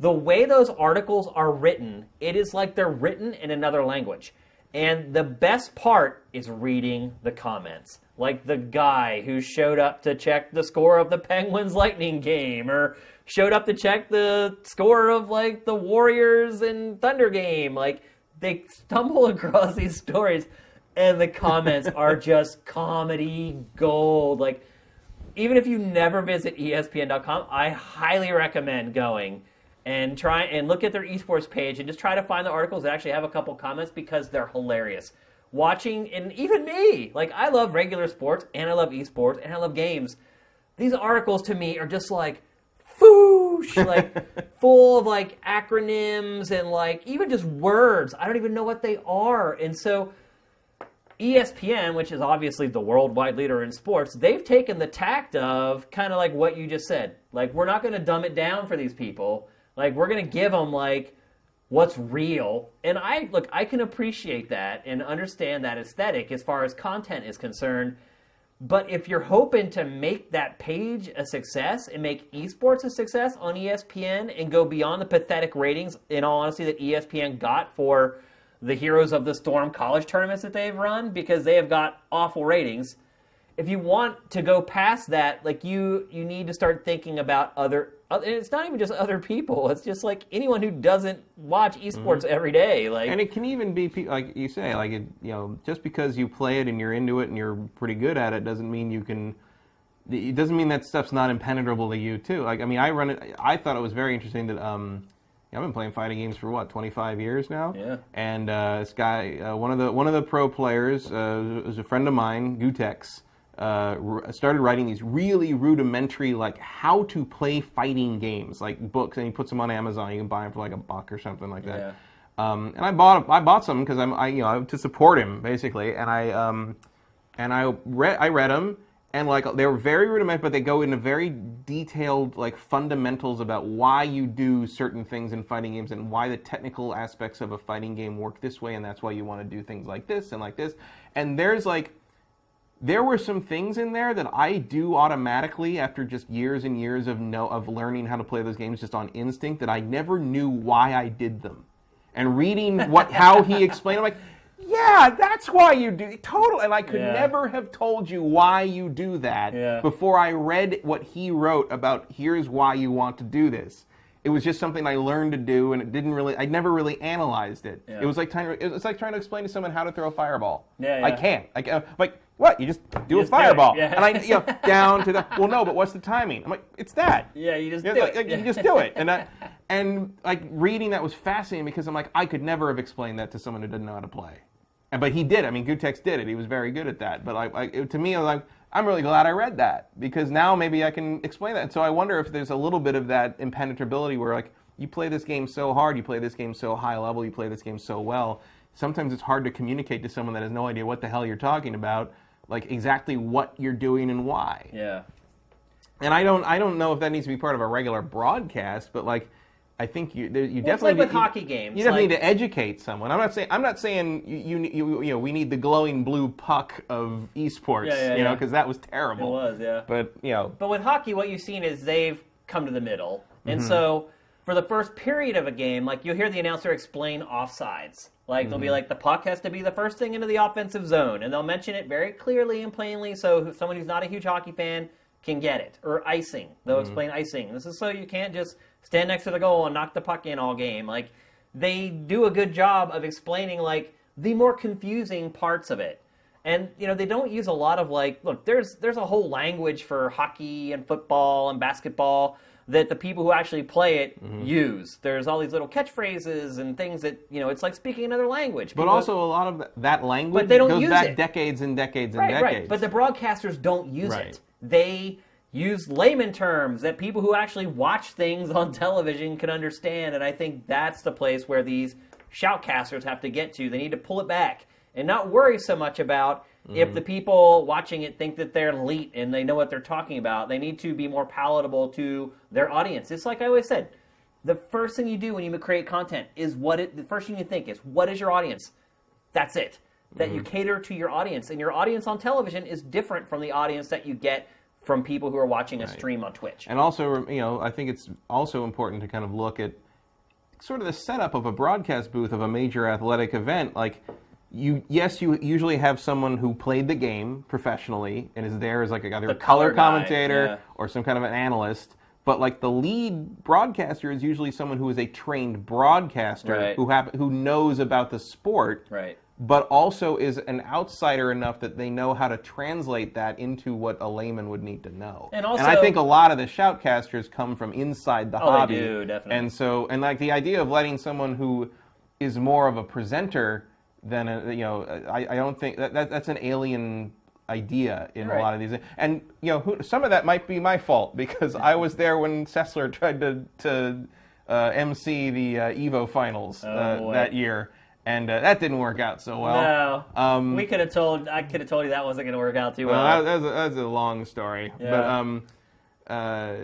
The way those articles are written, it is like they're written in another language. And the best part is reading the comments. Like the guy who showed up to check the score of the Penguins Lightning game, or showed up to check the score of like the Warriors and Thunder game. Like they stumble [LAUGHS] across these stories, and the comments are [LAUGHS] just comedy gold. Like even if you never visit ESPN.com, I highly recommend going and try and look at their esports page and just try to find the articles that actually have a couple comments because they're hilarious. Watching and even me, like I love regular sports and I love esports and I love games. These articles to me are just like foosh, like [LAUGHS] full of like acronyms and like even just words. I don't even know what they are. And so ESPN, which is obviously the worldwide leader in sports, they've taken the tact of kind of like what you just said. Like, we're not going to dumb it down for these people. Like, we're going to give them, like, what's real. And I, look, I can appreciate that and understand that aesthetic as far as content is concerned. But if you're hoping to make that page a success and make esports a success on ESPN and go beyond the pathetic ratings, in all honesty, that ESPN got for the Heroes of the Storm college tournaments that they've run, because they have got awful ratings, if you want to go past that, like you you need to start thinking about other. And it's not even just other people. It's just like anyone who doesn't watch esports every day. Like Mm-hmm. And it can even be pe- like you say, like it, you know, just because you play it and you're into it and you're pretty good at it doesn't mean you can. It doesn't mean that stuff's not impenetrable to you too. Like I mean, I run it. I thought it was very interesting that um, I've been playing fighting games for what 25 years now. Yeah. And uh, this guy, uh, one of the one of the pro players, uh, was a friend of mine, Gootecks. Uh, r- started writing these really rudimentary, like how to play fighting games, like books, and he puts them on Amazon. You can buy them for like a buck or something like that. Yeah. Um, and I bought I bought some because I'm I you know to support him basically, and I um, and I read I read them and like they were very rudimentary, but they go into very detailed like fundamentals about why you do certain things in fighting games and why the technical aspects of a fighting game work this way, and that's why you want to do things like this and like this. And there's like there were some things in there that I do automatically after just years and years of no of learning how to play those games just on instinct that I never knew why I did them. And reading what how he [LAUGHS] explained, I'm like, yeah, that's why you do total. And I could Yeah. never have told you why you do that Yeah. before I read what he wrote about. Here's why you want to do this. It was just something I learned to do, and it didn't really. I never really analyzed it. Yeah. It was like trying. To, it's like trying to explain to someone how to throw a fireball. Yeah, I can't. I can't. Like, uh, what? You just do a just do fireball, yeah. and I, you know, [LAUGHS] down to the. Well, no, but what's the timing? I'm like, it's that. yeah, you just Yeah, do like, it. like, Yeah. You just do it, and I, [LAUGHS] and like reading that was fascinating because I'm like, I could never have explained that to someone who didn't know how to play, and but he did. I mean, Gootecks did it. He was very good at that. But like, like it- to me, I was like, I'm really glad I read that because now maybe I can explain that. And so I wonder if there's a little bit of that impenetrability where like you play this game so hard, you play this game so high level, you play this game so well. Sometimes it's hard to communicate to someone that has no idea what the hell you're talking about, like exactly what you're doing and why yeah. and I don't I don't know if that needs to be part of a regular broadcast, but like I think you there, you Well, definitely like with you- hockey games, You definitely like- need to educate someone. I'm not saying I'm not saying you you, you, you know we need the glowing blue puck of esports, Yeah, yeah, you know, because that was terrible. It was, yeah. But you know, But with hockey, what you've seen is they've come to the middle. And Mm-hmm. so for the first period of a game, like you'll hear the announcer explain offsides. Like they'll be Mm-hmm. like, the puck has to be the first thing into the offensive zone. And they'll mention it very clearly and plainly so someone who's not a huge hockey fan can get it. Or icing. They'll Mm-hmm. explain icing. This is so you can't just stand next to the goal and knock the puck in all game. Like they do a good job of explaining like the more confusing parts of it. And you know they don't use a lot of like look there's there's a whole language for hockey and football and basketball that the people who actually play it Mm-hmm. use. There's all these little catchphrases and things that you know it's like speaking another language. but People- also a lot of that, that language But they don't goes use back it. decades and decades and right, decades. right. But the broadcasters don't use Right. it. They use layman terms that people who actually watch things on [LAUGHS] television can understand. And I think that's the place where these shoutcasters have to get to. They need to pull it back and not worry so much about if Mm-hmm. the people watching it think that they're elite and they know what they're talking about. They need to be more palatable to their audience. It's like I always said. The first thing you do when you create content is what it. The first thing you think is what is your audience. That's it. That you cater to your audience, and your audience on television is different from the audience that you get from people who are watching a stream on Twitch. And also, you know, I think it's also important to kind of look at sort of the setup of a broadcast booth of a major athletic event. Like, you, yes, you usually have someone who played the game professionally and is there as like either a color color guy, commentator yeah. or some kind of an analyst. But like the lead broadcaster is usually someone who is a trained broadcaster Right. who hap- who knows about the sport right. but also is an outsider enough that they know how to translate that into what a layman would need to know. And I think a lot of the shoutcasters come from inside the Oh, they hobby. do, definitely. And so, and like the idea of letting someone who is more of a presenter than a, you know, I, I don't think that, that that's an alien idea in Right. a lot of these. And you know, who, some of that might be my fault because I was there when Sessler tried to to uh, MC the uh, Evo finals Oh, uh, that year, and uh, that didn't work out so well. no, um, we could have told. I could have told you that wasn't going to work out too well. Well, that, that's, a, that's a long story, but Yeah. um, uh,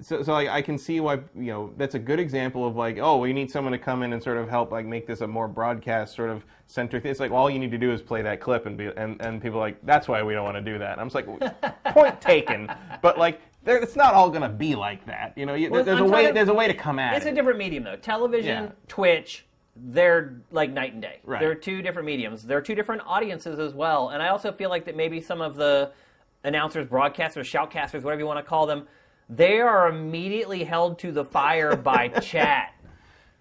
so so like, I can see why you know that's a good example of like oh we need someone to come in and sort of help like make this a more broadcast sort of centric. It's like all you need to do is play that clip and be and and people are like that's why we don't want to do that. And I'm just like [LAUGHS] point taken, but like there, it's not all gonna be like that. You know, you, Well, there's I'm a way to- there's a way to come at it's it. a different medium though. Television, Yeah. Twitch, they're like night and day. Right. They're two different mediums. They're two different audiences as well. And I also feel like that maybe some of the announcers, broadcasters, shoutcasters, whatever you want to call them, they are immediately held to the fire by [LAUGHS] chat.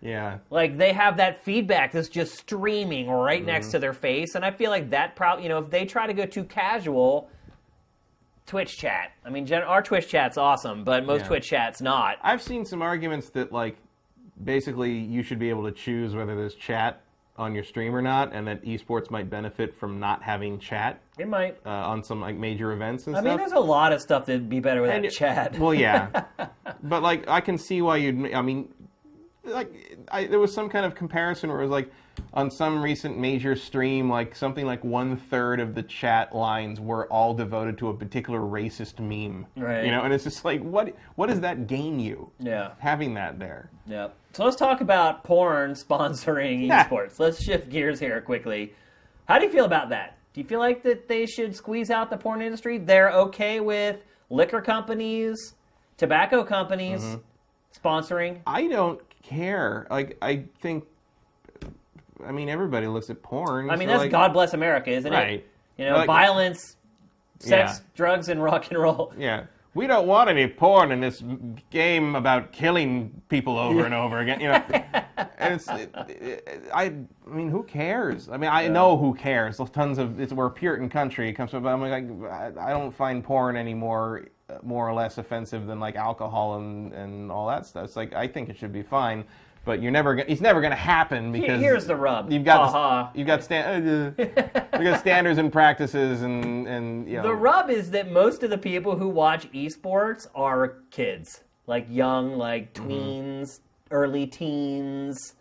Yeah. Like they have that feedback that's just streaming right next Mm-hmm. to their face, and I feel like that probably, you know, if they try to go too casual, Twitch chat. I mean, gen- our Twitch chat's awesome, but most Yeah. Twitch chat's not. I've seen some arguments that like basically you should be able to choose whether there's chat on your stream or not, and that esports might benefit from not having chat It might. uh, on some like major events and stuff. I mean, there's a lot of stuff that'd be better without it- chat. Well, yeah, [LAUGHS] but like I can see why you'd. I mean, like I, there was some kind of comparison where it was like on some recent major stream, like something like one third of the chat lines were all devoted to a particular racist meme. Right. You know, and it's just like, what what does that gain you? yeah. Having that there. Yep. So let's talk about porn [LAUGHS] sponsoring Yeah. esports. Let's shift gears here quickly. How do you feel about that? Do you feel like that they should squeeze out the porn industry? They're okay with liquor companies, tobacco companies Mm-hmm. sponsoring. I don't care. Like I think. I mean, everybody looks at porn. I mean, so, that's like, God bless America, isn't it? Right. it? You know, Like- violence, sex, Yeah. drugs, and rock and roll. Yeah. We don't want any porn in this game about killing people over and over again. You know, [LAUGHS] and it's, it, it, I, I mean, who cares? I mean, I know who cares. There's tons of it's we're a Puritan country. It comes from, but I'm like, I, I don't find porn any more, uh, more or less offensive than like alcohol and and all that stuff. It's like I think it should be fine, but you're never, gonna, it's never going to happen because Here's the rub. You've got Ha-ha. you've got stand, uh, [LAUGHS] you got standards and practices and and you know. The rub is that most of the people who watch esports are kids, like young, like Mm-hmm. tweens, early teens.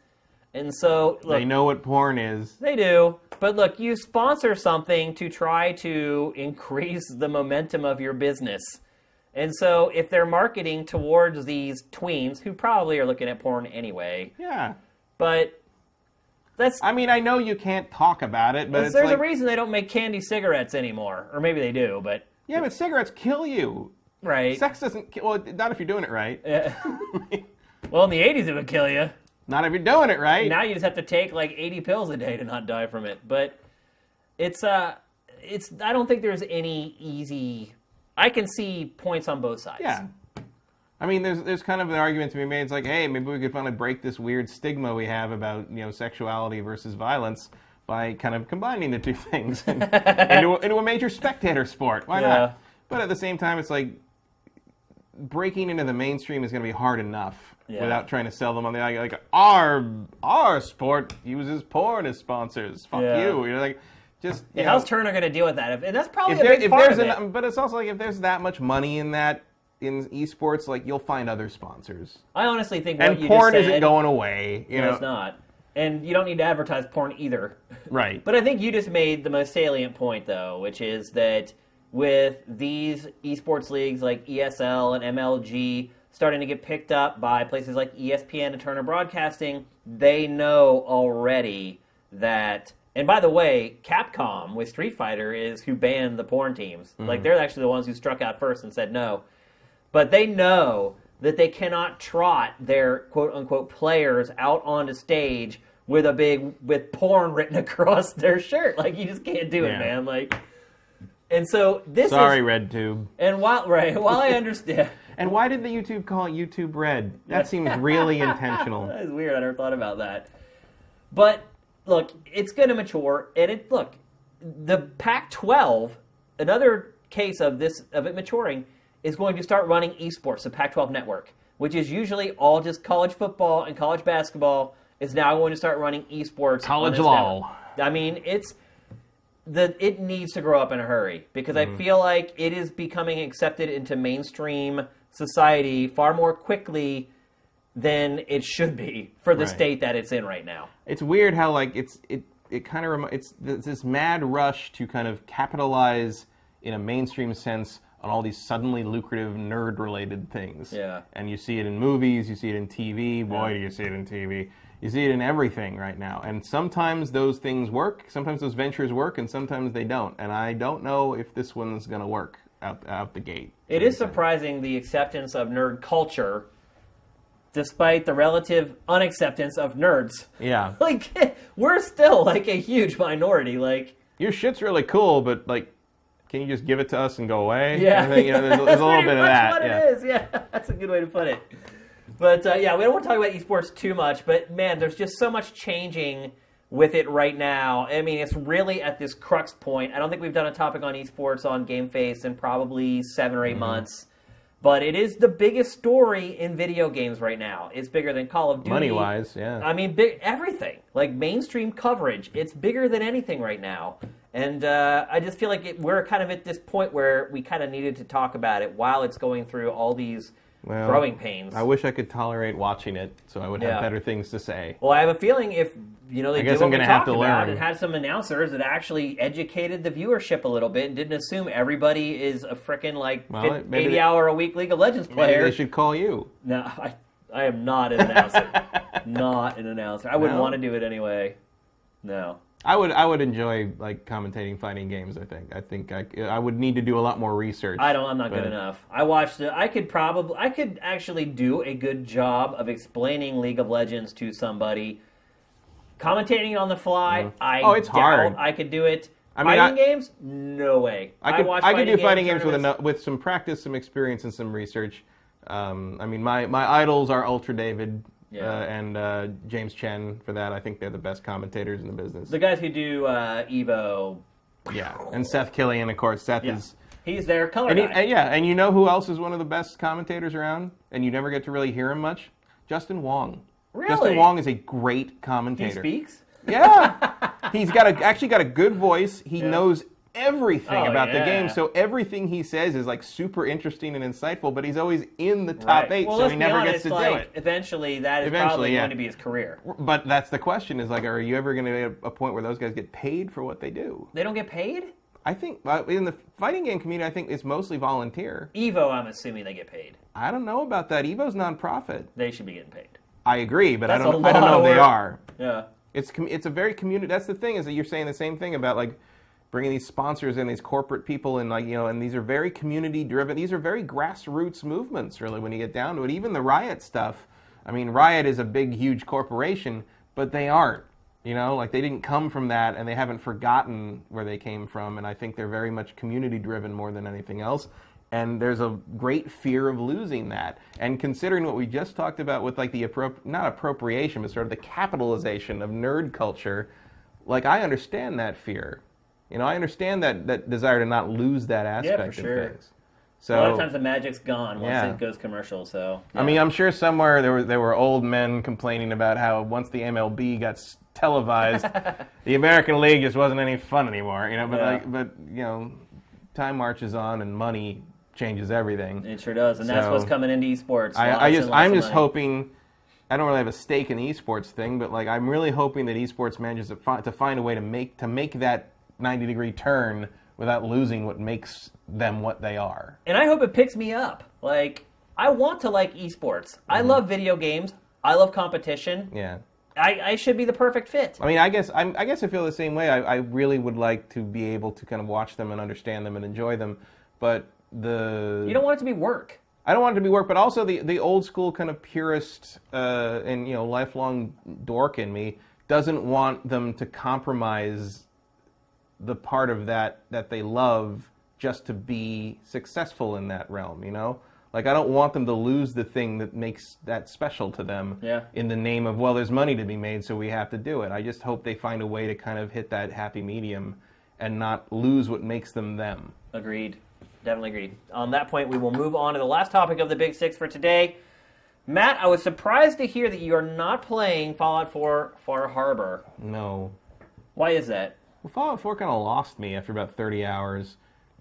And so, look, they know what porn is. They do. But look, you sponsor something to try to increase the momentum of your business. And so if they're marketing towards these tweens who probably are looking at porn anyway, Yeah. but that's I mean, I know you can't talk about it, but it's there's like, a reason they don't make candy cigarettes anymore. Or maybe they do, but yeah, but cigarettes kill you. right. Sex doesn't kill. Well, not if you're doing it right. Yeah. [LAUGHS] well, in the 80s it would kill you. not if you're doing it right. Now you just have to take like 80 pills a day to not die from it. But it's uh it's I don't think there's any easy I can see points on both sides. yeah. I mean, there's there's kind of an argument to be made. It's like, hey, maybe we could finally break this weird stigma we have about you know sexuality versus violence by kind of combining the two [LAUGHS] things and, [LAUGHS] into, a, into a major spectator sport. Why Yeah. not? But at the same time, it's like breaking into the mainstream is going to be hard enough Yeah. without trying to sell them on the like, like our our sport uses porn as sponsors. Fuck Yeah. you. You're like just Yeah, know, how's Turner going to deal with that? If- And that's probably if, a big part there's of it. but it's also like if there's that much money in that in esports, like you'll find other sponsors. I honestly think what And you porn just said, isn't going away. You no, know, it's not. And you don't need to advertise porn either. right? [LAUGHS] But I think you just made the most salient point, though, which is that with these esports leagues like ESL and MLG starting to get picked up by places like ESPN and Turner Broadcasting, they know already that. And by the way, Capcom with Street Fighter is who banned the porn teams. Like mm-hmm. they're actually the ones who struck out first and said no. But they know that they cannot trot their quote unquote players out onto stage with a big with porn [LAUGHS] written across their shirt. Like you just can't do it, man. Like and so this Sorry, is RedTube. and while right, while I understand [LAUGHS] And why did the YouTube call it YouTube Red? That seems really [LAUGHS] intentional. that is weird, I never thought about that. But look, it's gonna mature and it look, the Pac twelve, another case of this of it maturing, is going to start running esports, the Pac twelve network, which is usually all just college football and college basketball, is now going to start running esports. College network. I mean, it's the it needs to grow up in a hurry because Mm-hmm. I feel like it is becoming accepted into mainstream society far more quickly than it should be for the Right. state that it's in right now. It's weird how like it's it it kind of remi- it's th- this mad rush to kind of capitalize in a mainstream sense on all these suddenly lucrative nerd related things. Yeah. And you see it in movies, you see it in TV. Boy, Yeah. do you see it in TV. You see it in everything right now. And sometimes those things work, sometimes those ventures work, and sometimes they don't. And I don't know if this one's going to work out out the gate. It is surprising the acceptance of nerd culture despite the relative unacceptance of nerds. Yeah. [LAUGHS] Like we're still like a huge minority. Like Your shit's really cool, but like, can you just give it to us and go away? yeah, you know, there's, there's a [LAUGHS] little bit of that. What yeah. it is, yeah, [LAUGHS] that's a good way to put it. But uh, yeah, we don't want to talk about esports too much. But man, there's just so much changing with it right now. I mean, it's really at this crux point. I don't think we've done a topic on esports on GameFace in probably seven or 8 Mm-hmm. months. But it is the biggest story in video games right now. It's bigger than Call of Duty. Money wise, yeah. I mean, big everything like mainstream coverage. It's bigger than anything right now, and uh, I just feel like it, we're kind of at this point where we kind of needed to talk about it while it's going through all these Well, growing pains. I wish I could tolerate watching it, so I would have Yeah. better things to say. well, I have a feeling if you know they I did what I'm we gonna have talked to about learn. and had some announcers that actually educated the viewership a little bit and didn't assume everybody is a frickin' like Well, fif- maybe eighty they- hour a week League of Legends Maybe player. they should call you. No, I, I am not an announcer. [LAUGHS] not an announcer. I wouldn't No? want to do it anyway. No. I would I would enjoy like commentating fighting games. I think I think I, I would need to do a lot more research. I don't. I'm not good enough. I watched it. I could probably. I could actually do a good job of explaining League of Legends to somebody. Commentating on the fly. I Oh, it's hard. I could do it. I mean, fighting I- games? No way. I could watch I, could do fighting game games with enough, with some practice, some experience, and some research. Um, I mean, my, my idols are Ultra David Yeah. uh, and uh, James Chen. For that, I think they're the best commentators in the business. The guys who do uh, Evo. yeah, and Seth Killian, of course. Seth Yeah. is. He's their color And, he, guy. and yeah, and you know who else is one of the best commentators around, and you never get to really hear him much? Justin Wong. Really? Justin Wong is a great commentator. he speaks. Yeah, [LAUGHS] he's got a actually got a good voice. He knows everything Oh, about the game, so everything he says is like super interesting and insightful. But he's always in the top Right. eight, Well, so he never honest, gets to like, do it. Eventually, that is Eventually, probably yeah. going to be his career. But that's the question: is like, are you ever going to be at a point where those guys get paid for what they do? They don't get paid. I think in the fighting game community, I think it's mostly volunteer. Evo, I'm assuming they get paid. I don't know about that. Evo's nonprofit. They should be getting paid. I agree, but I don't. I don't know if they are. Yeah. It's it's a very community. That's the thing is that you're saying the same thing about like bringing these sponsors and these corporate people and like you know and these are very community driven. These are very grassroots movements really when you get down to it. Even the Riot stuff. I mean, Riot is a big huge corporation, but they aren't. You know, like they didn't come from that and they haven't forgotten where they came from and I think they're very much community driven more than anything else. And there's a great fear of losing that. And considering what we just talked about with like the appro- not appropriation, but sort of the capitalization of nerd culture, like I understand that fear. You know, I understand that that desire to not lose that aspect sure. of things. So a lot of times the magic's gone once Yeah. it goes commercial. So I mean, I'm sure somewhere there were there were old men complaining about how once the MLB got televised, [LAUGHS] the American League just wasn't any fun anymore. You know, but Yeah. like, but you know, time marches on and money changes everything. it sure does, and that's what's coming into esports. I, I just I'm just money. hoping. I don't really have a stake in the esports thing, but like I'm really hoping that esports manages to, fi- to find a way to make to make that 90 degree turn without losing what makes them what they are. and I hope it picks me up. Like I want to like esports. I Mm-hmm. love video games. I love competition. Yeah. I, I should be the perfect fit. I mean, I guess I'm, I guess I feel the same way. I, I really would like to be able to kind of watch them and understand them and enjoy them, but the You don't want it to be work. I don't want it to be work, but also the the old school kind of purist uh, and you know lifelong dork in me doesn't want them to compromise the part of that that they love just to be successful in that realm. You know, like I don't want them to lose the thing that makes that special to them. Yeah. In the name of well, there's money to be made, so we have to do it. I just hope they find a way to kind of hit that happy medium and not lose what makes them them. Agreed. Definitely agreed. On that point, we will move on to the last topic of the Big Six for today. Matt, I was surprised to hear that you are not playing Fallout 4 Far Harbor. No. Why is that? Well, Fallout 4 kind of lost me after about 30 hours,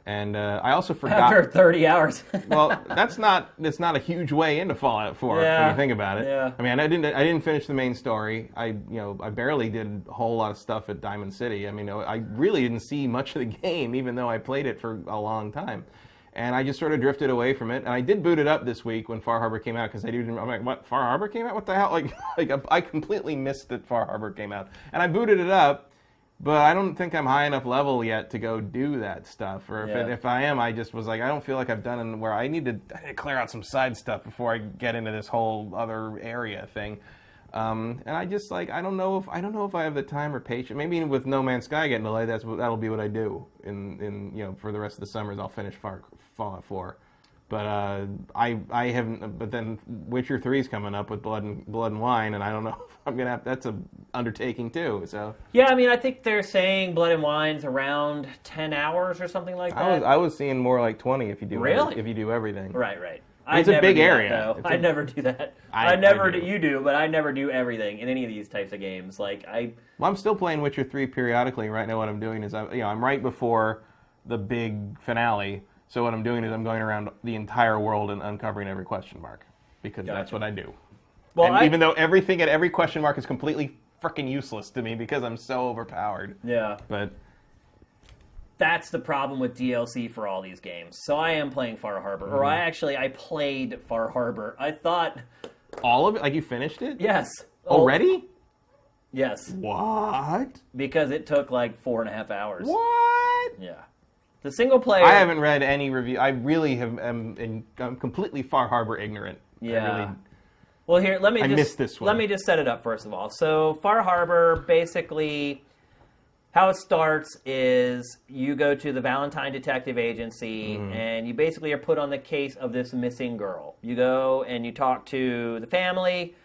and uh, I also forgot. After 30 hours. [LAUGHS] well, that's not that's not a huge way into Fallout 4 Yeah. when you think about it. Yeah. I mean, I didn't I didn't finish the main story. I you know I barely did a whole lot of stuff at Diamond City. I mean, I really didn't see much of the [LAUGHS] game, even though I played it for a long time. And I just sort of drifted away from it. And I did boot it up this week when Far Harbor came out because I didn't. I'm like, what? Far Harbor came out? What the hell? [LAUGHS] Like, like I completely missed that Far Harbor came out. And I booted it up, but I don't think I'm high enough level yet to go do that stuff. Or if, Yeah. it, if I am, I just was like, I don't feel like I've done where I need to, I need to clear out some side stuff before I get into this whole other area thing. Um, and I just like I don't know if I don't know if I have the time or patience. Maybe with No Man's Sky getting delayed, that's that'll be what I do in in you know for the rest of the summers. I'll finish Far, Fallout 4. But uh, I I haven't. But then Witcher 3 is coming up with Blood and Blood and Wine, and I don't [LAUGHS] know. If I'm gonna have that's a undertaking too. So Yeah, I mean, I think they're saying Blood and Wine's around ten hours or something like that. I was I was seeing more like 20 if you do Really? if you do everything. Right, right. It's a big do that, area. though. A- I never do that. I- I, never I do. do. You do, but I never do everything in any of these types of games. Like I, Well, I'm still playing Witcher 3 periodically. Right now, what I'm doing is I'm you know I'm right before the big finale. So what I'm doing is I'm going around the entire world and uncovering every question mark because that's what I do. well, and I, even though everything at every question mark is completely freaking useless to me because I'm so overpowered. yeah, But that's the problem with DLC for all these games. So I am playing Far Harbor, or Mm-hmm. I actually I played Far Harbor. I thought, all of it, like you finished it yes, already? yes, What? because it took like four and a half hours. What? Yeah, the single player. I haven't read any review. I really have. am in, I'm completely Far Harbor ignorant. Yeah. really- Well, here let me I just missed this one. let me just set it up first of all. So Far Harbor, basically, how it starts is you go to the Valentine Detective Agency, Mm-hmm. and you basically are put on the case of this missing girl. You go and you talk to the family.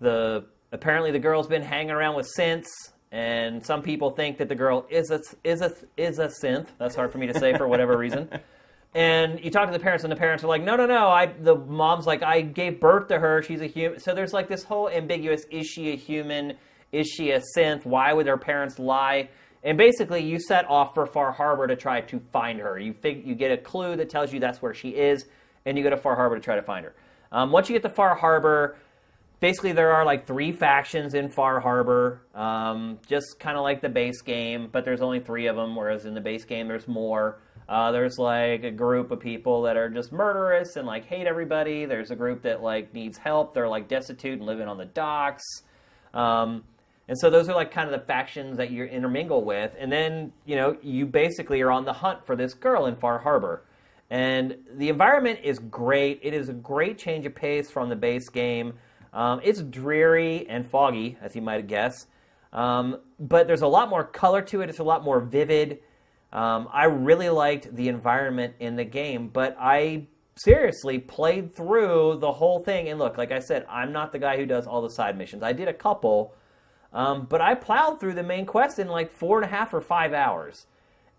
The apparently the girl's been hanging around with synths. And some people think that the girl is a is a is a synth. That's hard for me to say for whatever [LAUGHS] reason. And you talk to the parents, and the parents are like, "No, no, no." I the mom's like, "I gave birth to her. She's a human." So there's like this whole ambiguous: is she a human? Is she a synth? Why would her parents lie? And basically, you set off for Far Harbor to try to find her. You fig- you get a clue that tells you that's where she is, and you go to Far Harbor to try to find her. Um, once you get to Far Harbor, basically there are like three factions in Far Harbor, um, just kind of like the base game, but there's only three of them, whereas in the base game there's more. Uh, there's like a group of people that are just murderous and like hate everybody. There's a group that like needs help. They're like destitute and living on the docks. Um, and so those are like kind of the factions that you intermingle with. And then, you know, you basically are on the hunt for this girl in Far Harbor. And the environment is great. It is a great change of pace from the base game. Um, it's dreary and foggy, as you might guess. Um, but there's a lot more color to it. It's a lot more vivid. Um, I really liked the environment in the game, but I seriously played through the whole thing. And look, like I said, I'm not the guy who does all the side missions. I did a couple, um, but I plowed through the main quest in like four and a half or five hours.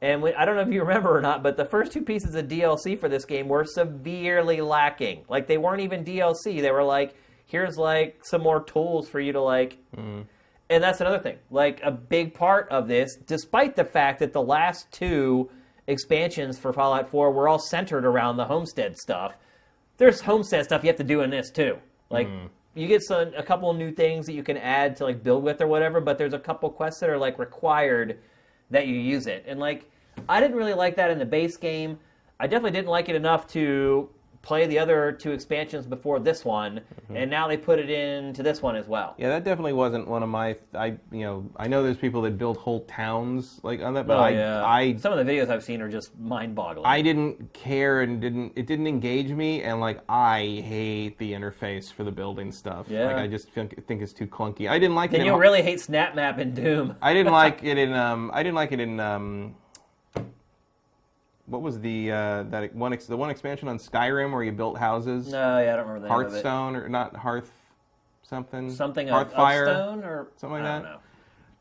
And when, I don't know if you [LAUGHS] remember or not, but the first two pieces of DLC for this game were severely lacking. Like they weren't even DLC. They were like, here's like some more tools for you to like. Mm-hmm. And that's another thing. Like a big part of this, despite the fact that the last two expansions for Fallout 4 were all centered around the homestead stuff, there's homestead stuff you have to do in this too. Like mm-hmm. you get some a couple of new things that you can add to like build with or whatever, but there's a couple quests that are like required that you use it. And like I didn't really like that in the base game. I definitely didn't like it enough to play the other two expansions before this one, and now they put it into this one as well. Yeah, that definitely wasn't one of my. I you know I know there's people that build whole towns like on that, but Oh, I yeah. I Some of the videos I've seen are just mind-boggling. I didn't care and didn't it didn't engage me and like I hate the interface for the building stuff. Yeah. Like I just think, think it's too clunky. I didn't like then it. in you'll Har- really hate Snap Map in Doom. I didn't [LAUGHS] like it in um I didn't like it in um what was the uh that one ex- the one expansion on Skyrim where you built houses? No, yeah, I don't remember the name of it. Hearthstone or not Hearth something Something of, of Hearthfire stone or Something like I don't that? know.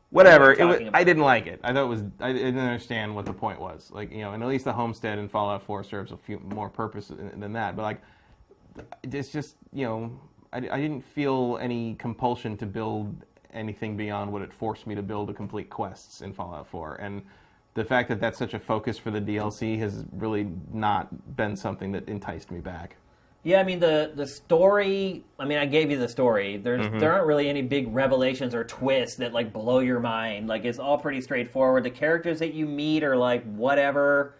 whatever. What It was? I didn't like it. I thought it was. I didn't understand what the point was. Like you know, and at least the homestead in Fallout 4 serves a few more purpose than than that. But like, it's just you know, I, I didn't feel any compulsion to build anything beyond what it forced me to build to complete quests in Fallout 4. And the fact that that's such a focus for the DLC has really not been something that enticed me back. Yeah, I mean the the story. I mean, I gave you the story. There's Mm-hmm. there aren't really any big revelations or twists that like blow your mind. Like it's all pretty straightforward. The characters that you meet are like whatever.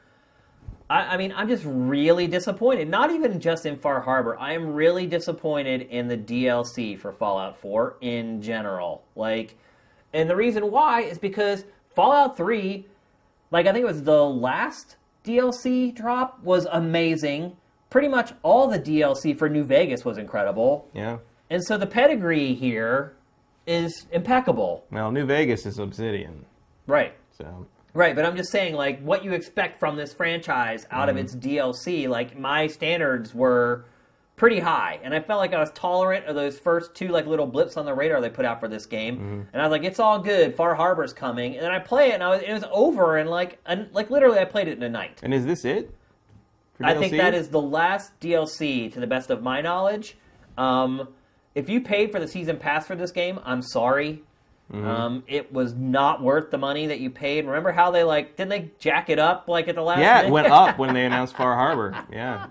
I, I mean, I'm just really disappointed. Not even just in Far Harbor. I am really disappointed in the DLC for Fallout 4 in general. Like, and the reason why is because Fallout 3, like I think it was the last DLC drop was amazing. Pretty much all the DLC for New Vegas was incredible. Yeah. And so the pedigree here is impeccable. Well, New Vegas is Obsidian, Right. so Right, but I'm just saying, like, what you expect from this franchise out of mm-hmm. its DLC, like, my standards were pretty high. And I felt like I was tolerant of those first two, like, little blips on the radar they put out for this game. And I was like, it's all good. Far Harbor's coming. And then I play it, and I was, it was over, and, like, and, like literally, I played it in a night. and is this it? I think that is the last DLC, to the best of my knowledge. Um, if you paid for the season pass for this game, I'm sorry. Mm-hmm. Um, it was not worth the money that you paid. Remember how they like didn't they jack it up like at the last? Yeah, it went up when they [LAUGHS] announced Far Harbor. Yeah,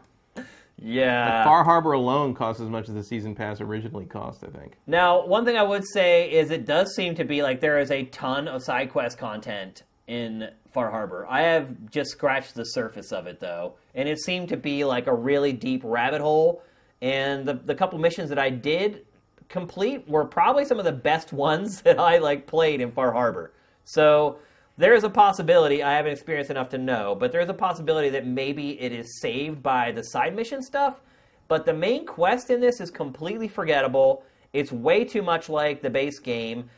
yeah. Far Harbor alone cost as much as the season pass originally cost. I think. Now, one thing I would say is it does seem to be like there is a ton of side quest content in Far Harbor. I have just scratched the surface of it though, and it seemed to be like a really deep rabbit hole. And the the couple missions that I did complete were probably some of the best [LAUGHS] ones that I like played in Far Harbor. So there is a possibility I haven't experienced enough to know, but there is a possibility that maybe it is saved by the side mission stuff. But the main quest in this is completely forgettable. It's way too much like the base game.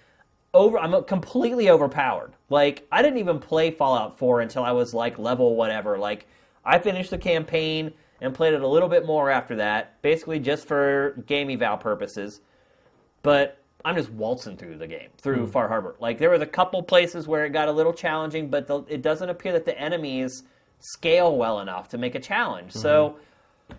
Over, I'm completely overpowered. Like I didn't even play Fallout 4 until I was like level whatever. Like I finished the campaign and played it a little bit more after that, basically just for game eval purposes. But I'm just waltzing through the game through hmm. Far Harbor. Like there was a couple places where it got a little challenging, but the, it doesn't appear that the enemies scale well enough to make a challenge. So mm-hmm.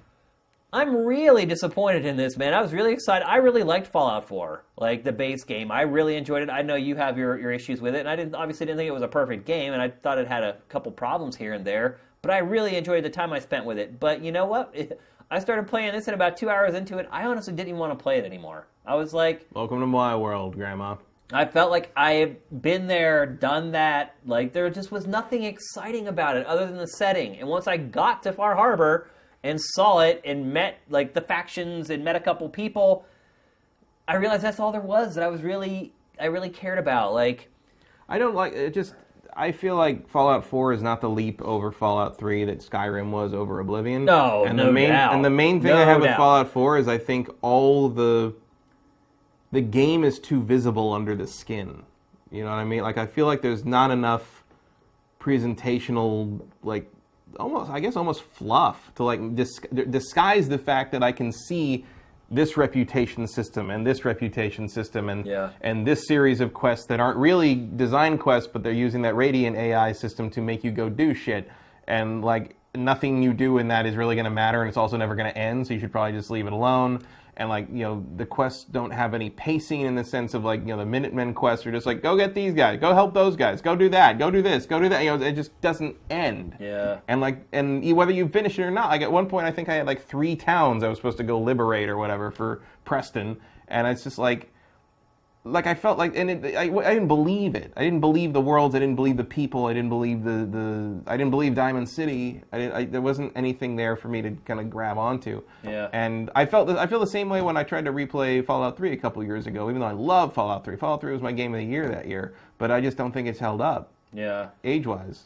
I'm really disappointed in this, man. I was really excited. I really liked Fallout 4, like the base game. I really enjoyed it. I know you have your, your issues with it, and I didn't obviously didn't think it was a perfect game, and I thought it had a couple problems here and there. But I really enjoyed the time I spent with it. But you know what? [LAUGHS] I started playing this, and about two hours into it, I honestly didn't even want to play it anymore. I was like, Welcome to my world, Grandma. I felt like I had been there, done that. Like there just was nothing exciting about it other than the setting. And once I got to Far Harbor and saw it and met like the factions and met a couple people, I realized that's all there was that I was really I really cared about. Like I don't like it. Just I feel like Fallout 4 is not the leap over Fallout 3 that Skyrim was over Oblivion. No, and no the main doubt. and the main thing No I have with. Fallout 4 is I think all the the game is too visible under the skin. You know what I mean? Like I feel like there's not enough presentational like almost I guess almost fluff to like dis- disguise the fact that I can see this reputation system and this reputation system and Yeah. and this series of quests that aren't really design quests but they're using that Radiant AI system to make you go do shit and like nothing you do in that is really going to matter and it's also never going to end so you should probably just leave it alone and like you know the quests don't have any pacing in the sense of like you know the Minutemen quests are just like go get these guys. Go help those guys. Go do that. Go do this. Go do that. You know it just doesn't end. Yeah. and like and you- whether you finish it or not like at one point i think i had like three towns i was supposed to go liberate or whatever for preston. And it's just like like i felt like and it, I, I didn't believe it. I didn't believe the worlds i didn't believe the people. I didn't believe the, the i didn't believe diamond city. I, didn't, I there wasn't anything there for me to kind of grab onto. Yeah. and i felt i feel the same way when i tried to replay fallout 3 a couple years ago even though i love fallout 3 fallout 3 was my game of the year that year but i just don't think it's held up. Yeah. age wise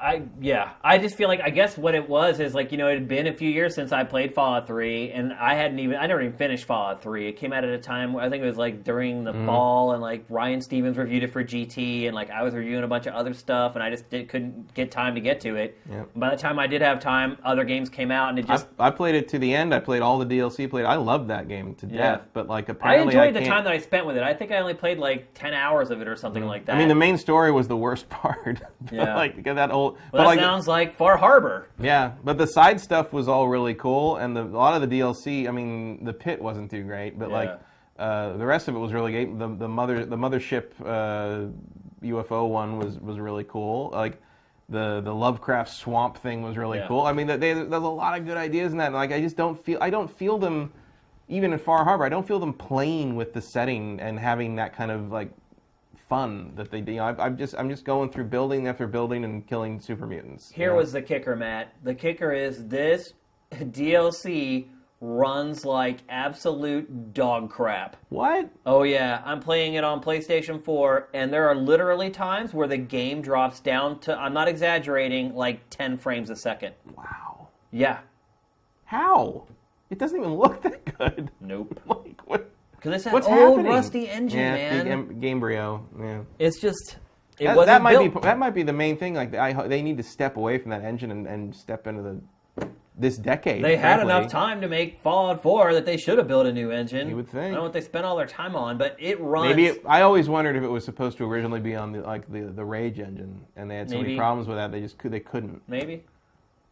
I yeah, I just feel like I guess what it was is like you know it had been a few years since I played Fallout Three, and I hadn't even I never even finished Fallout Three. It came out at a time where I think it was like during the mm-hmm. fall, and like Ryan Stevens reviewed it for GT, and like I was reviewing a bunch of other stuff, and I just did, couldn't get time to get to it. Yep. By the time I did have time, other games came out, and it just I, I played it to the end. I played all the DLC. Played. I loved that game to Yeah. death. But like apparently I enjoyed the can't- time that I spent with it. I think I only played like ten hours of it or something mm-hmm. like that. I mean, the main story was the worst [LAUGHS] part. Yeah. like get that old. Well, but that like, sounds like Far Harbor. yeah, but the side stuff was all really cool, and the, a lot of the DLC. I mean, the Pitt wasn't too great, but like uh, the rest of it was really great. The the mother the mothership uh, UFO one was was really cool. Like. The, the Lovecraft swamp thing was really Yeah. cool. I mean, they, there's a lot of good ideas in that. Like, I just don't feel I don't feel them even in Far Harbor, I don't feel them playing with the setting and having that kind of like fun that they do. You know, I, I'm just I'm just going through building after building and killing super mutants. you Here know? was the kicker, Matt. The kicker is this [LAUGHS] DLC runs like absolute dog crap. What? Oh yeah, I'm playing it on PlayStation 4, and there are literally times where the game drops down to I'm not exaggerating, like 10 frames a second. Wow. Yeah. How? It doesn't even look [LAUGHS] that good. Nope. [LAUGHS] like what? Because it's that What's old happening? rusty engine, yeah, man. the Game, Gamebryo. Yeah. It's just it That, wasn't that might built. be that might be the main thing. Like I, they need to step away from that engine and, and step into the this decade. They had enough time to make Fallout 4 that they should have built a new engine. You would think. I don't know what they spent all their time on, but it runs. Maybe it, I always wondered if it was supposed to originally be on the like the, the Rage engine, and they had so Maybe. many problems with that they just could they couldn't. maybe.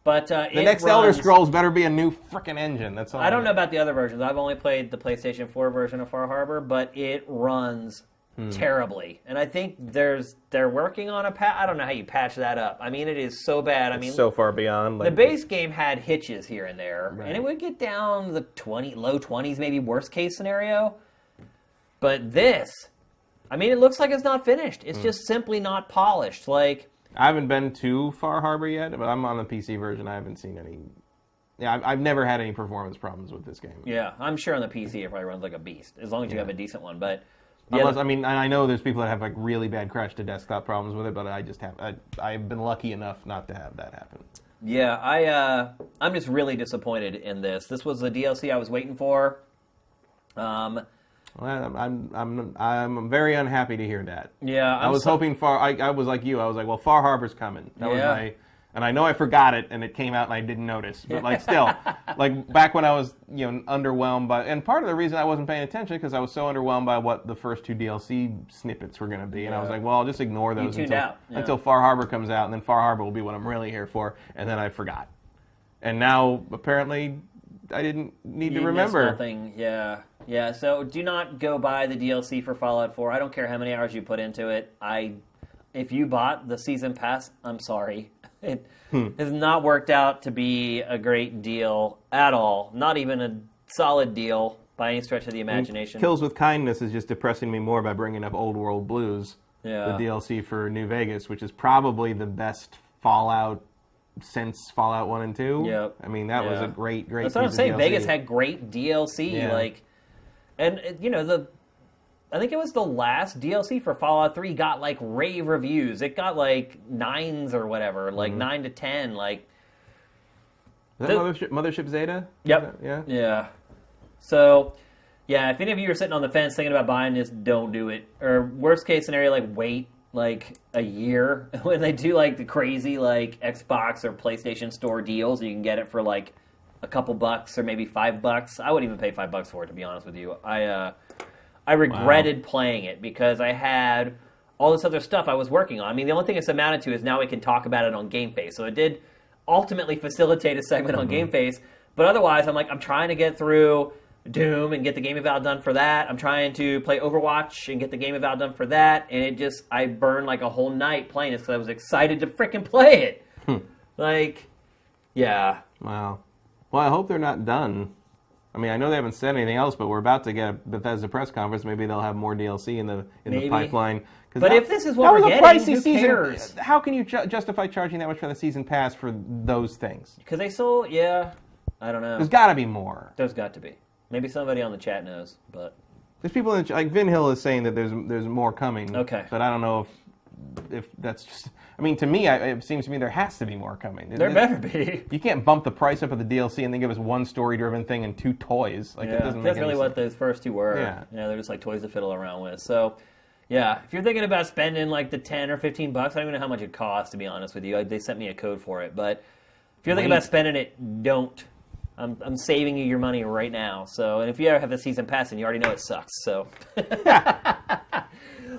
But uh, The next Elder Scrolls better be a new freaking engine. That's all. I don't know about the other versions. I've only played the PlayStation 4 version of Far Harbor, but it runs Hmm. terribly. And I think there's they're working on a patch. I don't know how you patch that up. I mean, it is so bad. I mean, so far beyond. Like, the base game had hitches here and there, Right. and it would get down the 20 low 20s maybe worst case scenario. But this, I mean, it looks like it's not finished. Hmm. It's just simply not polished. Like I haven't been to Far Harbor yet, but I'm on the PC version. I haven't seen any. Yeah, I've, I've never had any performance problems with this game. yeah, I'm sure on the PC it probably runs like a beast as long as you have a decent one. But Unless I mean, and I know there's people that have like really bad crash to desktop problems with it, but I just have. I, I've been lucky enough not to have that happen. Yeah, I uh, I'm just really disappointed in this. This was the DLC I was waiting for. Um, Well, I'm, I'm, I'm, I'm very unhappy to hear that. yeah, I'm I was so- hoping Far. I, I was like you. I was like, well, Far Harbor's coming. That was Yeah. my. And I know I forgot it, and it came out, and I didn't notice. But like, still, [LAUGHS] like back when I was, you know, underwhelmed by, and part of the reason I wasn't paying attention because I was so underwhelmed by what the first two DLC snippets were going to be, and I was like, well, I'll just ignore those until, yeah. until Far Harbor comes out, and then Far Harbor will be what I'm really here for. And then I forgot, and now apparently I didn't need you to remember. nothing. Yeah, yeah. So do not go buy the DLC for Fallout 4. I don't care how many hours you put into it. I, if you bought the season pass, I'm sorry. [LAUGHS] It Hmm. has not worked out to be a great deal at all. Not even a solid deal by any stretch of the imagination. Kills with Kindness is just depressing me more by bringing up Old World Blues, Yeah. the DLC for New Vegas, which is probably the best Fallout since Fallout 1 and 2. Yep. I mean, that was a great, great That's what I'm saying. DLC. Vegas had great DLC, Yeah. like, and uh, you know the. I think it was the last DLC for Fallout 3 got like rave reviews. It got like nines or whatever, like Mm-hmm. nine to ten. Like, Is that the- Mothership, Mothership Zeta? Yep. Yeah. yeah. So, yeah, if any of you are sitting on the fence thinking about buying this, don't do it. Or worst case scenario, like wait like a year [LAUGHS] when they do like the crazy like Xbox or PlayStation Store deals. You can get it for like a couple bucks or maybe five bucks. I wouldn't even pay five bucks for it to be honest with you. I uh, I regretted playing it because I had all this other stuff I was working on. I mean, the only thing it's amounted to is now we can talk about it on GameFace. So it did ultimately facilitate a segment on GameFace, but otherwise, I'm like, I'm trying to get through Doom and get the game eval done for that. I'm trying to play Overwatch and get the game eval done for that, and it just I burned like a whole night playing this because I was excited to freaking play it. Like, yeah, Wow. Well, I hope they're not done. I mean, I know they haven't said anything else, but we're about to get a Bethesda press conference. Maybe they'll have more DLC in the in Maybe. the pipeline. But that- if this is what we're getting, pricey who season. cares? How can you ju- justify charging that much for the season pass for those things? because they sold. Yeah, I don't know. There's got to be more. There's got to be. Maybe somebody on the chat knows, but There's people in the, ch- like Vin Hill is saying that there's there's more coming. Okay. But I don't know if if that's just. I mean, to me, I, it seems to me there has to be more coming. there It- better be. [LAUGHS] You can't bump the price up of the DLC and then give us one story-driven thing and two toys. Like Yeah, that doesn't make that's really sense. what those first two were. Yeah. they're just like toys to fiddle around with. So, yeah, if you're thinking about spending like the ten or fifteen bucks, I don't even know how much it costs to be honest with you. Like, They sent me a code for it, but if you're thinking about spending it, don't. I'm, I'm saving you your money right now. So, and if you ever have a season pass, and you already know it sucks. So, [LAUGHS]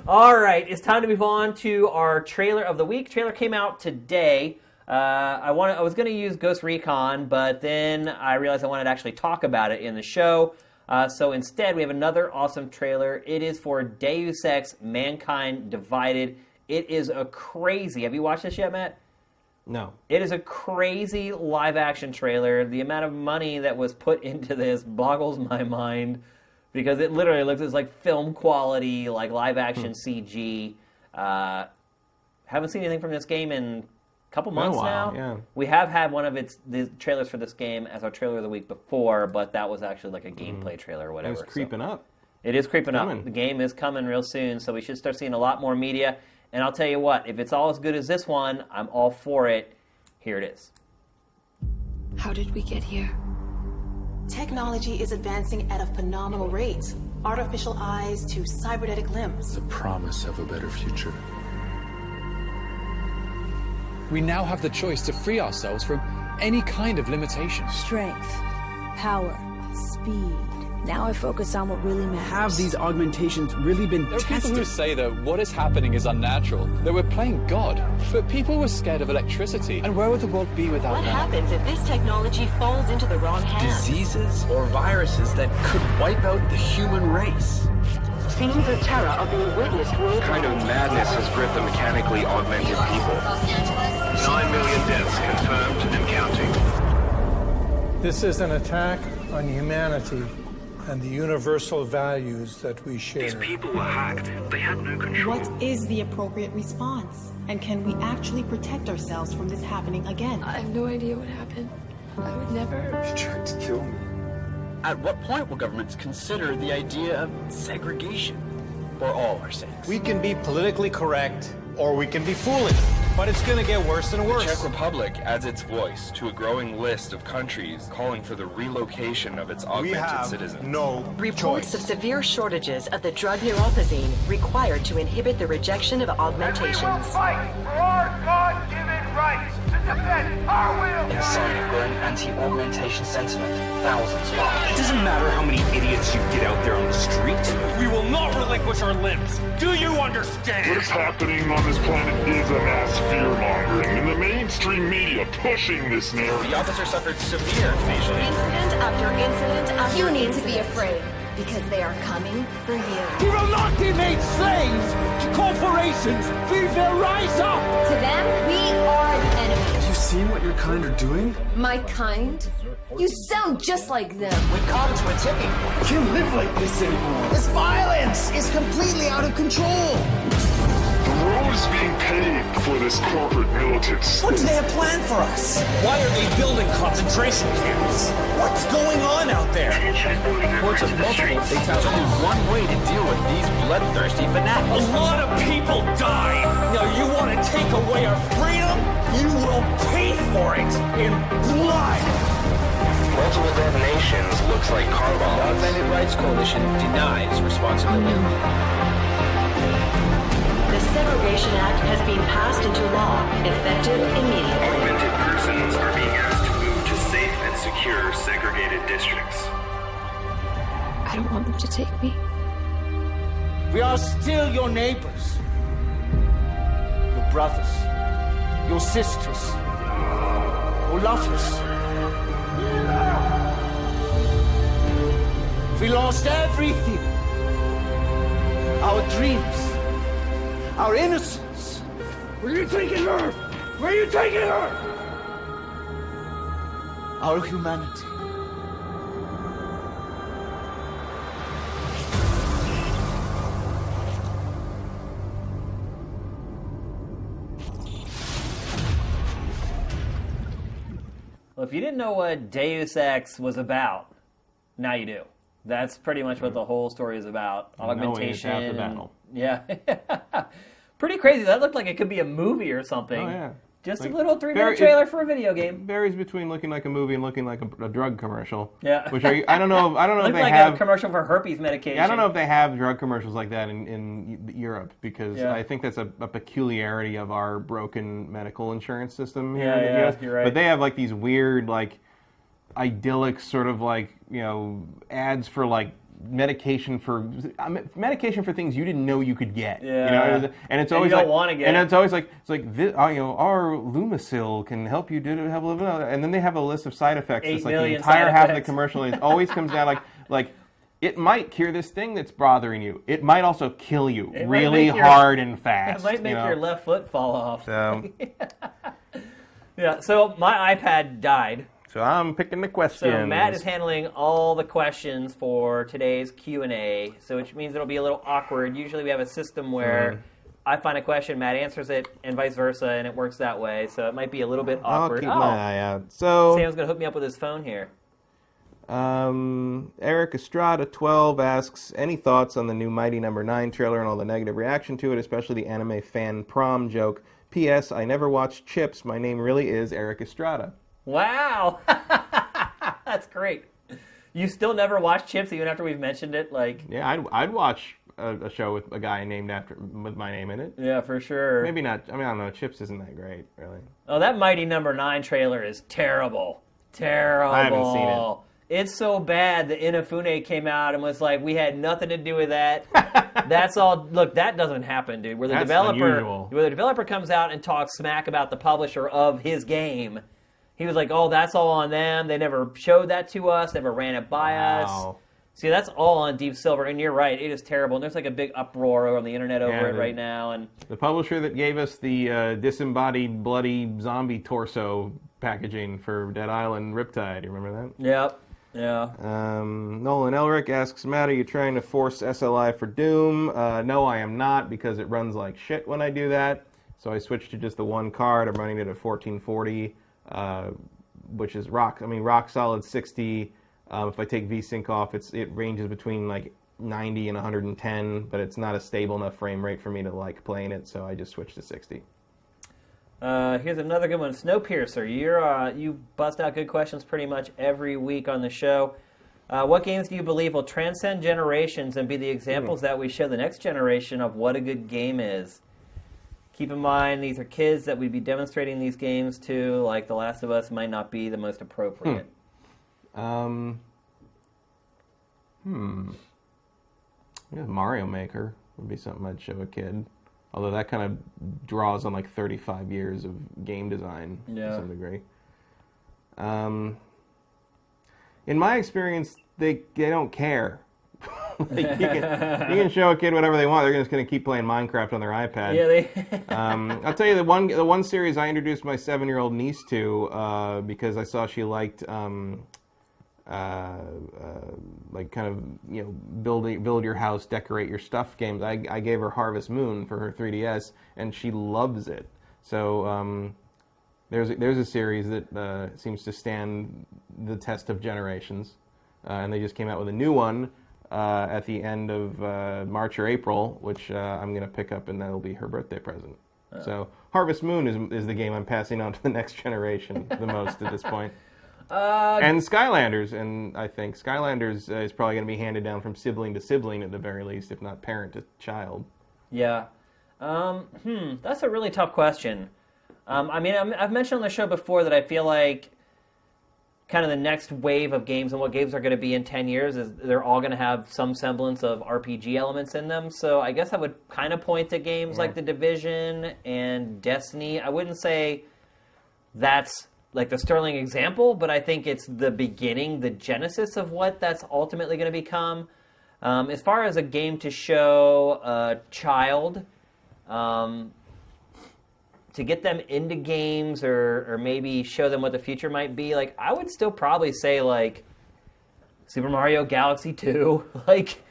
all right, it's time to move on to our trailer of the week. Trailer came out today. Uh, I wanted, I was going to use Ghost Recon, but then I realized I wanted to actually talk about it in the show. Uh, so instead, we have another awesome trailer. It is for Deus Ex: Mankind Divided. It is a crazy. Have you watched this yet, Matt? No. It is a crazy live action trailer. The amount of money that was put [LAUGHS] into this boggles my mind because it literally looks it's like film quality, like live action CG. Uh, haven't seen anything from this game in a couple Been a months while, now. yeah. We have had one of its the trailers for this game as our trailer of the week before, but that was actually like a gameplay trailer or It whatever. was so- creeping up. It is creeping up. The game is coming real soon, so we should start seeing a lot more media. And I'll tell you what, if it's all as good as this one, I'm all for it. Here it is. How did we get here? Technology is advancing at a phenomenal rate. Artificial eyes to cybernetic limbs. the promise of a better future. We now have the choice to free ourselves from any kind of limitation. Strength, power, speed. Now I focus on what really matters. Have these augmentations really been There are people tested? who say that what is happening is unnatural, that we're playing God. But people were scared of electricity. And where would the world be without that? What that? happens if this technology falls into the wrong hands? Diseases or viruses that could wipe out the human race. Scenes of terror are being witnessed worldwide. kind of madness has gripped the mechanically augmented people. Nine million deaths confirmed and counting. This is an attack on humanity and the universal values that we share. These people were hacked. They had no control. What is the appropriate response? And can we actually protect ourselves from this happening again? I have no idea what happened. I would never. He tried to kill me. At what point will governments consider the idea of segregation for all our sakes? We can be politically correct or we can be foolish, but it's going to get worse and worse. The worse. Czech Republic adds its voice to a growing list of countries calling for the relocation of its we augmented have citizens. no Reports choice. of severe shortages of the drug neuropozyne required to inhibit the rejection of augmentations. Inside of growing anti-augmentation sentiment, thousands are. It doesn't matter how many idiots you get out there on the street. We will not relinquish our limbs. Do you understand? What's happening on this planet is a mass fear mongering, and the mainstream media pushing this narrative. The officer suffered severe facial. Incident after incident after You need to be afraid because they are coming for you. We will not be made slaves to corporations. We will rise up. To them, we are the enemy. You seen what your kind are doing? My kind? You sound just like them. We've come to a tipping point. I can't live like this anymore. This violence is completely out of control. The world is being paid for this corporate militant What do they have planned for us? Why are they building concentration camps? What's going on out there? Reports of multiple fatalities. Only one way to deal with these bloodthirsty fanatics. A lot of people died. Pay in blood. Multiple detonations looks like car bombs. The bombs. Augmented Rights Coalition denies responsibility. The Segregation Act has been passed into law, effective immediately. Augmented persons are being asked to move to safe and secure segregated districts. I don't want them to take me. We are still your neighbors, your brothers, your sisters, lovers. We lost everything our dreams, our innocence. Where are you taking her? Where are you taking her? Our humanity. You didn't know what Deus Ex was about, now you do. That's pretty much what the whole story is about. Knowing it's Augmentation. half the battle. Yeah. [LAUGHS] pretty crazy. That looked like it could be a movie or something. Oh, yeah. Just Like, a little three minute trailer for a video game. Varies between looking like a movie and looking like a, a drug commercial. Yeah. Which are I don't know. If, I don't know [LAUGHS] if they like have. a commercial for herpes medication. Yeah, I don't know if they have drug commercials like that in, in Europe because Yeah. I think that's a, a peculiarity of our broken medical insurance system here Yeah, in the yeah, US. you're right. But they have like these weird, like idyllic sort of like you know ads for like medication for uh, medication for things you didn't know you could get. You Yeah. know, and it's And you always don't like, wanna get and it's always like it's like this, uh, you know our Lumicil can help you do have a little, and then they have a list of side effects. Eight It's like the entire side half of the effects. commercial. It always comes down like [LAUGHS] like. It might cure this thing that's bothering you. It might also kill you It really your- hard and [LAUGHS] fast. It might make you know? your left foot fall off. So, [LAUGHS] Yeah, so my iPad died. So I'm picking the questions. So Matt is handling all the questions for today's Q and A. So which means it'll be a little awkward. Usually we have a system where I find a question, Matt answers it, and vice versa, and it works that way. So it might be a little bit awkward. I'll awkward. keep oh, my eye out. So Sam's gonna hook me up with his phone here. Um, Eric Estrada 12 asks, any thoughts on the new Mighty Number 9 trailer and all the negative reaction to it, especially the anime fan prom joke? P.S. I never watched Chips. My name really is Eric Estrada. Wow, [LAUGHS] that's great. You still never watched Chips even after we've mentioned it, like Yeah, I'd, I'd watch a, a show with a guy named after with my name in it. yeah, for sure. Maybe not. I mean, I don't know. Chips isn't that great, really. Oh, that Mighty Number Nine trailer is terrible. Terrible. I haven't seen it. It's so bad that Inafune came out and was like, "We had nothing to do with that." [LAUGHS] That's all. Look, that doesn't happen, dude. Where the That's developer, unusual. where the developer comes out and talks smack about the publisher of his game, he was like, "Oh, that's all on them. They never showed that to us. Never ran it by us." See, that's all on Deep Silver, and you're right. It is terrible. And there's like a big uproar on the internet over Yeah, it the- right now, and The publisher that gave us the uh, disembodied, bloody zombie torso packaging for Dead Island Riptide. You remember that? yep, yeah. Um, Nolan Elric asks, Matt, are you trying to force SLI for Doom? Uh, no, I am not, because it runs like shit when I do that. So I switched to just the one card. I'm running it at 1440, uh, which is rock. I mean, rock solid 60. Um, if I take VSync off, it's it ranges between like 90 and 110, but it's not a stable enough frame rate for me to like playing it. So I just switched to 60. Uh, here's another good one, Snowpiercer. You're uh, you bust out good questions pretty much every week on the show. Uh, what games do you believe will transcend generations and be the examples that we show the next generation of what a good game is? Keep in mind, these are kids that we'd be demonstrating these games to. Like The Last of Us might not be the most appropriate. Um, hmm. Yeah, Mario Maker would be something I'd show a kid. Although that kind of draws on like 35 years of game design Yeah. to some degree. Um, in my experience, they they don't care. [LAUGHS] Like, you, can, you can show a kid whatever they want. They're just going to keep playing Minecraft on their iPad. Yeah, they. [LAUGHS] um, I'll tell you the one the one series I introduced my seven year old niece to uh, because I saw she liked um, uh, uh, like kind of you know building build your house, decorate your stuff games. I, I gave her Harvest Moon for her 3DS, and she loves it. So um, there's a, there's a series that uh, seems to stand the test of generations, uh, and they just came out with a new one. Uh, at the end of uh, March or April, which uh, I'm going to pick up, and that'll be her birthday present. So Harvest Moon is is the game I'm passing on to the [LAUGHS] next generation the most at this point. [LAUGHS] Uh, And Skylanders, and I think Skylanders uh, is probably going to be handed down from sibling to sibling at the very least, if not parent to child. Yeah. Um, hmm, that's a really tough question. Um, I mean, I'm, I've mentioned on the show before that I feel like kind of the next wave of games and what games are going to be in 10 years is they're all going to have some semblance of RPG elements in them. So I guess I would kind of point to games like The Division and Destiny. I wouldn't say that's like the sterling example, but I think it's the beginning, the genesis of what that's ultimately going to become. Um, as far as a game to show a child, um, to get them into games or, or maybe show them what the future might be, like I would still probably say like Super Mario Galaxy 2. [LAUGHS] Like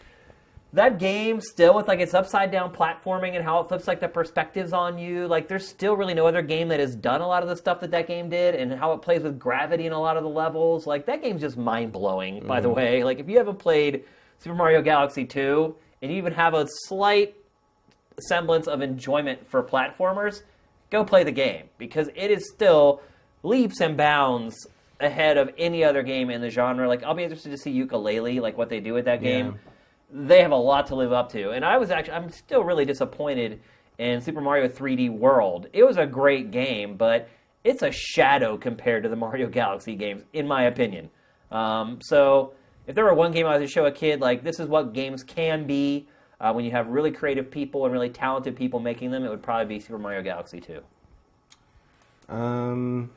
that game still with like its upside down platforming and how it flips like the perspectives on you. Like there's still really no other game that has done a lot of the stuff that that game did and how it plays with gravity in a lot of the levels. Like that game's just mind blowing. By the Mhm. way, like if you haven't played Super Mario Galaxy 2 and you even have a slight semblance of enjoyment for platformers, go play the game because it is still leaps and bounds ahead of any other game in the genre. Like I'll be interested to see Yooka-Laylee, like what they do with that game. They have a lot to live up to, and I was actually I'm still really disappointed in Super Mario 3D World. It was a great game, but it's a shadow compared to the [LAUGHS] Mario Galaxy games, in my opinion. Um, so if there were one game I was to show a kid, like this is what games can be uh, when you have really creative people and really talented people making them, it would probably be Super Mario Galaxy 2. Um,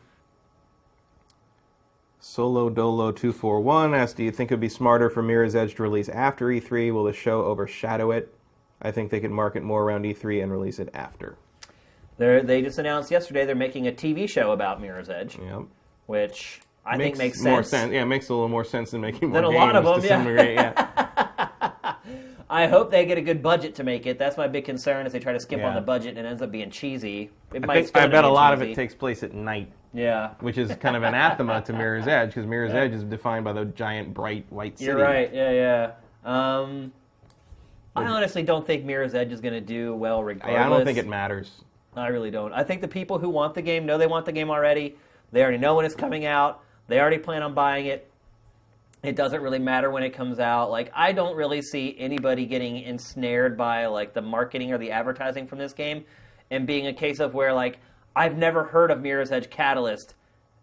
Solo Dolo two four one asked, "Do you think it would be smarter for Mirror's Edge to release after E3? Will the show overshadow it? I think they could market more around E3 and release it after." They're, they just announced yesterday they're making a TV show about Mirror's Edge, Yep. which I think makes more sense. sense. Yeah, it makes a little more sense than making more Than a lot of to them, yeah. yeah. [LAUGHS] I hope they get a good budget to make it. That's my big concern. Is they try to skip on the budget and it ends up being cheesy. It I, might think, I bet a lot of it takes place at night. Yeah. Which is kind of anathema to Mirror's Edge because Mirror's Yeah. Edge is defined by the giant bright white city. You're right. Yeah, yeah. Um, I honestly don't think Mirror's Edge is going to do well regardless. I don't think it matters. I really don't. I think the people who want the game know they want the game already. They already know when it's coming out. They already plan on buying it. It doesn't really matter when it comes out. Like I don't really see anybody getting ensnared by like the marketing or the advertising from this game and being a case of where like I've never heard of Mirror's Edge Catalyst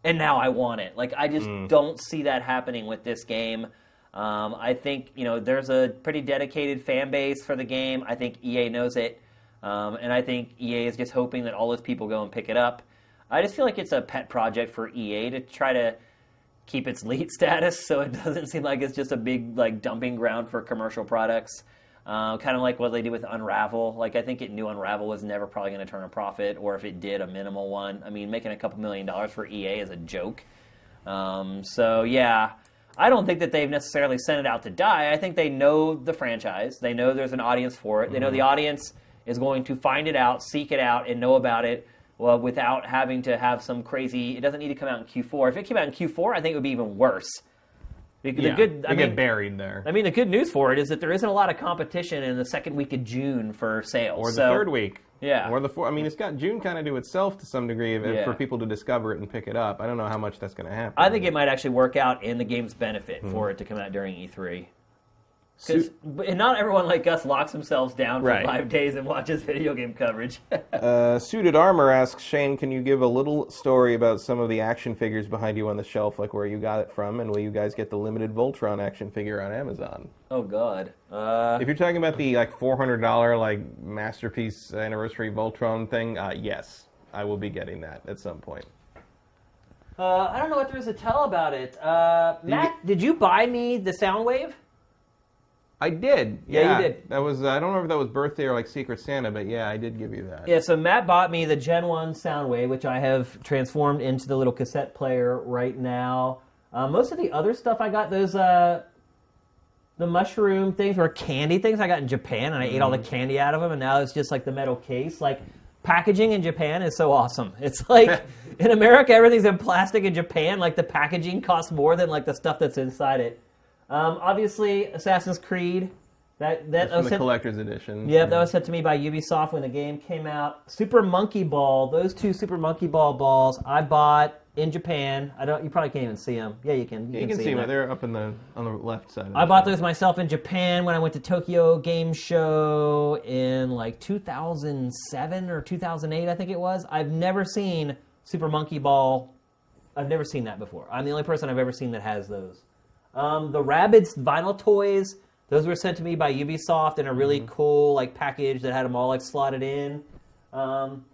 and now I want it. Like I just Mm. don't see that happening with this game. Um, I think you know there's a pretty dedicated fan base for the game. I think EA knows it, um, and I think EA is just hoping that all those people go and pick it up. I just feel like it's a pet project for EA to try to keep its lead [LAUGHS] status, so it doesn't seem like it's just a big like dumping ground for commercial products. Uh, kind of like what they did with Unravel. Like I think it knew Unravel was never probably going to turn a profit, or if it did, a minimal one. I mean, making a couple million dollars for EA is a joke. Um, so yeah, I don't think that they've necessarily sent it out to die. I think they know the franchise. They know there's an audience for it. They know the audience is going to find it out, seek it out, and know about it. Well, without having to have some crazy. It doesn't need to come out in Q4. If it came out in Q4, I think it would be even worse. The, the Yeah, good, I you mean, get buried there. I mean, the good news for it is that there isn't a lot of competition in the second week of June for sales. Or the So- third week. Yeah. Or the four. I mean, it's got June kind of to itself to some degree if- Yeah. for people to discover it and pick it up. I don't know how much that's going to happen. I think it might actually work out in the game's benefit Mhm. for it to come out during E3. Because not everyone like us locks themselves down for Right. five days and watches [LAUGHS] video game coverage. [LAUGHS] Uh, Suited Armor asks Shane, can you give a little story about some of the action figures behind you on the shelf, like where you got it from, and will you guys get the limited Voltron action figure on Amazon? oh God. Uh, If you're talking about the like four hundred dollar like masterpiece anniversary Voltron thing, uh, yes, I will be getting that at some point. uh, I don't know what there is to tell about it. Uh, Matt, did you buy me the Soundwave? I did. Yeah, you did. That was I don't know if that was birthday or like Secret Santa, but yeah, I did give you that. Yeah, so Matt bought me the Gen 1 Soundwave, which I have transformed into the little cassette player right now. Uh, most of the other stuff I got, those uh, the mushroom things were candy things I got in Japan, and I ate all the Mhm. candy out of them, and now it's just like the metal case. Like, packaging in Japan is so awesome. [LAUGHS] It's like, in America, everything's in plastic. In Japan, like, the packaging costs more than, like, the stuff that's inside it. Um, obviously, Assassin's Creed. That, that That's from the sent- collector's edition. Yep, that was sent to me by Ubisoft when the game came out. Super Monkey Ball, those two Super Monkey Ball balls I bought in Japan. I don't. You probably can't even see them. Yeah, you can. You, can see them. them. They're up in the on the left side. Of I the bought those myself in Japan when I went to Tokyo Game Show in like 2007 or 2008, I think it was. I've never seen Super Monkey Ball. I've never seen that before. I'm the only person I've ever seen that has those. Um, the Rabbids vinyl toys, those were sent to me by Ubisoft in a really cool like package that had them all like slotted in. Um,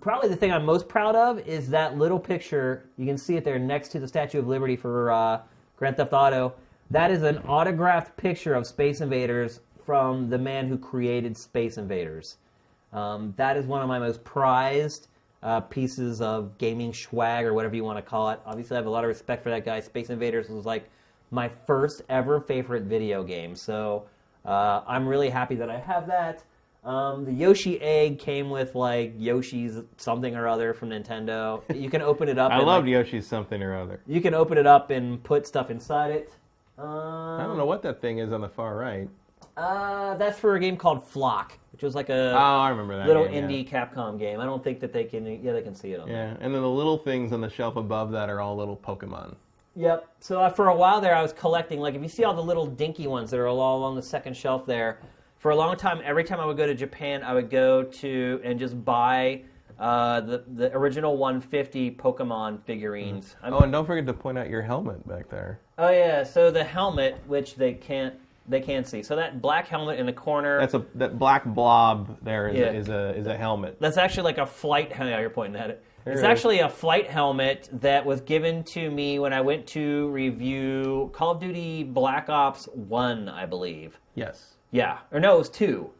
probably the thing I'm most proud of is that little picture. You can see it there next to the Statue of Liberty for uh, Grand Theft Auto. That is an autographed picture of Space Invaders from the man who created Space Invaders. Um, that is one of my most prized uh, pieces of gaming swag or whatever you want to call it. Obviously, I have a lot of respect for that guy. Space Invaders was like my first ever favorite video game, so uh, I'm really happy that I have that. Um, the Yoshi egg came with like Yoshi's something or other from Nintendo. You can open it up. [LAUGHS] I loved like, Yoshi's something or other. You can open it up and put stuff inside it. Um, I don't know what that thing is on the far right. Uh, that's for a game called Flock, which was like a Oh, I remember that little game, yeah. indie Capcom game. I don't think that they can. Yeah, they can see it on. Yeah, and then the little things on the shelf above that are all little Pokemon. Yep. So uh, for a while there, I was collecting. Like, if you see all the little dinky ones that are all along the second shelf there, for a long time, every time I would go to Japan, I would go to and just buy uh, the the original 150 Pokemon figurines. I'm- Oh, and don't forget to point out your helmet back there. Oh yeah. So the helmet, which they can't they can't see. So that black helmet in the corner. That's a that black blob there is, Yeah. a, is a is a helmet. That's actually like a flight. Yeah, you're pointing at it. It's actually a flight helmet that was given to me when I went to review Call of Duty Black Ops One, I believe. Yes. Yeah, or no, it was two.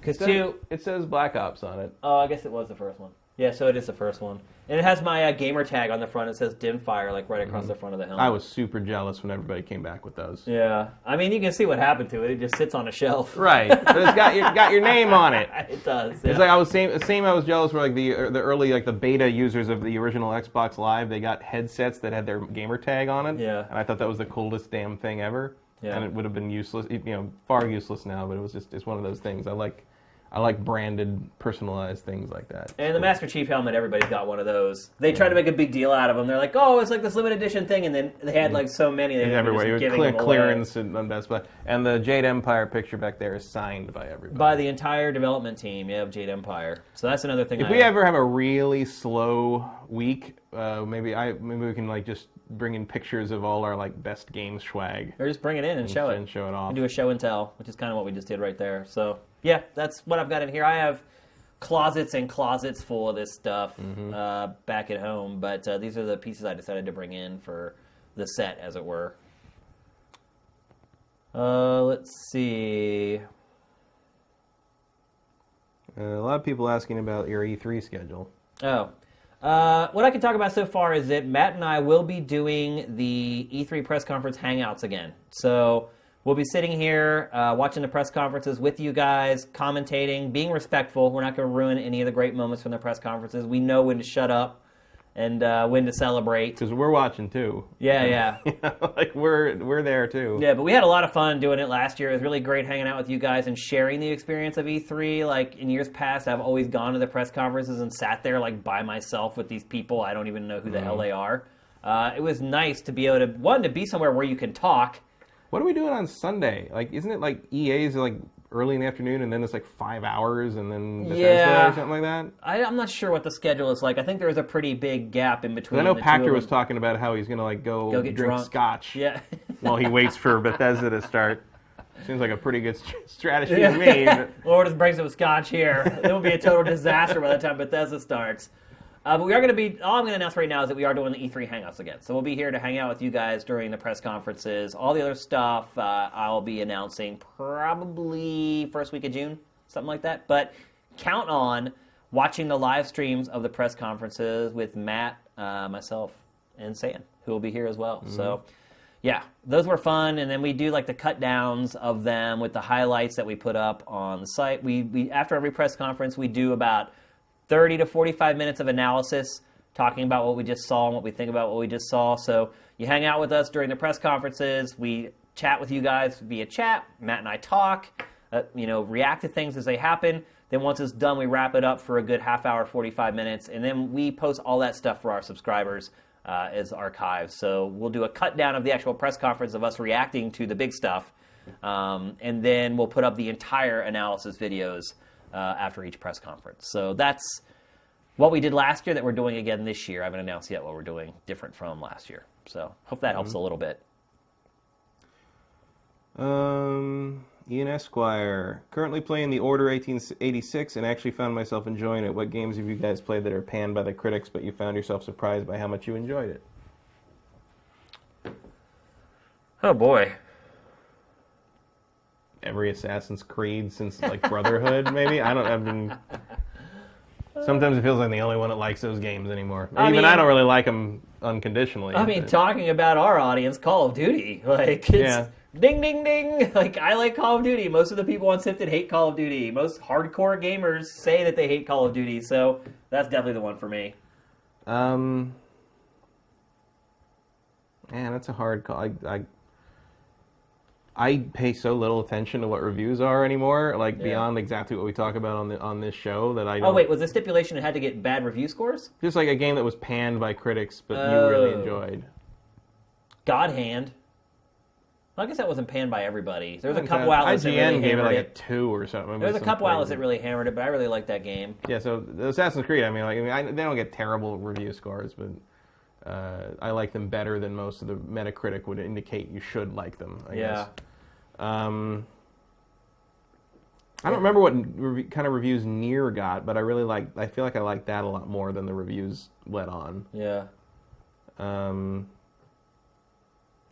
Because two. It says Black Ops on it. Oh, I guess it was the first one. Yeah, so it is the first one, and it has my uh, gamer tag on the front. It says Dimfire, like right across the front of the helmet. I was super jealous when everybody came back with those. Yeah, I mean, you can see what happened to it. It just sits on a shelf. Right, but it's got your got your name on it. [LAUGHS] it does. It's like I was same same. I was jealous for like the the early like the beta users of the original Xbox Live. They got headsets that had their gamer tag on it. Yeah. and I thought that was the coolest damn thing ever. Yeah. and it would have been useless, you know, far useless now. But it was just it's one of those things. I like I like branded, personalized things like that. And the Master Chief helmet, everybody's got one of those. They try to make a big deal out of them. They're like, "Oh, it's like this limited edition thing," and then they had like so many. They It's everywhere. just giving clear, them away. clearance and on Best Buy, and the Jade Empire picture back there is signed by everybody. by the entire development team. Yeah, of Jade Empire. So that's another thing. If I we ever have a really slow week, uh, maybe I maybe we can like just bring in pictures of all our like best games swag. or just bring it in and show it and show it off. and do a show and tell, which is kind of what we just did right there. So yeah, that's what I've got in here. I have closets and closets full of this stuff Mm-hmm. uh, back at home, but uh, these are the pieces I decided to bring in for the set, as it were. Uh, let's see. Uh, a lot of people asking about your E3 schedule. Oh. Uh, what I can talk about so far is that Matt and I will be doing the E3 press conference hangouts again. So we'll be sitting here uh, watching the press conferences with you guys, commentating, being respectful. We're not going to ruin any of the great moments from the press conferences. We know when to shut up and uh, when to celebrate. Because we're watching too. Yeah, yeah. [LAUGHS] like we're we're there too. Yeah, but we had a lot of fun doing it last year. It was really great hanging out with you guys and sharing the experience of E3. Like in years past, I've always gone to the press conferences and sat there like by myself with these people. I don't even know who the hell they are. Uh, it was nice to be able to one to be somewhere where you can talk. What are we doing on Sunday? Like, isn't it like EA's like early in the afternoon, and then it's like five hours, and then Bethesda Yeah. or something like that? I, I'm not sure what the schedule is like. I think there was a pretty big gap in between. I know Pachter was talking about how he's gonna like go, Go get drink drunk. scotch. Yeah. [LAUGHS] while he waits for Bethesda to start. Seems like a pretty good st- strategy to me. but- [LAUGHS] Lord just brings some scotch here. It will be a total disaster by the time Bethesda starts. Uh, but we are going to be. All I'm going to announce right now is that we are doing the E3 hangouts again. So we'll be here to hang out with you guys during the press conferences. All the other stuff uh, I'll be announcing probably first week of June, something like that. But count on watching the live streams of the press conferences with Matt, uh, myself, and Sam, who will be here as well. So yeah, those were fun. And then we do like the cut downs of them with the highlights that we put up on the site. We, we after every press conference, we do about 30 to 45 minutes of analysis talking about what we just saw and what we think about what we just saw. So you hang out with us during the press conferences. We chat with you guys via chat. Matt and I talk, uh, you know, react to things as they happen. Then once it's done, we wrap it up for a good half hour, 45 minutes, and then we post all that stuff for our subscribers uh, as archives. So we'll do a cut down of the actual press conference of us reacting to the big stuff, um, and then we'll put up the entire analysis videos uh, after each press conference. So that's what we did last year that we're doing again this year. I haven't announced yet what we're doing different from last year. So hope that helps a little bit. Um, Ian Esquire currently playing the Order 1886, and actually found myself enjoying it. What games have you guys played that are panned by the critics, but you found yourself surprised by how much you enjoyed it? Oh boy. Every Assassin's Creed since like Brotherhood, maybe. I don't. I've been. Sometimes it feels like I'm the only one that likes those games anymore. I Even mean- I don't really like them unconditionally. I mean, but- talking about our audience, Call of Duty, [LAUGHS] like it's Yeah. ding ding ding. [LAUGHS] Like I like Call of Duty. Most of the people on Sifted hate Call of Duty. Most hardcore gamers say that they hate Call of Duty. So that's definitely the one for me. Um, man, that's a hard call. I, I, I pay so little attention to what reviews are anymore, like Yeah. beyond exactly what we talk about on the on this show. That I Oh don't, wait, was the stipulation it had to get bad review scores? just like a game that was panned by critics, but you really Oh. enjoyed. God Hand. Well, I guess that wasn't panned by everybody. There was a couple that- outlets that IGN really gave it like it. a two or something. There was a couple outlets that really hammered it, but I really liked that game. Yeah, so Assassin's Creed. I mean, like, I mean, I, they don't get terrible review scores, but uh, I like them better than most of the Metacritic would indicate you should like them. I Yeah. guess. Um, I don't remember what rev- kind of reviews Nier got, but I really like. I feel like I like that a lot more than the reviews let on. Yeah. Um,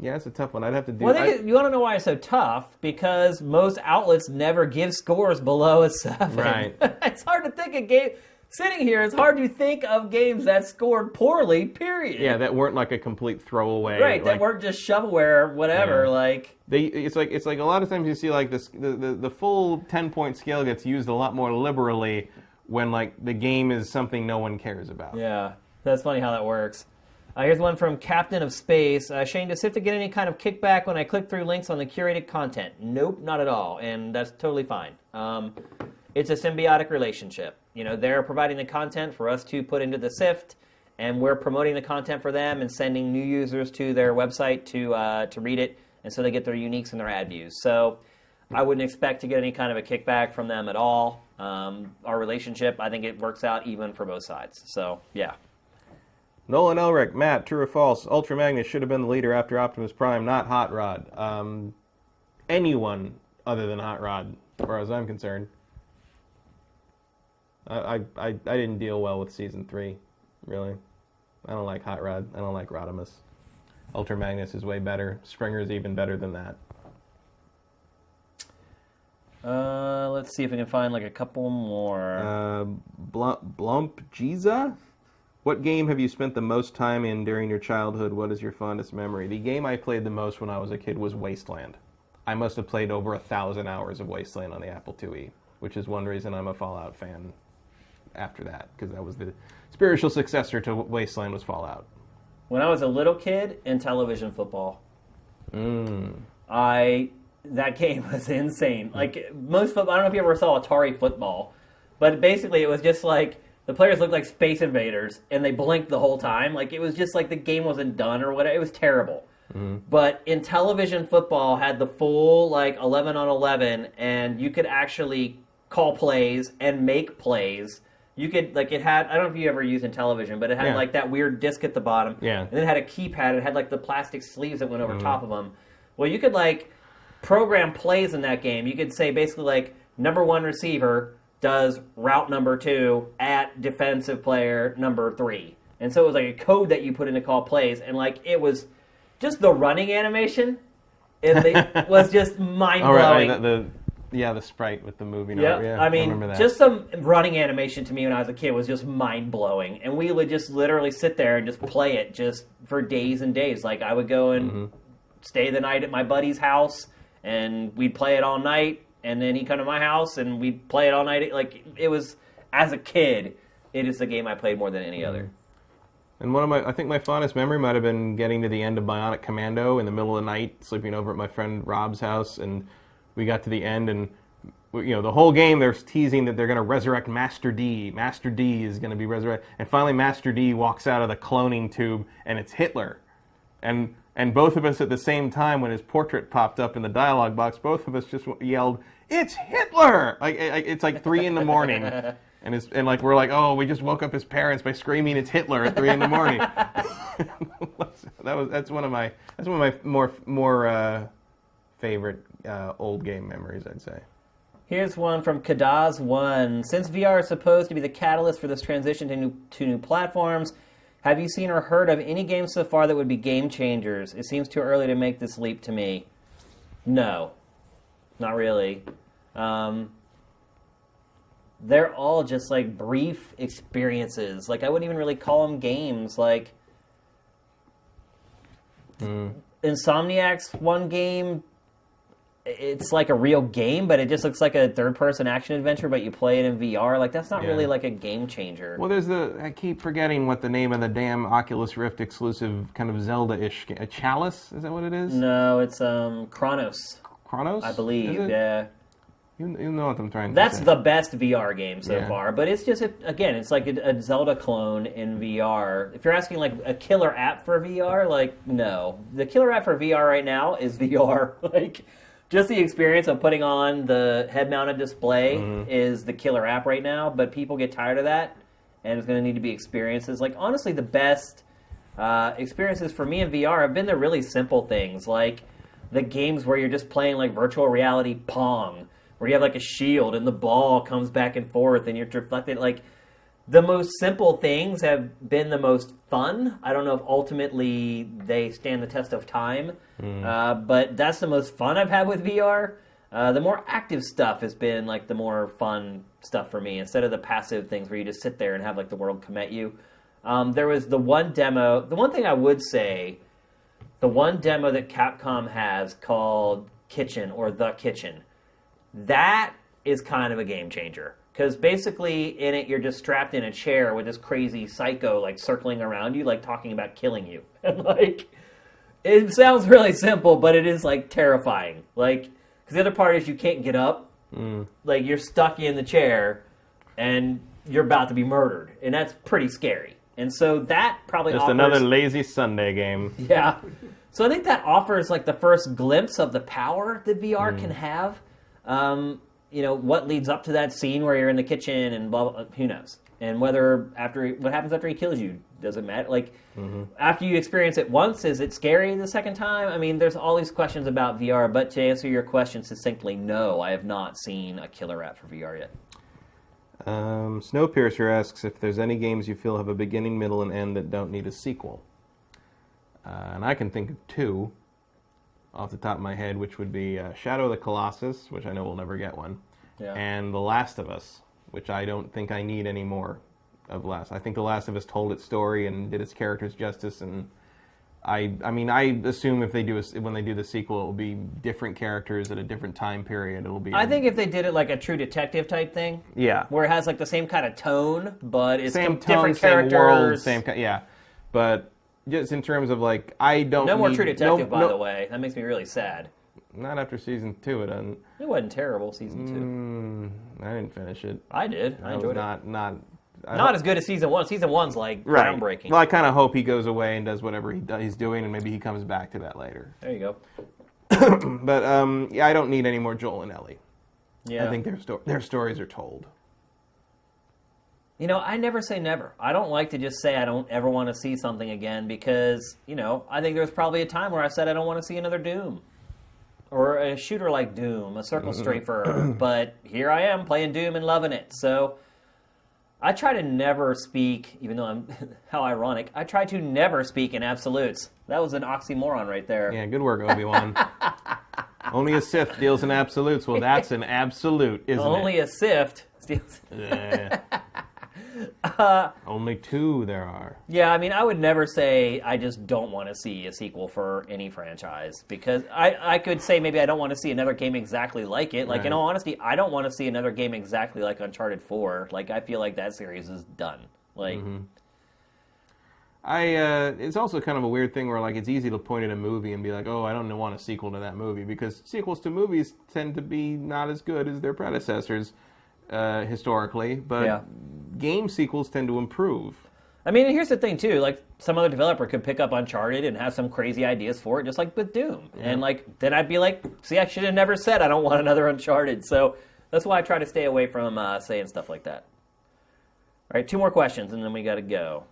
yeah, it's a tough one. I'd have to do. Well, I I- think it- you want to know why it's so tough? Because most outlets never give scores below a seven. Right. [LAUGHS] it's hard to think of game. Sitting here, it's hard to think of games that scored poorly. Period. Yeah, that weren't like a complete throwaway. Right, that like- weren't just shovelware, whatever. Yeah. Like, They, it's like it's like a lot of times you see like this the, the, the full ten point scale gets used a lot more liberally when like the game is something no one cares about. yeah, that's funny how that works. Uh, here's one from Captain of Space. Uh, Shane, does to get any kind of kickback when I click through links on the curated content? Nope, not at all, and that's totally fine. Um, it's a symbiotic relationship. You know, they're providing the content for us to put into the SIFT, and we're promoting the content for them and sending new users to their website to uh, to read it, and so they get their uniques and their ad views. So I wouldn't expect to get any kind of a kickback from them at all. Um, our relationship, I think it works out even for both sides. So yeah. Nolan Elric, Matt, true or false? Ultra Magnus should have been the leader after Optimus Prime, not Hot Rod. Um, anyone other than Hot Rod, as far as I'm concerned. I, I, I, I didn't deal well with season three, really. I don't like Hot Rod. I don't like Rodimus. Ultra Magnus is way better. Springer's even better than that. Uh, let's see if we can find like a couple more. Uh, Blump, Blump Giza? What game have you spent the most time in during your childhood? What is your fondest memory? The game I played the most when I was a kid was Wasteland. I must have played over a thousand hours of Wasteland on the Apple IIe, which is one reason I'm a Fallout fan after that, because that was the spiritual successor to Wasteland was Fallout. When I was a little kid Intellivision football, Mm. I that game [LAUGHS] was insane. Like most football, I don't know if you ever saw Atari football, but basically it was just like the players looked like space invaders and they blinked the whole time. Like it was just like the game wasn't done or whatever. It was terrible. But Intellivision football had the full like 11 on 11 and you could actually call plays and make plays. You could like it had I don't know if you ever used Intellivision, but it had Yeah. like that weird disc at the bottom. Yeah. And then it had a keypad. It had like the plastic sleeves that went over Mhm. top of them. Well, you could like program plays in that game. You could say basically like number one receiver does route number two at defensive player number three. And so it was like a code that you put in to call plays, and like it was just the running animation. The, [LAUGHS] was just mind blowing. right, yeah the sprite with the moving. Yeah, over. yeah I mean, that. just some running animation to me when I was a kid was just mind blowing, and we would just literally sit there and just play it just for days and days. Like I would go and Mm-hmm. stay the night at my buddy's house, and we'd play it all night, and then he'd come to my house and we'd play it all night. Like it was as a kid, it is the game I played more than any other. And one of my, I think my fondest memory might have been getting to the end of Bionic Commando in the middle of the night, sleeping over at my friend Rob's house, and we got to the end, and you know the whole game they're teasing that they're going to resurrect Master D. Master D is going to be resurrected, and finally Master D walks out of the cloning tube, and it's Hitler, and and both of us at the same time when his portrait popped up in the dialogue box, both of us just yelled, "It's Hitler!" Like it's like three in the morning. [LAUGHS] And, it's, and like we're like, oh, we just woke up his parents by screaming it's Hitler at three in the morning. [LAUGHS] that was that's one of my that's one of my more more uh, favorite uh, old game memories, I'd say. Here's one from Kadaz One. Since VR is supposed to be the catalyst for this transition to new to new platforms, have you seen or heard of any games so far that would be game changers? It seems too early to make this leap to me. No, not really. Um, they're all just like brief experiences. Like I wouldn't even really call them games. Like Insomniac's one game it's like a real game, but it just looks like a third-person action adventure. But you play it in VR. Like that's not Yeah. really like a game changer. Well, there's the I keep forgetting what the name of the damn Oculus Rift exclusive kind of Zelda-ish game. A Chalice is that what it is? No, it's um Chronos. Chronos, I believe. Yeah, You, you know what I'm trying to that's say. the best VR game so Yeah. far. But it's just again, it's like a, a Zelda clone in VR. If you're asking like a killer app for VR, like no, the killer app for VR right now is [LAUGHS] VR. like just the experience of putting on the head-mounted display Mm-hmm. is the killer app right now. But people get tired of that, and it's going to need to be experiences. Like honestly, the best uh, experiences for me in VR have been the really simple things, like the games where you're just playing like virtual reality Pong, where you have like a shield and the ball comes back and forth and you're reflected. Like the most simple things have been the most fun. I don't know if ultimately they stand the test of time, uh, but that's the most fun I've had with VR. Uh, the more active stuff has been like the more fun stuff for me instead of the passive things where you just sit there and have like the world come at you. Um, there was the one demo. The one thing I would say, the one demo that Capcom has called Kitchen or The Kitchen, that is kind of a game changer. Because basically, in it, you're just strapped in a chair with this crazy psycho like circling around you, like talking about killing you. [LAUGHS] And like, it sounds really simple, but it is like terrifying. Like, because the other part is you can't get up. Mm. Like, you're stuck in the chair, and you're about to be murdered, and that's pretty scary. And so that probably Just offers, another lazy Sunday game. [LAUGHS] yeah. So I think that offers like the first glimpse of the power that VR Mm. can have. Um, you know what leads up to that scene where you're in the kitchen and blah, blah who knows? And whether after what happens after he kills you does it matter. Like Mm-hmm. after you experience it once is it scary the second time? I mean there's all these questions about vr but to answer your question succinctly no i have not seen a killer app for vr yet. Um, Snowpiercer asks if there's any games you feel have a beginning, middle, and end that don't need a sequel. Uh, and I can think of two off the top of my head, which would be uh, Shadow of the Colossus, which I know we'll never get one, Yeah. and The Last of Us, which I don't think I need any more of Last. I think The Last of Us told its story and did its characters justice, and I, I mean, I assume if they do a, when they do the sequel, it will be different characters at a different time period. It'll be i think if they did it like a true detective type thing yeah, where it has like the same kind of tone but it's same com- tone, different same characters world, same yeah. But just in terms of like, I don't no more need- true detective no- by no- the way that makes me really sad Not after season two. It doesn't. it wasn't terrible season two Mm, I didn't finish it. I did. I was enjoyed it. not, Not I Not as good as season one. Season one's like right. groundbreaking. Well, I kind of hope he goes away and does whatever he do, he's doing, and maybe he comes back to that later. [COUGHS] There you go. but um, yeah, I don't need any more Joel and Ellie. Yeah. I think their sto- their stories are told. You know, I never say never. I don't like to just say I don't ever want to see something again because, you know, I think there was probably a time where I said I don't want to see another Doom. Or a shooter like Doom, a circle Mm-hmm. strafer. but here I am playing Doom and loving it. So I try to never speak, even though I'm [LAUGHS] how ironic, I try to never speak in absolutes. That was an oxymoron right there. Yeah, good work, Obi Wan. Only a Sith deals in absolutes. Well, that's an absolute, isn't Only it? Only a sift. steals- Yeah. Uh, Only two there are. Yeah, I mean, I would never say I just don't want to see a sequel for any franchise because I, I could say maybe I don't want to see another game exactly like it. Like, in all honesty, I don't want to see another game exactly like Uncharted 4. Like, I feel like that series is done. Like, Mm-hmm. I uh, it's also kind of a weird thing where like it's easy to point at a movie and be like, oh, I don't want a sequel to that movie because sequels to movies tend to be not as good as their predecessors uh, historically, but Yeah. game sequels tend to improve. I mean, here's the thing too. Like, some other developer could pick up Uncharted and have some crazy ideas for it, just like with Doom. And like, then I'd be like, see, I should have never said I don't want another Uncharted. So that's why I try to stay away from uh, saying stuff like that. All right, two more questions, and then we got to go.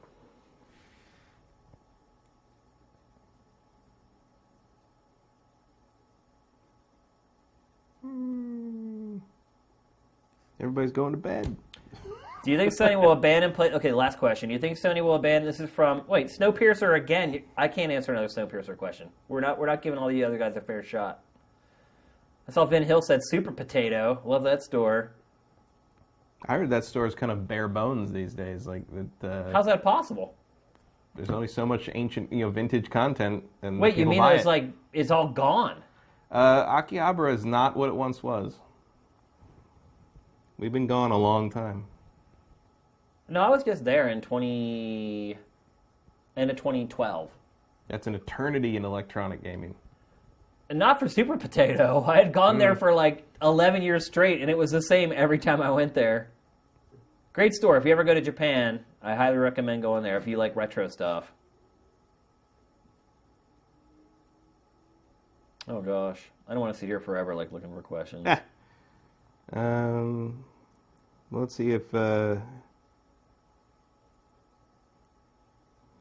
Everybody's going to bed. Do you think Sony will abandon play? Okay, last question. Do you think Sony will abandon? This is from wait Snowpiercer again. I can't answer another Snowpiercer question. We're not. We're not giving all the other guys a fair shot. I saw Vin Hill said Super Potato. Love that store. I heard that store is kind of bare bones these days. Like that. Uh, How's that possible? There's only so much ancient, you know, vintage content, and Wait, you mean buy there's it. like it's all gone? Uh, Akihabara is not what it once was. We've been gone a long time. No, I was just there in twenty end of 2012. That's an eternity in electronic gaming. And not for Super Potato. [LAUGHS] I had gone there Mm. for like 11 years straight, and it was the same every time I went there. Great store. If you ever go to Japan, I highly recommend going there if you like retro stuff. Oh gosh, I don't want to sit here forever, like looking for questions. [LAUGHS] Um, let's see if uh,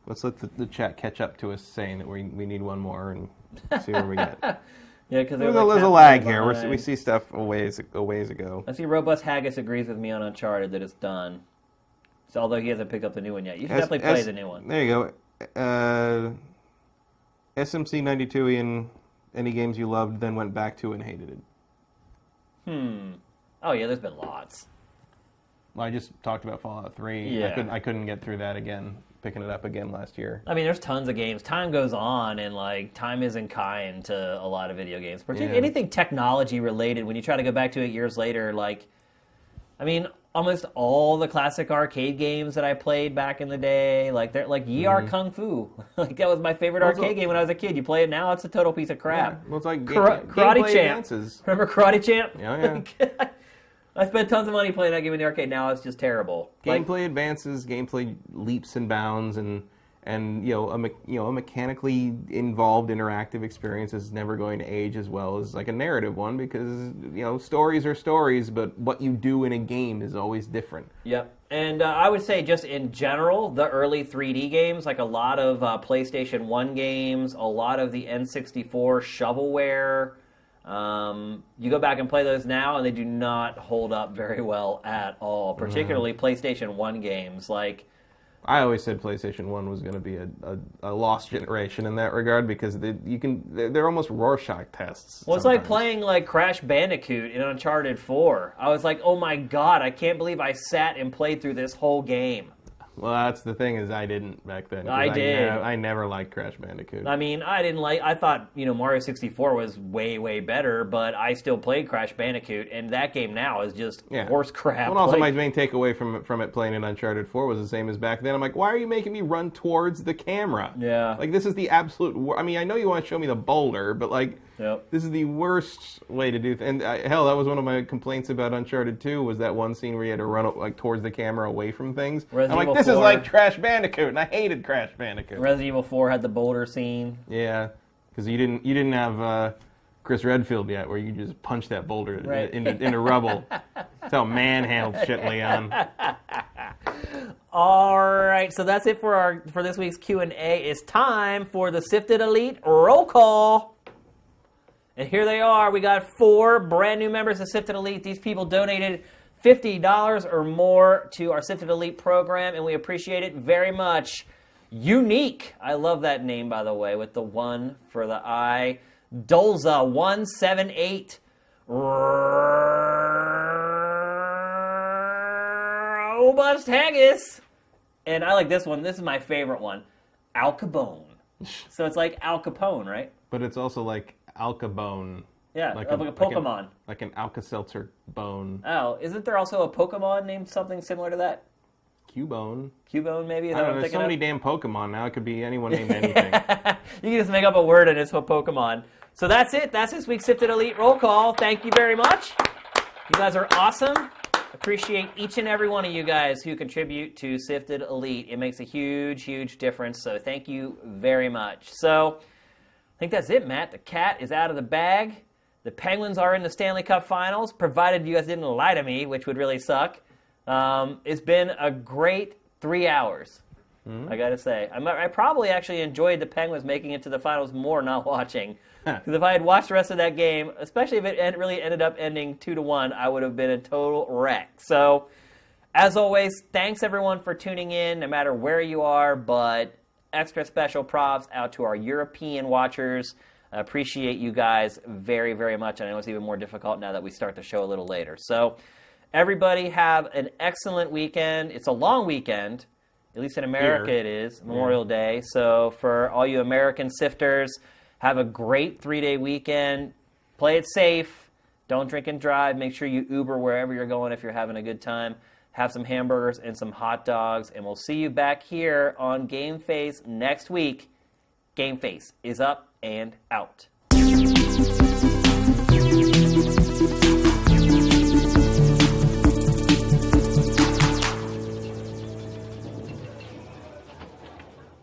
let's let the, the chat catch up to us saying that we we need one more and see where we get. [LAUGHS] Yeah, because there's, a, there's a lag here. We're, we see stuff a ways a ways ago. I see Robust Haggis agrees with me on Uncharted that it's done. So, although he hasn't picked up the new one yet, you should S- definitely play S- the new one. There you go. Uh, SMC 92 Ian, any games you loved, then went back to and hated it. Hmm. Oh yeah, there's been lots. I just talked about Fallout Three. Yeah. I couldn't I couldn't get through that again. Picking it up again last year. I mean, there's tons of games. Time goes on, and like time isn't kind to a lot of video games. Particularly Yeah. anything technology related. When you try to go back to it years later, like, I mean, almost all the classic arcade games that I played back in the day, like they're like Yie Ar Mhm. Kung Fu. [LAUGHS] like that was my favorite Also- arcade game when I was a kid. You play it now, it's a total piece of crap. Yeah, well, it's like Kara- Karate Champ. advances. Remember Karate Champ? Yeah, yeah. [LAUGHS] [LAUGHS] I spent tons of money playing that game in the arcade. Now it's just terrible. Like, gameplay advances, gameplay leaps and bounds, and and you know a me- you know a mechanically involved interactive experience is never going to age as well as like a narrative one because you know stories are stories, but what you do in a game is always different. Yep. And uh, I would say, just in general, the early 3D games, like a lot of uh, PlayStation 1 games, a lot of the N64 shovelware, um, you go back and play those now, and they do not hold up very well at all, particularly PlayStation 1 games. Like, I always said PlayStation One was going to be a, a, a lost generation in that regard because they, you can they're, they're almost Rorschach tests. well, it's like playing like Crash Bandicoot in Uncharted 4. I was like, oh my god, I can't believe I sat and played through this whole game. Well, that's the thing is I didn't back then. I did. nev- I never liked Crash Bandicoot. I mean, I didn't like. I thought you know Mario sixty four was way way better, but I still played Crash Bandicoot, and that game now is just Yeah. horse crap. Well, and also Like, my main takeaway from from it playing in Uncharted Four was the same as back then. I'm like, why are you making me run towards the camera? Yeah. Like this is the absolute. Wor- I mean, I know you want to show me the boulder, but like, Yep. this is the worst way to do. Th- and uh, hell, that was one of my complaints about Uncharted Two was that one scene where you had to run like towards the camera away from things. Resident I'm like, Evil this is like Crash Bandicoot, and I hated Crash Bandicoot. Resident Evil four had the boulder scene. yeah, because you didn't you didn't have. Uh, Chris Redfield yet, where you just punch that boulder Right. into, into rubble. [LAUGHS] That's how man handles shit, Leon. All right, so that's it for our for this week's Q and A. It's time for the Sifted Elite roll call. And here they are. We got four brand new members of Sifted Elite. These people donated $50 or more to our Sifted Elite program, and we appreciate it very much. Unique. I love that name, by the way, with the one for the I. Dolza178. Robust Haggis. And I like this one. This is my favorite one. Al Capone. So it's like Al Capone, right? But it's also like Alka-Bone. Yeah, like a an- Pokemon. Like an, Alka-Seltzer bone. Oh, isn't there also a Pokemon named something similar to that? Cubone. Cubone, maybe? Is I don't know, there's so of? many damn Pokemon now. It could be anyone named [LAUGHS] anything. You can just make up a word and it's a Pokemon. So that's it. That's this week's Sifted Elite roll call. Thank you very much. You guys are awesome. Appreciate each and every one of you guys who contribute to Sifted Elite. It makes a huge, huge difference. So thank you very much. So I think that's it, Matt. The cat is out of the bag. The Penguins are in the Stanley Cup Finals, provided you guys didn't lie to me, which would really suck. Um, it's been a great three hours. I got to say, I'm, I probably actually enjoyed the Penguins making it to the finals more not watching. Because if I had watched the rest of that game, especially if it really ended up ending two to one, I would have been a total wreck. So, as always, thanks everyone for tuning in, no matter where you are. But extra special props out to our European watchers. I appreciate you guys very, very much. I know it's even more difficult now that we start the show a little later. So, everybody have an excellent weekend. It's a long weekend. At least in America, Here. it is Memorial Day. So for all you American sifters, have a great three-day weekend. Play it safe. Don't drink and drive. Make sure you Uber wherever you're going if you're having a good time. Have some hamburgers and some hot dogs, and we'll see you back here on GameFace next week. GameFace is up and out.